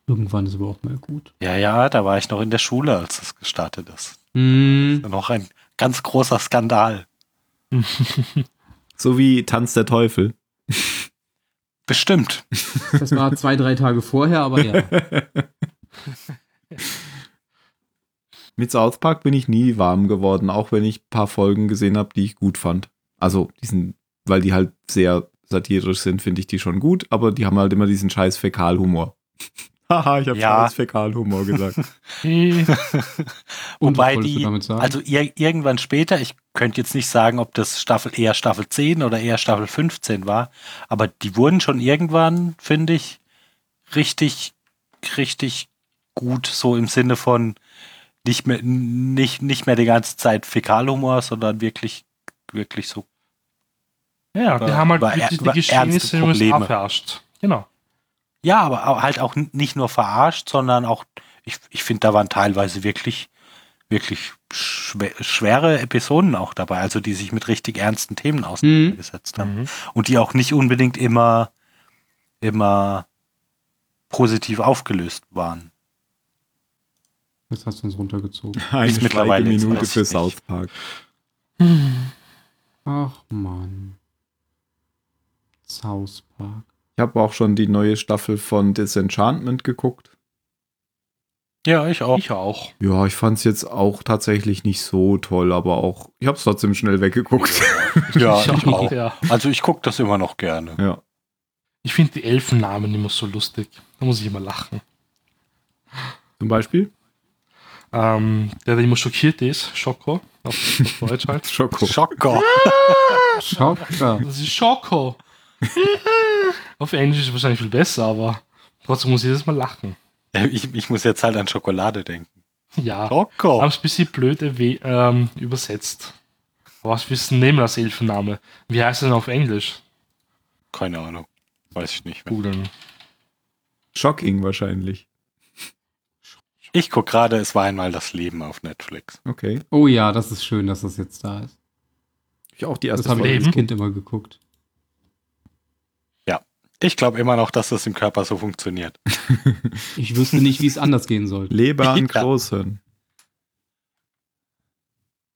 Irgendwann ist aber auch mal gut. Ja, ja, da war ich noch in der Schule, als das gestartet ist. Hm. Noch ein ganz großer Skandal. So wie Tanz der Teufel. Bestimmt. Das war zwei, drei Tage vorher, aber ja. Mit South Park bin ich nie warm geworden, auch wenn ich ein paar Folgen gesehen habe, die ich gut fand. Also, diesen, weil die halt sehr satirisch sind, finde ich die schon gut, aber die haben halt immer diesen scheiß Fäkalhumor. Haha, ich habe Ja. scheiß Fäkalhumor gesagt. Und Wobei die, damit sagen? also ir irgendwann später, ich könnte jetzt nicht sagen, ob das Staffel eher Staffel 10 oder eher Staffel 15 war, aber die wurden schon irgendwann, finde ich, richtig, richtig gut, so im Sinne von nicht mehr, nicht, nicht mehr die ganze Zeit Fäkalhumor, sondern wirklich, wirklich so ja, die haben halt wirklich die Geschehnisse in den USA. Genau. Ja, aber halt auch nicht nur verarscht, sondern auch, ich, ich finde, da waren teilweise wirklich, wirklich schwer, schwere Episoden auch dabei, also die sich mit richtig ernsten Themen auseinandergesetzt haben. Mhm. Und die auch nicht unbedingt immer, immer positiv aufgelöst waren. Jetzt hast du uns runtergezogen. Eine Ist mittlerweile Minute für. South Park. Ach Mann. South Park. Ich habe auch schon die neue Staffel von Disenchantment geguckt. Ja, ich auch. Ich auch. Ja, ich fand es jetzt auch tatsächlich nicht so toll, aber auch, ich habe es trotzdem schnell weggeguckt. Ja, ich auch. Ja. Also ich gucke das immer noch gerne. ja. Ich finde die Elfennamen immer so lustig. Da muss ich immer lachen. Zum Beispiel? Ähm, der, der immer schockiert ist, Schoko, auf, auf Deutsch halt. Schoko. Schocker. Schocker. Das ist Schoko. Auf Englisch ist es wahrscheinlich viel besser, aber trotzdem muss ich jedes Mal lachen. Ich, ich muss jetzt halt an Schokolade denken. Ja, Rocco. haben es ein bisschen blöd ähm, übersetzt. Was wissen nehmen als Elfenname? Wie heißt er denn auf Englisch? Keine Ahnung. Weiß ich nicht mehr. Googeln. Shocking wahrscheinlich. Ich guck gerade, es war einmal das Leben auf Netflix. Okay. Oh ja, das ist schön, dass das jetzt da ist. Ich auch die Das erste habe ich Folge. als Kind immer geguckt. Ich glaube immer noch, dass das im Körper so funktioniert. Ich wüsste nicht, wie es anders gehen sollte. Leber an. Großhirn.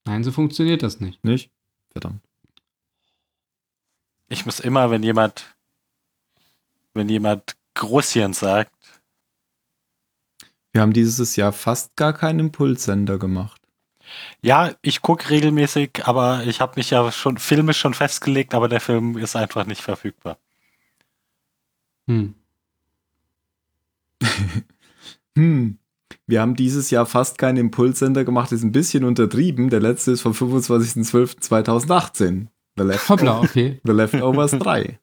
Nein, so funktioniert das nicht. Nicht? Verdammt. Ich muss immer, wenn jemand, wenn jemand Großhirn sagt, Wir haben dieses Jahr fast gar keinen Impulssender gemacht. ja, ich gucke regelmäßig, aber ich habe mich ja schon filmisch schon festgelegt, aber der Film ist einfach nicht verfügbar. Hm. Hm. Wir haben dieses Jahr fast keinen Impulssender gemacht, ist ein bisschen untertrieben. Der letzte ist vom 25.12.2018. The, Left Hoppla, okay. The Leftovers 3.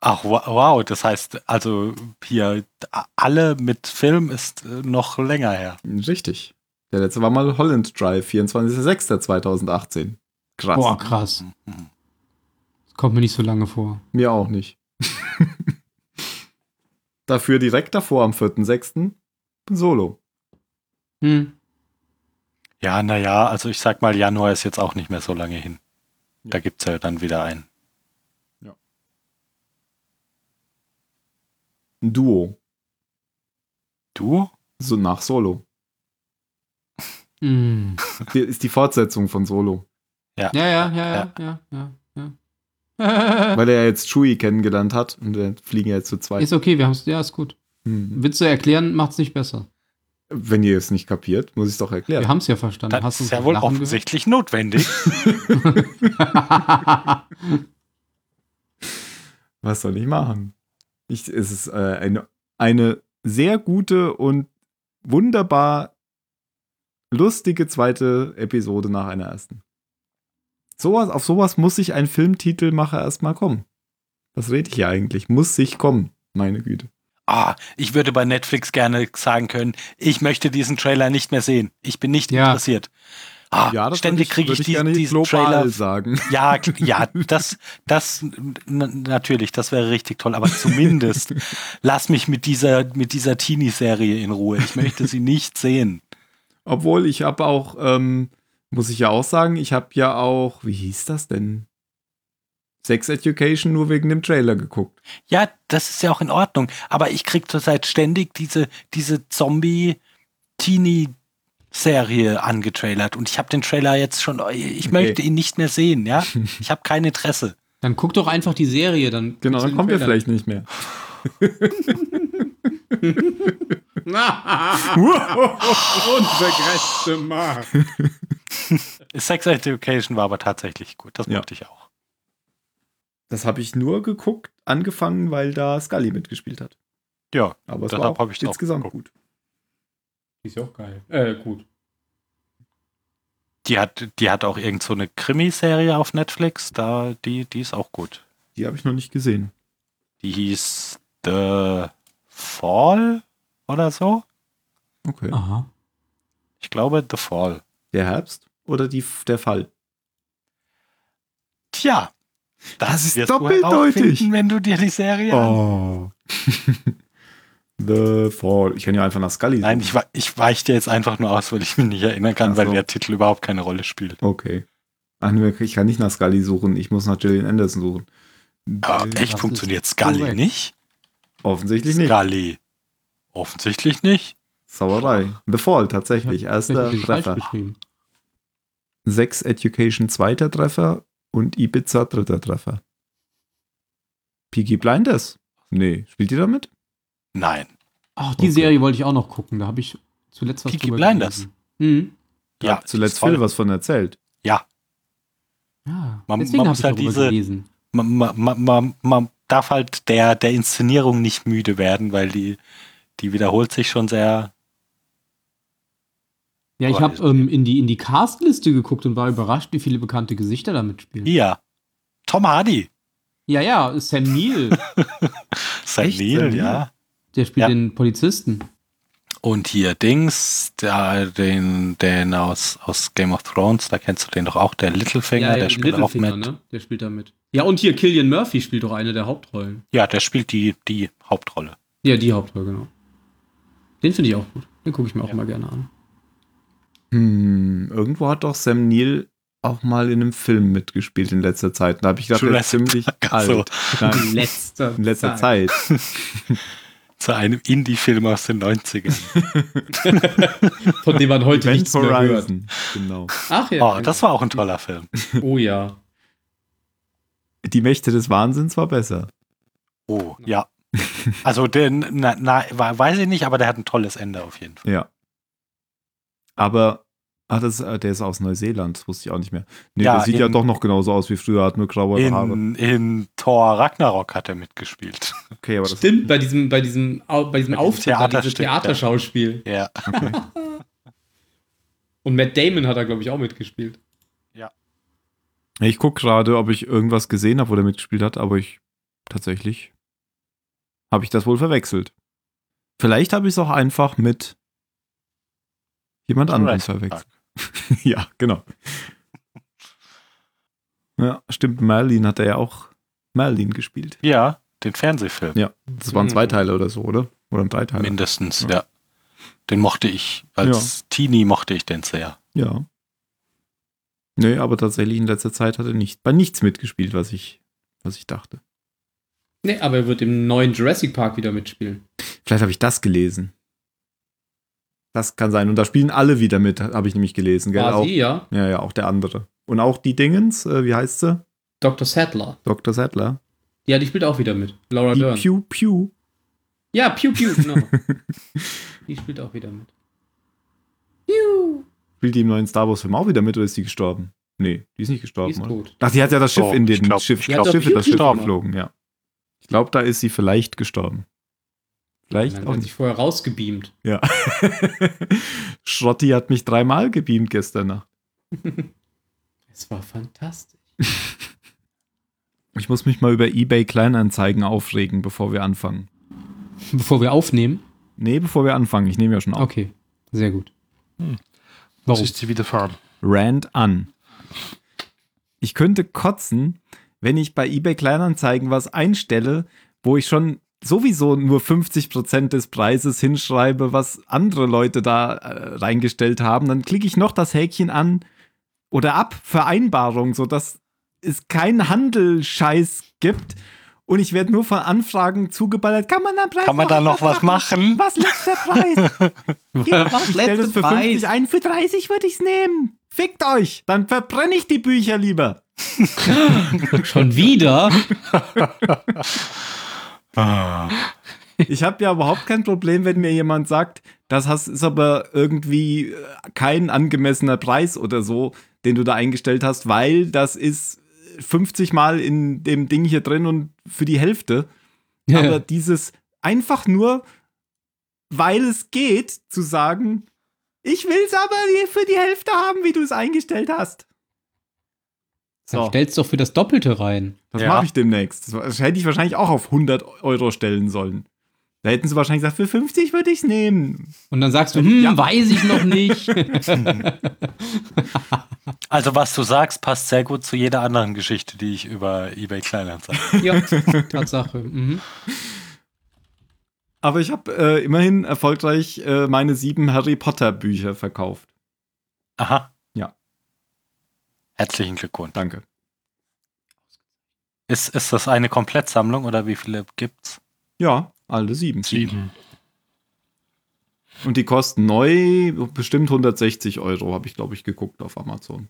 Ach, wow, das heißt, also hier alle mit Film ist äh, noch länger her. Richtig. Der letzte war mal Holland Drive, 24.06.2018. Krass. Boah, krass. Mhm. Kommt mir nicht so lange vor. Mir auch nicht. Dafür direkt davor am 4.06. Solo. Hm. Ja, naja, also ich sag mal, Januar ist jetzt auch nicht mehr so lange hin. Ja. Da gibt's ja dann wieder einen. Ein Duo. Du? So nach Solo. Hm. Die- Ist die Fortsetzung von Solo. Ja, ja, ja, ja, ja, ja. ja. Weil er ja jetzt Chewie kennengelernt hat und wir fliegen ja jetzt zu zweit. ist okay, wir haben es. Ja, ist gut. Hm. Witze erklären macht's nicht besser. Wenn ihr es nicht kapiert, muss ich es doch erklären. Wir haben es ja verstanden. Das Hast ist ja wohl lachen offensichtlich notwendig. gehört? Was soll ich machen? Ich, es ist äh, eine, eine sehr gute und wunderbar lustige zweite Episode nach einer ersten. Sowas, auf sowas muss sich ein Filmtitelmacher erstmal kommen. Was rede ich hier eigentlich? Muss sich kommen, meine Güte. Ah, ich würde bei Netflix gerne sagen können, ich möchte diesen Trailer nicht mehr sehen. Ich bin nicht Ja. interessiert. Ah, Ja, das ständig kriege würde ich diesen, gerne diesen global Trailer. sagen. Ja, ja, das, das, natürlich, das wäre richtig toll, aber zumindest lass mich mit dieser, mit dieser Teenie-Serie in Ruhe. Ich möchte sie nicht sehen. Obwohl ich habe auch, ähm, muss ich ja auch sagen, ich habe ja auch, wie hieß das denn? Sex Education nur wegen dem Trailer geguckt. Ja, das ist ja auch in Ordnung, aber ich krieg zurzeit ständig diese, diese Zombie-Teenie-Serie angetrailert und ich habe den Trailer jetzt schon, ich Okay. möchte ihn nicht mehr sehen, ja? Ich habe kein Interesse. Dann guck doch einfach die Serie, dann. Genau, dann wir Trailer. vielleicht nicht mehr. Unbegrenzte Macht. Sex Education war aber tatsächlich gut, das Ja. mochte ich auch. Das habe ich nur geguckt, angefangen, weil da Scully mitgespielt hat. Ja, Aber es war auch auch insgesamt geguckt. gut. Ist ja auch geil. Äh, gut. die hat, die hat auch irgend so eine Krimiserie auf Netflix, da, die, die ist auch gut. Die habe ich noch nicht gesehen. Die hieß The Fall oder so. Okay. Aha. Ich glaube The Fall. Der Herbst oder die, der Fall? Tja, Das ist doppeldeutig. wenn du dir die Serie. Oh. The Fall. Ich kann ja einfach nach Scully Nein, suchen. ich, wa- ich weiche dir jetzt einfach nur aus, weil ich mich nicht erinnern kann, Ach weil so. der Titel überhaupt keine Rolle spielt. Okay. Ich kann nicht nach Scully suchen, ich muss nach Gillian Anderson suchen. Aber Äh, echt funktioniert Scully korrekt. nicht? Offensichtlich nicht. Scully. Offensichtlich nicht. Sauerei. The Fall, tatsächlich. Erster Treffer. Sex Education zweiter Treffer und Ibiza dritter Treffer. Peaky Blinders? Nee, spielt ihr damit? Nein. Ach, die Okay. Serie wollte ich auch noch gucken. Da habe ich zuletzt was Peaky drüber Blinders. Mhm. Ja, Zuletzt ist toll. Phil was von erzählt. Ja, Ja, Man- deswegen man muss halt diese- gelesen. man, man, man, man, man darf halt der, der Inszenierung nicht müde werden, weil die, die wiederholt sich schon sehr. Ja, ich habe ähm, in die, in die Castliste geguckt und war überrascht, wie viele bekannte Gesichter da mitspielen. Hier. Tom Hardy. Ja, ja, Sam Neill, Sam Echt? Neill, ja. der spielt Ja. den Polizisten. Und hier Dings, der, den, den aus, aus Game of Thrones, da kennst du den doch auch, der Littlefinger, der spielt auch mit. Ne? Der spielt da mit. Ja, und hier Killian Murphy spielt doch eine der Hauptrollen. Ja, der spielt die, die Hauptrolle. Ja, die Hauptrolle, genau. Den finde ich auch gut. Den gucke ich mir auch Ja. mal gerne an. Hm, irgendwo hat doch Sam Neill auch mal in einem Film mitgespielt in letzter Zeit. Da habe ich gedacht, er ist ziemlich so. alt. Nein, letzter in letzter Zeit. Zu einem Indie-Film aus den 90ern. Von dem man heute Event nichts mehr hört. Horizon. Genau. Ach ja. Oh, das war auch ein toller Film. oh ja. Die Mächte des Wahnsinns war besser. Oh, ja. Also den, na, na, weiß ich nicht, aber der hat ein tolles Ende auf jeden Fall. Ja. Aber, ah, das, äh, der ist aus Neuseeland, das wusste ich auch nicht mehr. Nee, Ja, der sieht ja in- doch noch genauso aus wie früher, hat nur graue Haare. In, in Thor Ragnarok hat er mitgespielt. Okay, aber das Stimmt, bei diesem, bei diesem, bei diesem Bei Auftritt, da, dieses Theaterstück, ja. Theaterschauspiel. Ja. Okay. Und Matt Damon hat da, glaube ich, auch mitgespielt. Ich gucke gerade, ob ich irgendwas gesehen habe, wo der mitgespielt hat, aber ich tatsächlich habe ich das wohl verwechselt. Vielleicht habe ich es auch einfach mit jemand Jurassic verwechselt. ja, genau. Ja, stimmt, Merlin hat er ja auch Merlin gespielt. Ja, den Fernsehfilm. Ja, das waren Mhm. zwei Teile oder so, oder? Oder ein Dreiteiler. Mindestens, Ja. ja. Den mochte ich. Als Teenie mochte ich den sehr. Ja. Nee, aber tatsächlich in letzter Zeit hat er nicht bei nichts mitgespielt, was ich, was ich dachte. Nee, aber er wird im neuen Jurassic Park wieder mitspielen. Vielleicht habe ich das gelesen. Das kann sein. Und da spielen alle wieder mit, habe ich nämlich gelesen. Gell? Auch, Quasi, ja. ja, ja, auch der andere. Und auch die Dingens, äh, wie heißt sie? Dr. Sattler. Dr. Sattler. Ja, die spielt auch wieder mit. Laura Die Dern. Pew Pew. Ja, Pew Pew, genau. die spielt auch wieder mit. Pew. Spielt die im neuen Star Wars Film auch wieder mit oder ist die gestorben? Nee, die ist nicht Die gestorben. ist oder? tot. Ach, die hat ja das Schiff Oh, in den glaub- Schiff, Die hat Schiff, das Schiff geflogen, ja. Ich glaube, da ist sie vielleicht gestorben. Vielleicht Dann auch hat sich vorher rausgebeamt. Ja. Schrotti hat mich dreimal gebeamt gestern Nacht. Es war fantastisch. Ich muss mich mal über eBay Kleinanzeigen aufregen, bevor wir anfangen. Bevor wir aufnehmen. Nee, bevor wir anfangen. Ich nehme ja schon auf. Okay, sehr gut. Was Warum? ist die widerfahren? Rand an. Ich könnte kotzen, wenn ich bei eBay Kleinanzeigen was einstelle, wo ich schon sowieso nur 50% des Preises hinschreibe, was andere Leute da äh, reingestellt haben. Dann klicke ich noch das Häkchen an oder ab Vereinbarung, sodass es keinen Handelscheiß gibt. Und ich werde nur von Anfragen zugeballert. Kann man da Preis Kann man da noch was machen? Was letzter Preis? Was Ich letzte für 50 Preis? ein, für 30 würde ich es nehmen. Fickt euch, dann verbrenne ich die Bücher lieber. Schon wieder? Ah. Ich habe ja überhaupt kein Problem, wenn mir jemand sagt, das ist aber irgendwie äh, kein angemessener Preis oder so, den du da eingestellt hast, weil das ist 50 Mal in dem Ding hier drin und für die Hälfte. Aber dieses einfach nur, weil es geht, zu sagen, ich will es aber für die Hälfte haben, wie du es eingestellt hast. Dann So, stellst doch für das Doppelte rein. das Ja. mache ich demnächst. Das hätte ich wahrscheinlich auch auf 100 Euro stellen sollen. Da hätten sie wahrscheinlich gesagt, für 50 würde ich es nehmen. Und dann sagst du, hm, Ja. weiß ich noch nicht. Also was du sagst, passt sehr gut zu jeder anderen Geschichte, die ich über eBay Kleinanzeigen. ja, Tatsache. Mhm. Aber ich habe äh, immerhin erfolgreich äh, meine sieben Harry Potter Bücher verkauft. Aha. Herzlichen Glückwunsch. Danke. Ist, ist das eine Komplettsammlung oder wie viele gibt's? Ja, alle sieben. Sieben. Und die kosten neu bestimmt 160 Euro, habe ich, glaube ich, geguckt auf Amazon.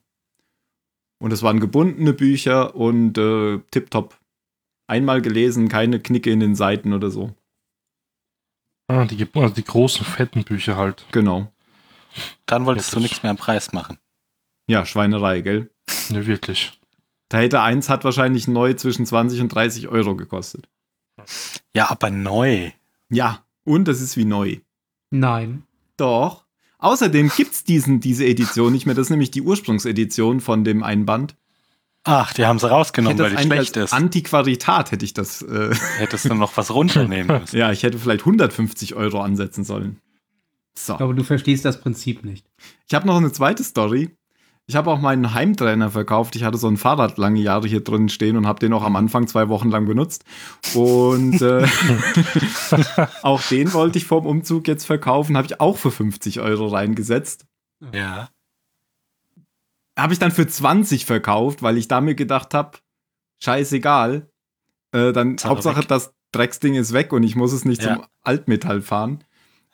Und es waren gebundene Bücher und äh, tipptopp. Einmal gelesen, keine Knicke in den Seiten oder so. Ah, die, gibt- also die großen, fetten Bücher halt. Genau. Dann wolltest Ja, du nichts mehr am Preis machen. Ja, Schweinerei, gell? Ja, wirklich. Da hätte eins hat wahrscheinlich neu zwischen 20 und 30 Euro gekostet. Ja, aber neu. Ja, und das ist wie neu. Nein. Doch. Außerdem gibt's diesen, diese Edition nicht mehr. Das ist nämlich die Ursprungsedition von dem Einband. Ach, die haben sie rausgenommen, weil das die schlecht als ist. Antiquaritat hätte ich das. Äh, Hättest du noch was runternehmen müssen. ja, ich hätte vielleicht 150 Euro ansetzen sollen. So. Ich glaube, du verstehst das Prinzip nicht. Ich habe noch eine zweite Story. Ich habe auch meinen Heimtrainer verkauft. Ich hatte so ein Fahrrad lange Jahre hier drin stehen und habe den auch am Anfang zwei Wochen lang benutzt. Und äh, auch den wollte ich vorm Umzug jetzt verkaufen. Habe ich auch für 50 Euro reingesetzt. Ja. Habe ich dann für 20 verkauft, weil ich damit gedacht habe, scheißegal. Äh, dann Sache Hauptsache weg. das Drecksding ist weg und ich muss es nicht Ja. zum Altmetall fahren.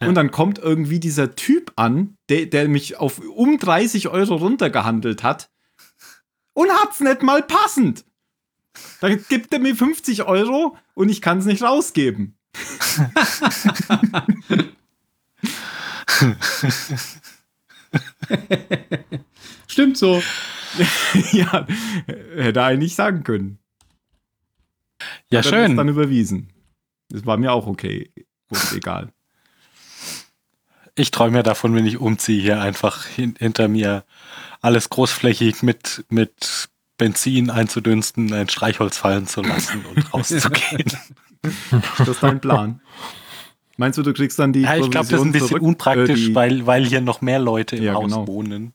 Ja. Und dann kommt irgendwie dieser Typ an, der, der mich auf um 30 Euro runtergehandelt hat und hat's nicht mal passend. Dann gibt er mir 50 Euro und ich kann es nicht rausgeben. Stimmt so. ja, hätte er eigentlich sagen können. Ja, Hat schön. dann überwiesen. Das war mir auch okay. Wurscht, egal. Ich träume ja davon, wenn ich umziehe, hier einfach hin, hinter mir alles großflächig mit, mit Benzin einzudünsten, ein Streichholz fallen zu lassen und rauszugehen. Das ist dein Plan. Meinst du, du kriegst dann die ja, ich glaube, das ist ein bisschen zurück? unpraktisch, Äh, die- weil, weil hier noch mehr Leute im Ja, Haus genau. wohnen.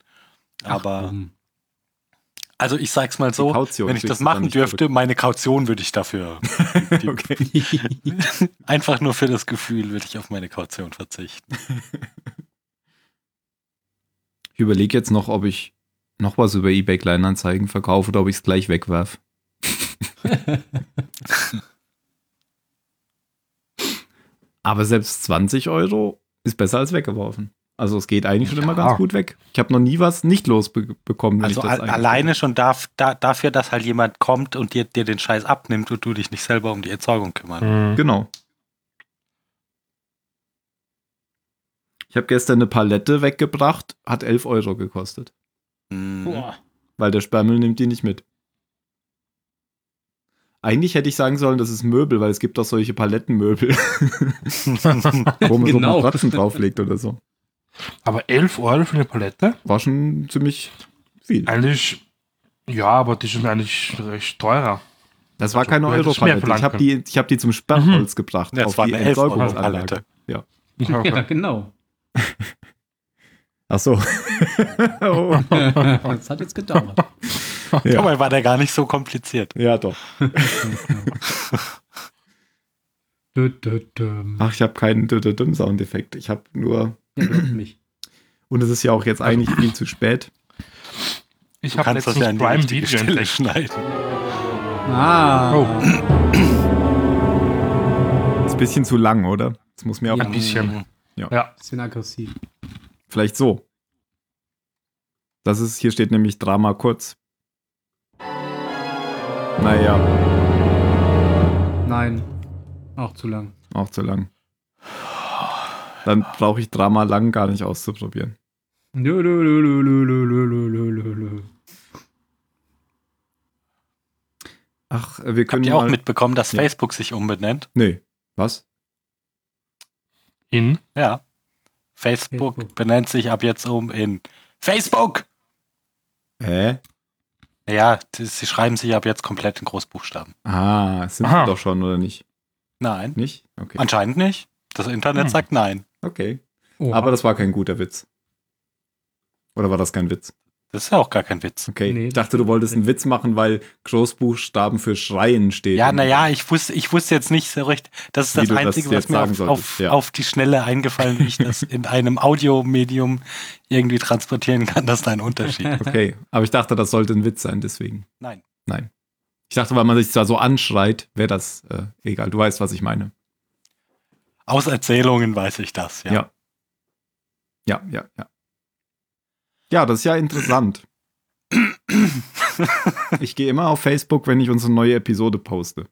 Ach, Aber, komm. Also ich sag's mal so, wenn ich das machen dürfte, zurück. meine Kaution würde ich dafür. Einfach nur für das Gefühl würde ich auf meine Kaution verzichten. Ich überlege jetzt noch, ob ich noch was über eBay Kleinanzeigen verkaufe oder ob ich es gleich wegwerf. Aber selbst 20 Euro ist besser als weggeworfen. Also es geht eigentlich schon Ja. immer ganz gut weg. Ich habe noch nie was nicht losbekommen, wenn Also ich das al alleine schon darf, da, dafür, dass halt jemand kommt und dir, dir den Scheiß abnimmt und du dich nicht selber um die Entsorgung kümmern. Mhm. Genau. Ich habe gestern eine Palette weggebracht, hat 11 Euro gekostet. Mhm. Weil der Sperrmüll nimmt die nicht mit. Eigentlich hätte ich sagen sollen, das ist Möbel, weil es gibt auch solche Palettenmöbel, wo man Genau. so Matratzen drauflegt oder so. Aber 11 Euro für eine Palette? War schon ziemlich viel. Eigentlich, ja, aber die sind eigentlich recht teurer. Das war Also, keine Euro-Palette. Ich habe die, ich hab die zum Sperrholz gebracht. Ja, das war die eine 11 Euro Entsorgungsanlage. Palette. Ja, genau. Ach so. oh, das hat jetzt gedauert. ja. Dabei war der gar nicht so kompliziert. ja, doch. Ach, ich habe keinen Soundeffekt. Ich habe nur. Ja, du hast mich. Und es ist ja auch jetzt eigentlich viel zu spät. Ich habe letztens ja Prime Video Stelle entdeckt. schneiden. Ah. Oh. Ist ein bisschen zu lang, oder? Das muss mir auch Ja. Ein bisschen. Ja. Bisschen aggressiv. vielleicht so. Das ist, hier steht nämlich Drama kurz. Naja, Nein. Auch zu lang. auch zu lang. Dann brauche ich Drama lang gar nicht auszuprobieren. Lü, Ach, wir können. Habt auch mitbekommen, dass ja. Facebook sich umbenennt? Nee. Was? In? Ja. Facebook, Facebook, benennt sich ab jetzt um in Facebook! Hä? Ja, die, sie schreiben sich ab jetzt komplett in Großbuchstaben. Ah, sind Aha. sie doch schon, oder nicht? Nein. Nicht? Okay. Anscheinend nicht. Das Internet hm. sagt nein. Okay. Oha. Aber das war kein guter Witz. Oder war das kein Witz? Das ist ja auch gar kein Witz. Okay. Nee, ich dachte, du wolltest einen Witz machen, weil Großbuchstaben für Schreien steht. Ja, naja, ich wusste, ich wusste jetzt nicht so recht. Das ist das du das Einzige, was mir sagen auf, auf, ja. auf die Schnelle eingefallen, wie ich das in einem Audiomedium irgendwie transportieren kann. Das ist ein Unterschied. Okay, aber ich dachte, das sollte ein Witz sein, deswegen. Nein. Nein. Ich dachte, weil man sich zwar so anschreit, wäre das äh, egal. Du weißt, was ich meine. Aus Erzählungen weiß ich das, ja. Ja. Ja, ja, ja. Ja, das ist ja interessant. ich gehe immer auf Facebook, wenn ich unsere neue Episode poste.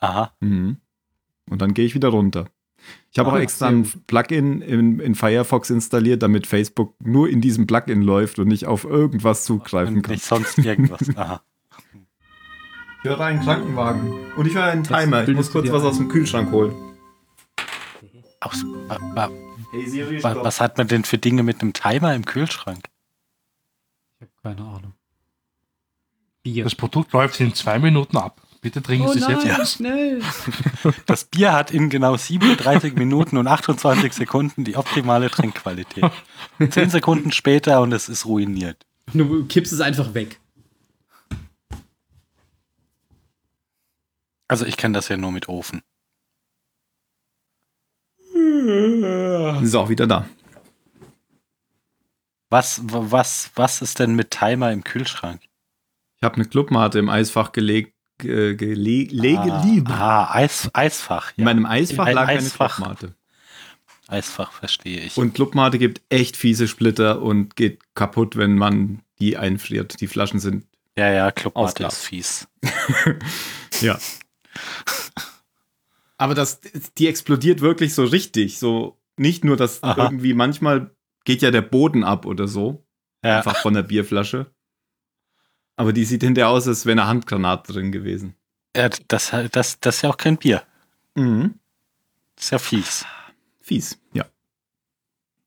Aha. Mhm. Und dann gehe ich wieder runter. Ich habe Ah, auch extra ein Plugin in, in Firefox installiert, damit Facebook nur in diesem Plugin läuft und nicht auf irgendwas zugreifen Und kann. nicht sonst irgendwas. Aha. Ich höre einen Krankenwagen. Und ich höre einen Timer. Ich muss kurz was aus dem Kühlschrank holen. Aus, wa, wa, Hey Siri, wa, was hat man denn für Dinge mit einem Timer im Kühlschrank? Ich habe keine Ahnung. Bier. Das Produkt läuft in zwei Minuten ab. Bitte trinken Sie es jetzt. Ja. schnell. Das Bier hat in genau 37 Minuten und 28 Sekunden die optimale Trinkqualität. Zehn Sekunden später und es ist ruiniert. Du kippst es einfach weg. Also ich kenne das ja nur mit Ofen. Ist auch wieder da. Was, was, was ist denn mit Timer im Kühlschrank? Ich habe eine Clubmate im Eisfach gelegt. Äh, gele lege ah, ah, Eis, Eisfach. In meinem Eisfach Im lag eine Eisfach. Clubmate. Eisfach verstehe ich. Und Clubmate gibt echt fiese Splitter und geht kaputt, wenn man die einfriert. Die Flaschen sind, ja, ja, Clubmate ist fies. ja. Aber das, die explodiert wirklich so richtig. So nicht nur, dass Aha. irgendwie manchmal geht ja der Boden ab oder so. Ja, Einfach von der Bierflasche. Aber die sieht hinterher aus, als wäre eine Handgranate drin gewesen. ja das, das, das ist ja auch kein Bier. Mhm. Das ist ja fies. Fies, ja.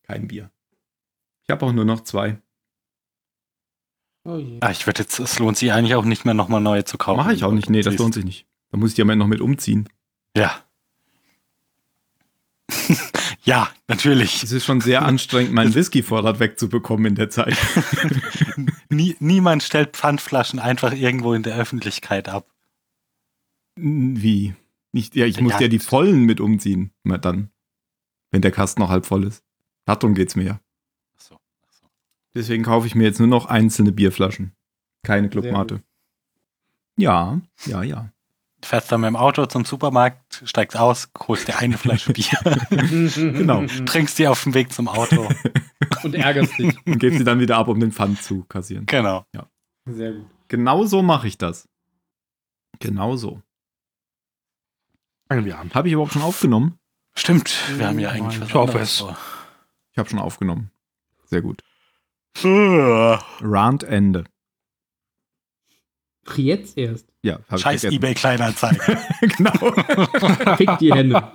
Kein Bier. Ich habe auch nur noch zwei. Oh je. Ah, ich würde jetzt, es lohnt sich eigentlich auch nicht mehr nochmal neue zu kaufen. Mache ich auch nicht. Nee, das lohnt sich nicht. Da muss ich die am Ende noch mit umziehen. Ja. ja, natürlich. Es ist schon sehr anstrengend, meinen Whisky-Vorrat wegzubekommen in der Zeit. Nie, niemand stellt Pfandflaschen einfach irgendwo in der Öffentlichkeit ab. Wie? Nicht, ja, ich muss Ja. ja die vollen mit umziehen. Na dann. Wenn der Kasten noch halb voll ist. Darum geht's mir ja. Ach so, ach so. Deswegen kaufe ich mir jetzt nur noch einzelne Bierflaschen. Keine Clubmate. Ja, ja, ja. Fährst dann mit dem Auto zum Supermarkt, steigst aus, holst dir eine Flasche Bier, Genau. trinkst die auf dem Weg zum Auto. Und ärgerst dich. Und gebe sie dann wieder ab, um den Pfand zu kassieren. Genau. Sehr gut. Genau so mache ich das. Genau so. Fangen wir an. Habe ich überhaupt schon aufgenommen? Stimmt, wir haben ja eigentlich was Ich hoffe es. Ich habe schon aufgenommen. Sehr gut. Rand Ende. Jetzt erst. Ja, habe ich vergessen. eBay Kleinanzeigen. genau. Fick die Hände.